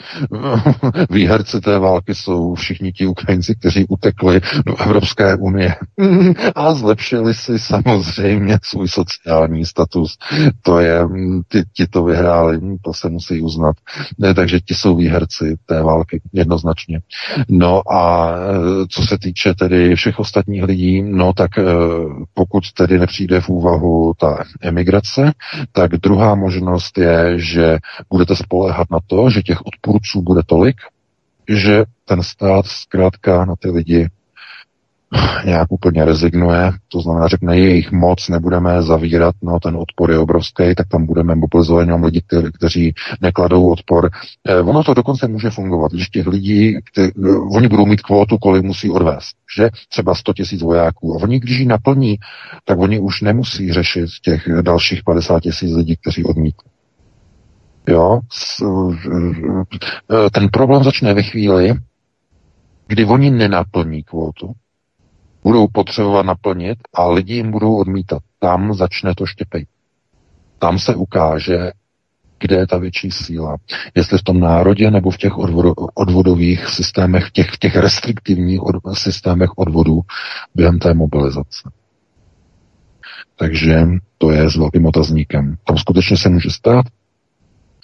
Výherci té války jsou všichni ti Ukrajinci, kteří utekli do Evropské unie a zlepšili si samozřejmě svůj sociální status. To je, ty, ti to vyhráli, to se musí uznat. Takže ti jsou výherci té války, jednoznačně. No a e, co se týče tedy všech ostatních lidí, no tak e, pokud tedy nepřijde v úvahu ta emigrace, tak druhá možnost je, že budete spoléhat na to, že těch odpůrců bude tolik, že ten stát zkrátka na ty lidi nějak úplně rezignuje, to znamená, řekne, jejich moc nebudeme zavírat, no ten odpor je obrovský, tak tam budeme mobilizovat jenom lidi, kteří, kteří nekladou odpor. Eh, ono to dokonce může fungovat, když těch lidí, kteří, oni budou mít kvótu, kolik musí odvést, že třeba 100 tisíc vojáků. A oni, když ji naplní, tak oni už nemusí řešit těch dalších 50 tisíc lidí, kteří odmítli. Jo, ten problém začne ve chvíli, kdy oni nenaplní kvotu, budou potřebovat naplnit a lidi jim budou odmítat. Tam začne to štěpej. Tam se ukáže, kde je ta větší síla. Jestli v tom národě nebo v těch odvodových systémech, v těch, v těch restriktivních od, systémech odvodů během té mobilizace. Takže to je s velkým otazníkem. Tam skutečně se může stát,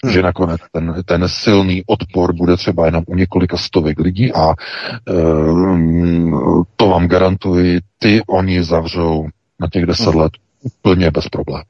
hmm. že nakonec ten, ten silný odpor bude třeba jenom u několika stovek lidí a e, to vám garantuji, ty oni zavřou na těch deset hmm. let úplně bez problémů.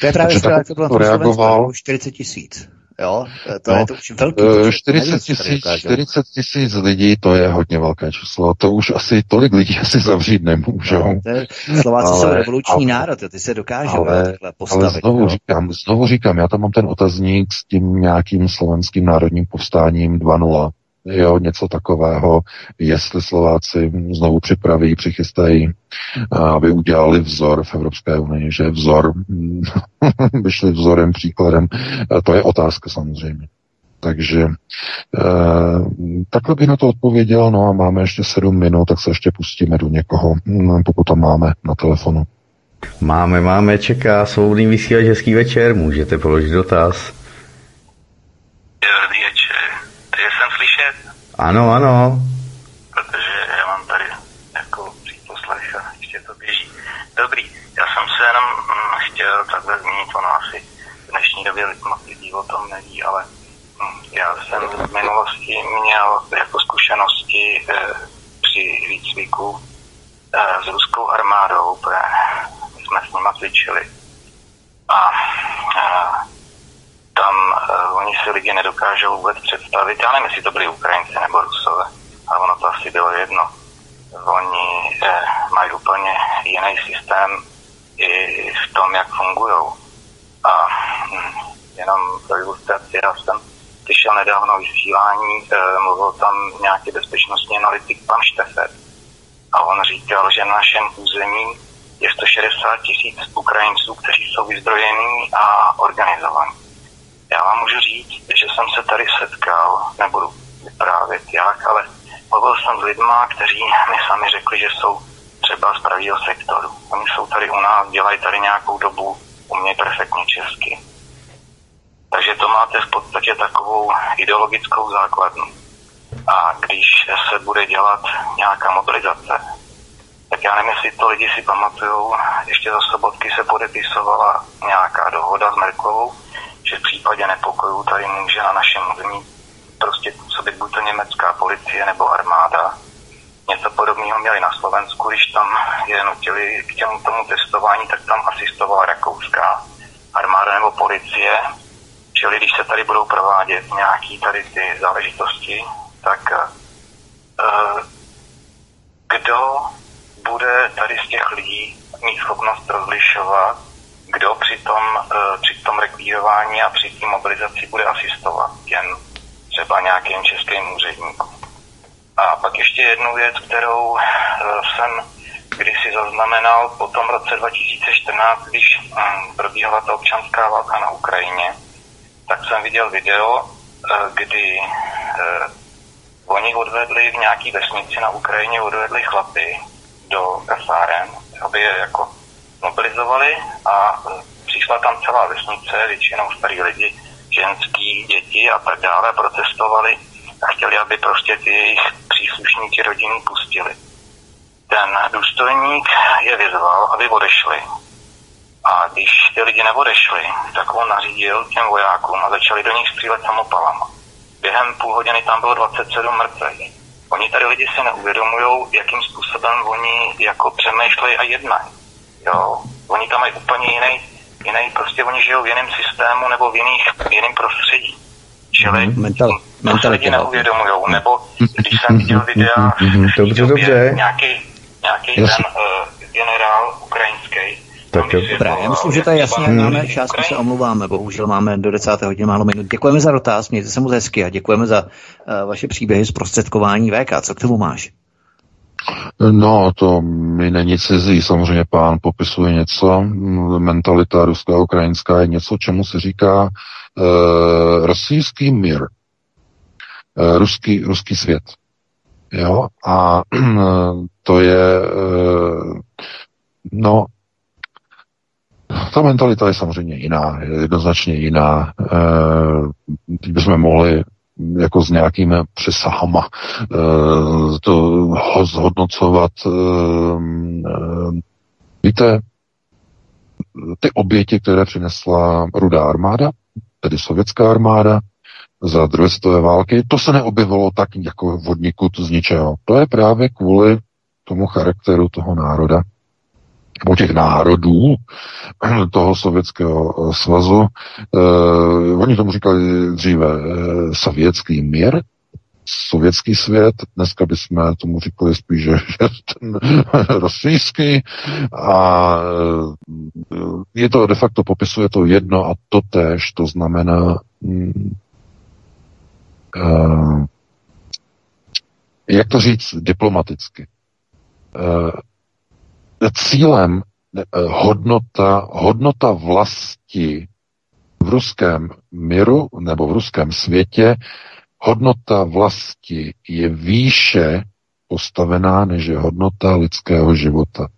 To je právě Takže to bylo reagoval 40 tisíc. Jo, to no, je to už velký. 40 tisíc, 40 tisíc lidí, to je hodně velké číslo. To už asi tolik lidí asi zavřít nemůžou. No, je, Slováci ale, jsou revoluční ale, národ, ty se dokážou ale, postavit. Ale znovu, jo. říkám, znovu říkám, já tam mám ten otazník s tím nějakým slovenským národním povstáním 2.0 jo, něco takového, jestli Slováci znovu připraví, přichystají, aby udělali vzor v Evropské unii, že vzor, vyšli vzorem, příkladem, to je otázka samozřejmě. Takže e, takhle bych na to odpověděl, no a máme ještě sedm minut, tak se ještě pustíme do někoho, hm, pokud tam máme na telefonu. Máme, máme, čeká svobodný vysílač, hezký večer, můžete položit dotaz. Ano, ano. Protože já mám tady jako příposlech a ještě to běží. Dobrý, já jsem se jenom hm, chtěl takhle zmínit, ono asi v dnešní době lidí o tom neví, ale hm, já jsem v minulosti měl jako zkušenosti eh, při výcviku eh, s ruskou armádou, protože jsme s nimi cvičili. A eh, tam uh, oni si lidi nedokážou vůbec představit. Já nevím, jestli to byli Ukrajinci nebo Rusové, ale ono to asi bylo jedno. Oni eh, mají úplně jiný systém i v tom, jak fungují. A hm, jenom pro ilustraci, já jsem slyšel nedávno vysílání, eh, mluvil tam nějaký bezpečnostní analytik pan Štefet. A on říkal, že na našem území je 160 tisíc Ukrajinců, kteří jsou vyzbrojení a organizovaní já vám můžu říct, že jsem se tady setkal, nebudu vyprávět jak, ale mluvil jsem s lidma, kteří mi sami řekli, že jsou třeba z pravého sektoru. Oni jsou tady u nás, dělají tady nějakou dobu, umějí perfektně česky. Takže to máte v podstatě takovou ideologickou základnu. A když se bude dělat nějaká mobilizace, tak já nevím, jestli to lidi si pamatují, ještě za sobotky se podepisovala nějaká dohoda s Merklovou, že v případě nepokojů tady může na našem území prostě působit buď to německá policie nebo armáda. Něco podobného měli na Slovensku, když tam je nutili k těmu tomu testování, tak tam asistovala rakouská armáda nebo policie. Čili když se tady budou provádět nějaké tady ty záležitosti, tak uh, kdo bude tady z těch lidí mít schopnost rozlišovat, kdo při tom, eh, při tom rekvírování a při té mobilizaci bude asistovat jen třeba nějakým českým úředníkům. A pak ještě jednu věc, kterou eh, jsem kdysi zaznamenal po tom roce 2014, když hm, probíhala ta občanská válka na Ukrajině, tak jsem viděl video, eh, kdy oni odvedli v nějaký vesnici na Ukrajině, odvedli chlapy do kasáren, aby je jako mobilizovali a přišla tam celá vesnice, většinou starý lidi, ženský, děti a tak dále, protestovali a chtěli, aby prostě ty jejich příslušníky rodiny pustili. Ten důstojník je vyzval, aby odešli. A když ty lidi neodešli, tak on nařídil těm vojákům a začali do nich střílet samopalama. Během půl hodiny tam bylo 27 mrtvých. Oni tady lidi si neuvědomují, jakým způsobem oni jako přemýšlejí a jednají. Jo, oni tam mají úplně jiný, jiný, prostě oni žijou v jiném systému nebo v, jiných, v jiném prostředí. Čili mm, mental, to se lidi neuvědomujou. Nebo když jsem viděl videa, mm, dobře, dobře. nějaký, nějaký ten uh, generál ukrajinský, tak Dobrá, já myslím, že to je jasně. Máme čas, my se omluváme, bohužel máme do 10. hodiny málo minut. Děkujeme za dotaz, mějte se moc hezky a děkujeme za uh, vaše příběhy z prostředkování VK. Co k tomu máš? No, to mi není cizí. Samozřejmě pán popisuje něco. Mentalita ruská ukrajinská je něco, čemu se říká e, rosijský mír. E, ruský, ruský svět. Jo, a to je, e, no, ta mentalita je samozřejmě jiná, je jednoznačně jiná. E, teď bychom mohli jako s nějakými přesahama e, to ho zhodnocovat. E, e, víte, ty oběti, které přinesla rudá armáda, tedy sovětská armáda, za druhé světové války, to se neobjevilo tak jako vodníku z ničeho. To je právě kvůli tomu charakteru toho národa, nebo těch národů toho sovětského eh, svazu. Eh, oni tomu říkali dříve eh, sovětský mír, sovětský svět, dneska bychom tomu říkali spíš, že, ten rosyjský a eh, je to de facto popisuje to jedno a to tež, to znamená hm, uh, jak to říct diplomaticky. Cílem uh, hodnota, hodnota vlasti v ruském míru nebo v ruském světě, hodnota vlasti je výše postavená, než je hodnota lidského života.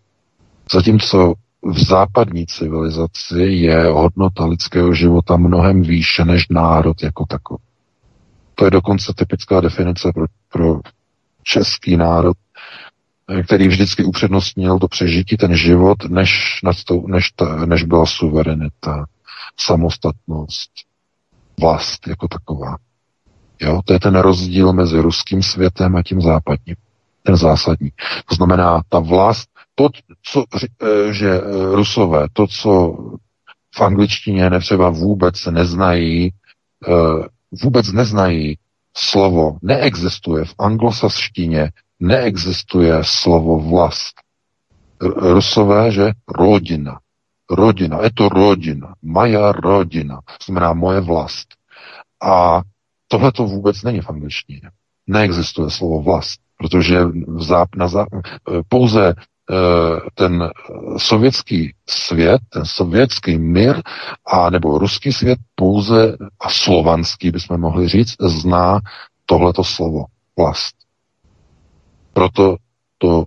Zatímco v západní civilizaci je hodnota lidského života mnohem výše než národ jako takový. To je dokonce typická definice pro, pro český národ, který vždycky upřednostnil to přežití, ten život, než, než, ta, než byla suverenita, samostatnost, vlast jako taková. Jo, to je ten rozdíl mezi ruským světem a tím západním. Ten zásadní. To znamená, ta vlast, to, co, e, že e, rusové, to, co v angličtině netřeba vůbec neznají, e, vůbec neznají slovo, neexistuje v anglosaštině, neexistuje slovo vlast. Rusové, že rodina. Rodina, je to rodina, moja rodina, znamená moje vlast. A tohle to vůbec není v angličtině. Neexistuje slovo vlast, protože v záp, na záp, pouze Eh, ten sovětský svět, ten sovětský mír, a nebo ruský svět pouze, a slovanský bychom mohli říct, zná tohleto slovo, vlast. Proto to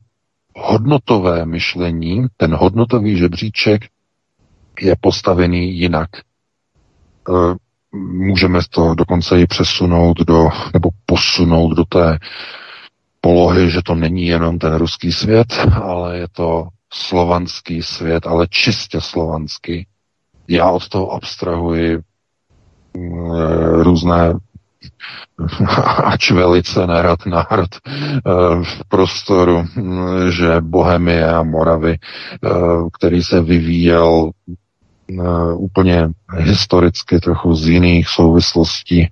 hodnotové myšlení, ten hodnotový žebříček je postavený jinak. Eh, můžeme to dokonce i přesunout do, nebo posunout do té polohy, že to není jenom ten ruský svět, ale je to slovanský svět, ale čistě slovanský. Já od toho abstrahuji mm, různé ač velice nerad národ eh, v prostoru, mm, že Bohemie a Moravy, eh, který se vyvíjel úplně historicky, trochu z jiných souvislostí,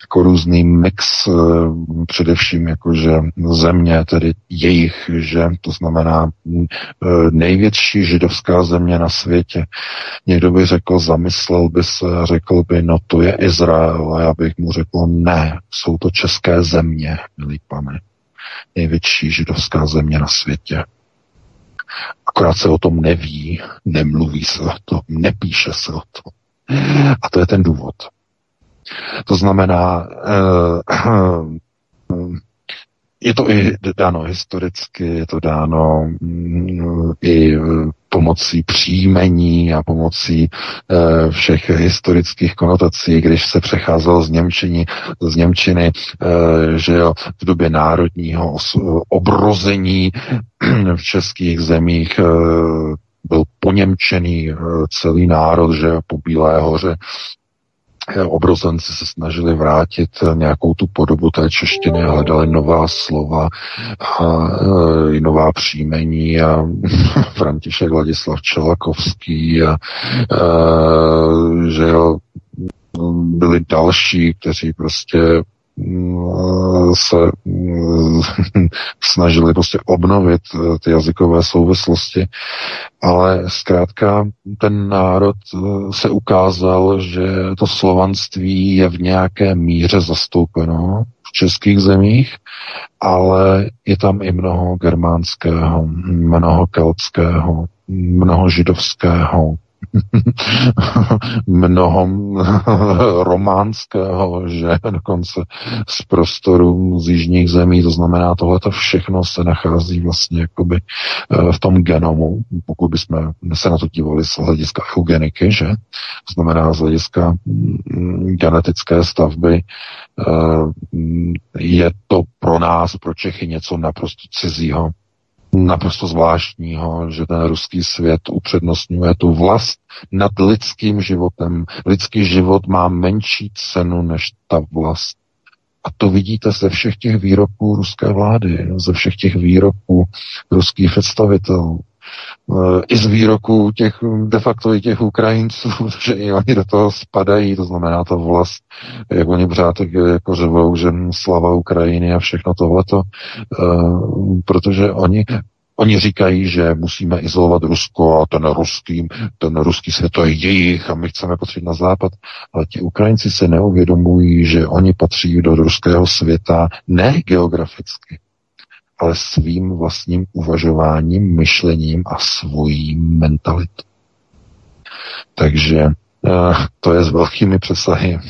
jako různý mix, eh, především jakože země, tedy jejich, že to znamená eh, největší židovská země na světě. Někdo by řekl, zamyslel by se řekl by, no to je Izrael a já bych mu řekl, ne, jsou to české země, milí pane. Největší židovská země na světě. Akorát se o tom neví, nemluví se o tom, nepíše se o tom. A to je ten důvod. To znamená, uh, je to i dáno historicky, je to dáno mm, i pomocí příjmení a pomocí e, všech historických konotací, když se přecházel z Němčiny, z Němčiny e, že jo, v době národního obrození v českých zemích e, byl poněmčený celý národ, že po Bílé hoře obrozenci se snažili vrátit nějakou tu podobu té češtiny, hledali nová slova a e, nová příjmení a František Ladislav Čelakovský a, a e, že jo, byli další, kteří prostě se snažili prostě obnovit eh, ty jazykové souvislosti, ale zkrátka ten národ eh, se ukázal, že to slovanství je v nějaké míře zastoupeno v českých zemích, ale je tam i mnoho germánského, mnoho keltského, mnoho židovského, mnoho románského, že dokonce z prostoru z jižních zemí, to znamená, tohle všechno se nachází vlastně jakoby eh, v tom genomu, pokud bychom se na to dívali z hlediska eugeniky, že? To znamená z hlediska mm, genetické stavby eh, je to pro nás, pro Čechy něco naprosto cizího, naprosto zvláštního, že ten ruský svět upřednostňuje tu vlast nad lidským životem. Lidský život má menší cenu než ta vlast. A to vidíte ze všech těch výroků ruské vlády, ze všech těch výroků ruských představitelů. Eh, I z výroků těch de facto i těch Ukrajinců, že i oni do toho spadají, to znamená ta vlast, jak oni pořád jako řevou, že slava Ukrajiny a všechno tohleto, uh, protože oni Oni říkají, že musíme izolovat Rusko a ten ruský, ten ruský svět to je jejich a my chceme patřit na západ. Ale ti Ukrajinci se neuvědomují, že oni patří do ruského světa ne geograficky, ale svým vlastním uvažováním, myšlením a svojí mentalitou. Takže Eh, to je s velkými přesahy.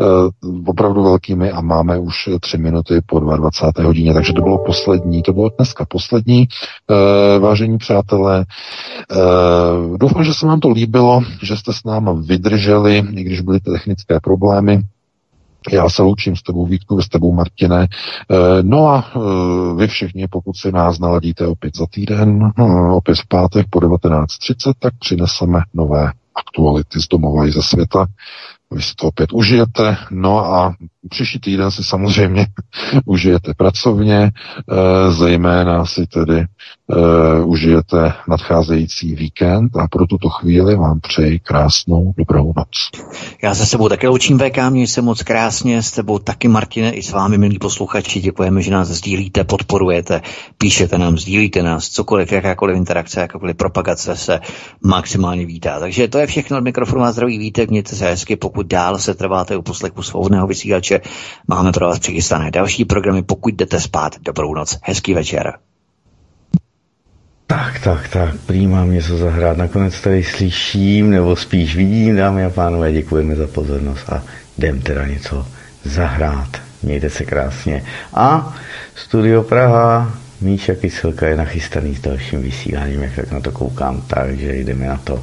Eh, opravdu velkými a máme už tři minuty po 22. hodině, takže to bylo poslední, to bylo dneska poslední. Eh, vážení přátelé, doufám, že se vám to líbilo, že jste s námi vydrželi, i když byly technické problémy. Já se loučím s tebou Vítku, s tebou Martine. No a vy všichni, pokud si nás naladíte opět za týden, opět v pátek po 19.30, tak přineseme nové aktuality z domova i ze světa. Vy si to opět užijete, no a příští týden si samozřejmě užijete pracovně, e, zejména si tedy e, užijete nadcházející víkend a pro tuto chvíli vám přeji krásnou dobrou noc. Já se sebou také učím VK, měj se moc krásně, s tebou taky Martine i s vámi, milí posluchači, děkujeme, že nás sdílíte, podporujete, píšete nám, sdílíte nás, cokoliv, jakákoliv interakce, jakákoliv propagace se maximálně vítá. Takže to je všechno od mikrofonu a zdraví vítek, mějte se hezky, pokud dál se trváte u poslechu svobodného vysílače, máme pro vás přichystané další programy, pokud jdete spát. Dobrou noc, hezký večer. Tak, tak, tak, prý mám něco zahrát. Nakonec tady slyším, nebo spíš vidím, dámy a pánové, děkujeme za pozornost a jdem teda něco zahrát. Mějte se krásně. A Studio Praha, Míša Kyselka je nachystaný s dalším vysíláním, jak tak na to koukám, takže jdeme na to.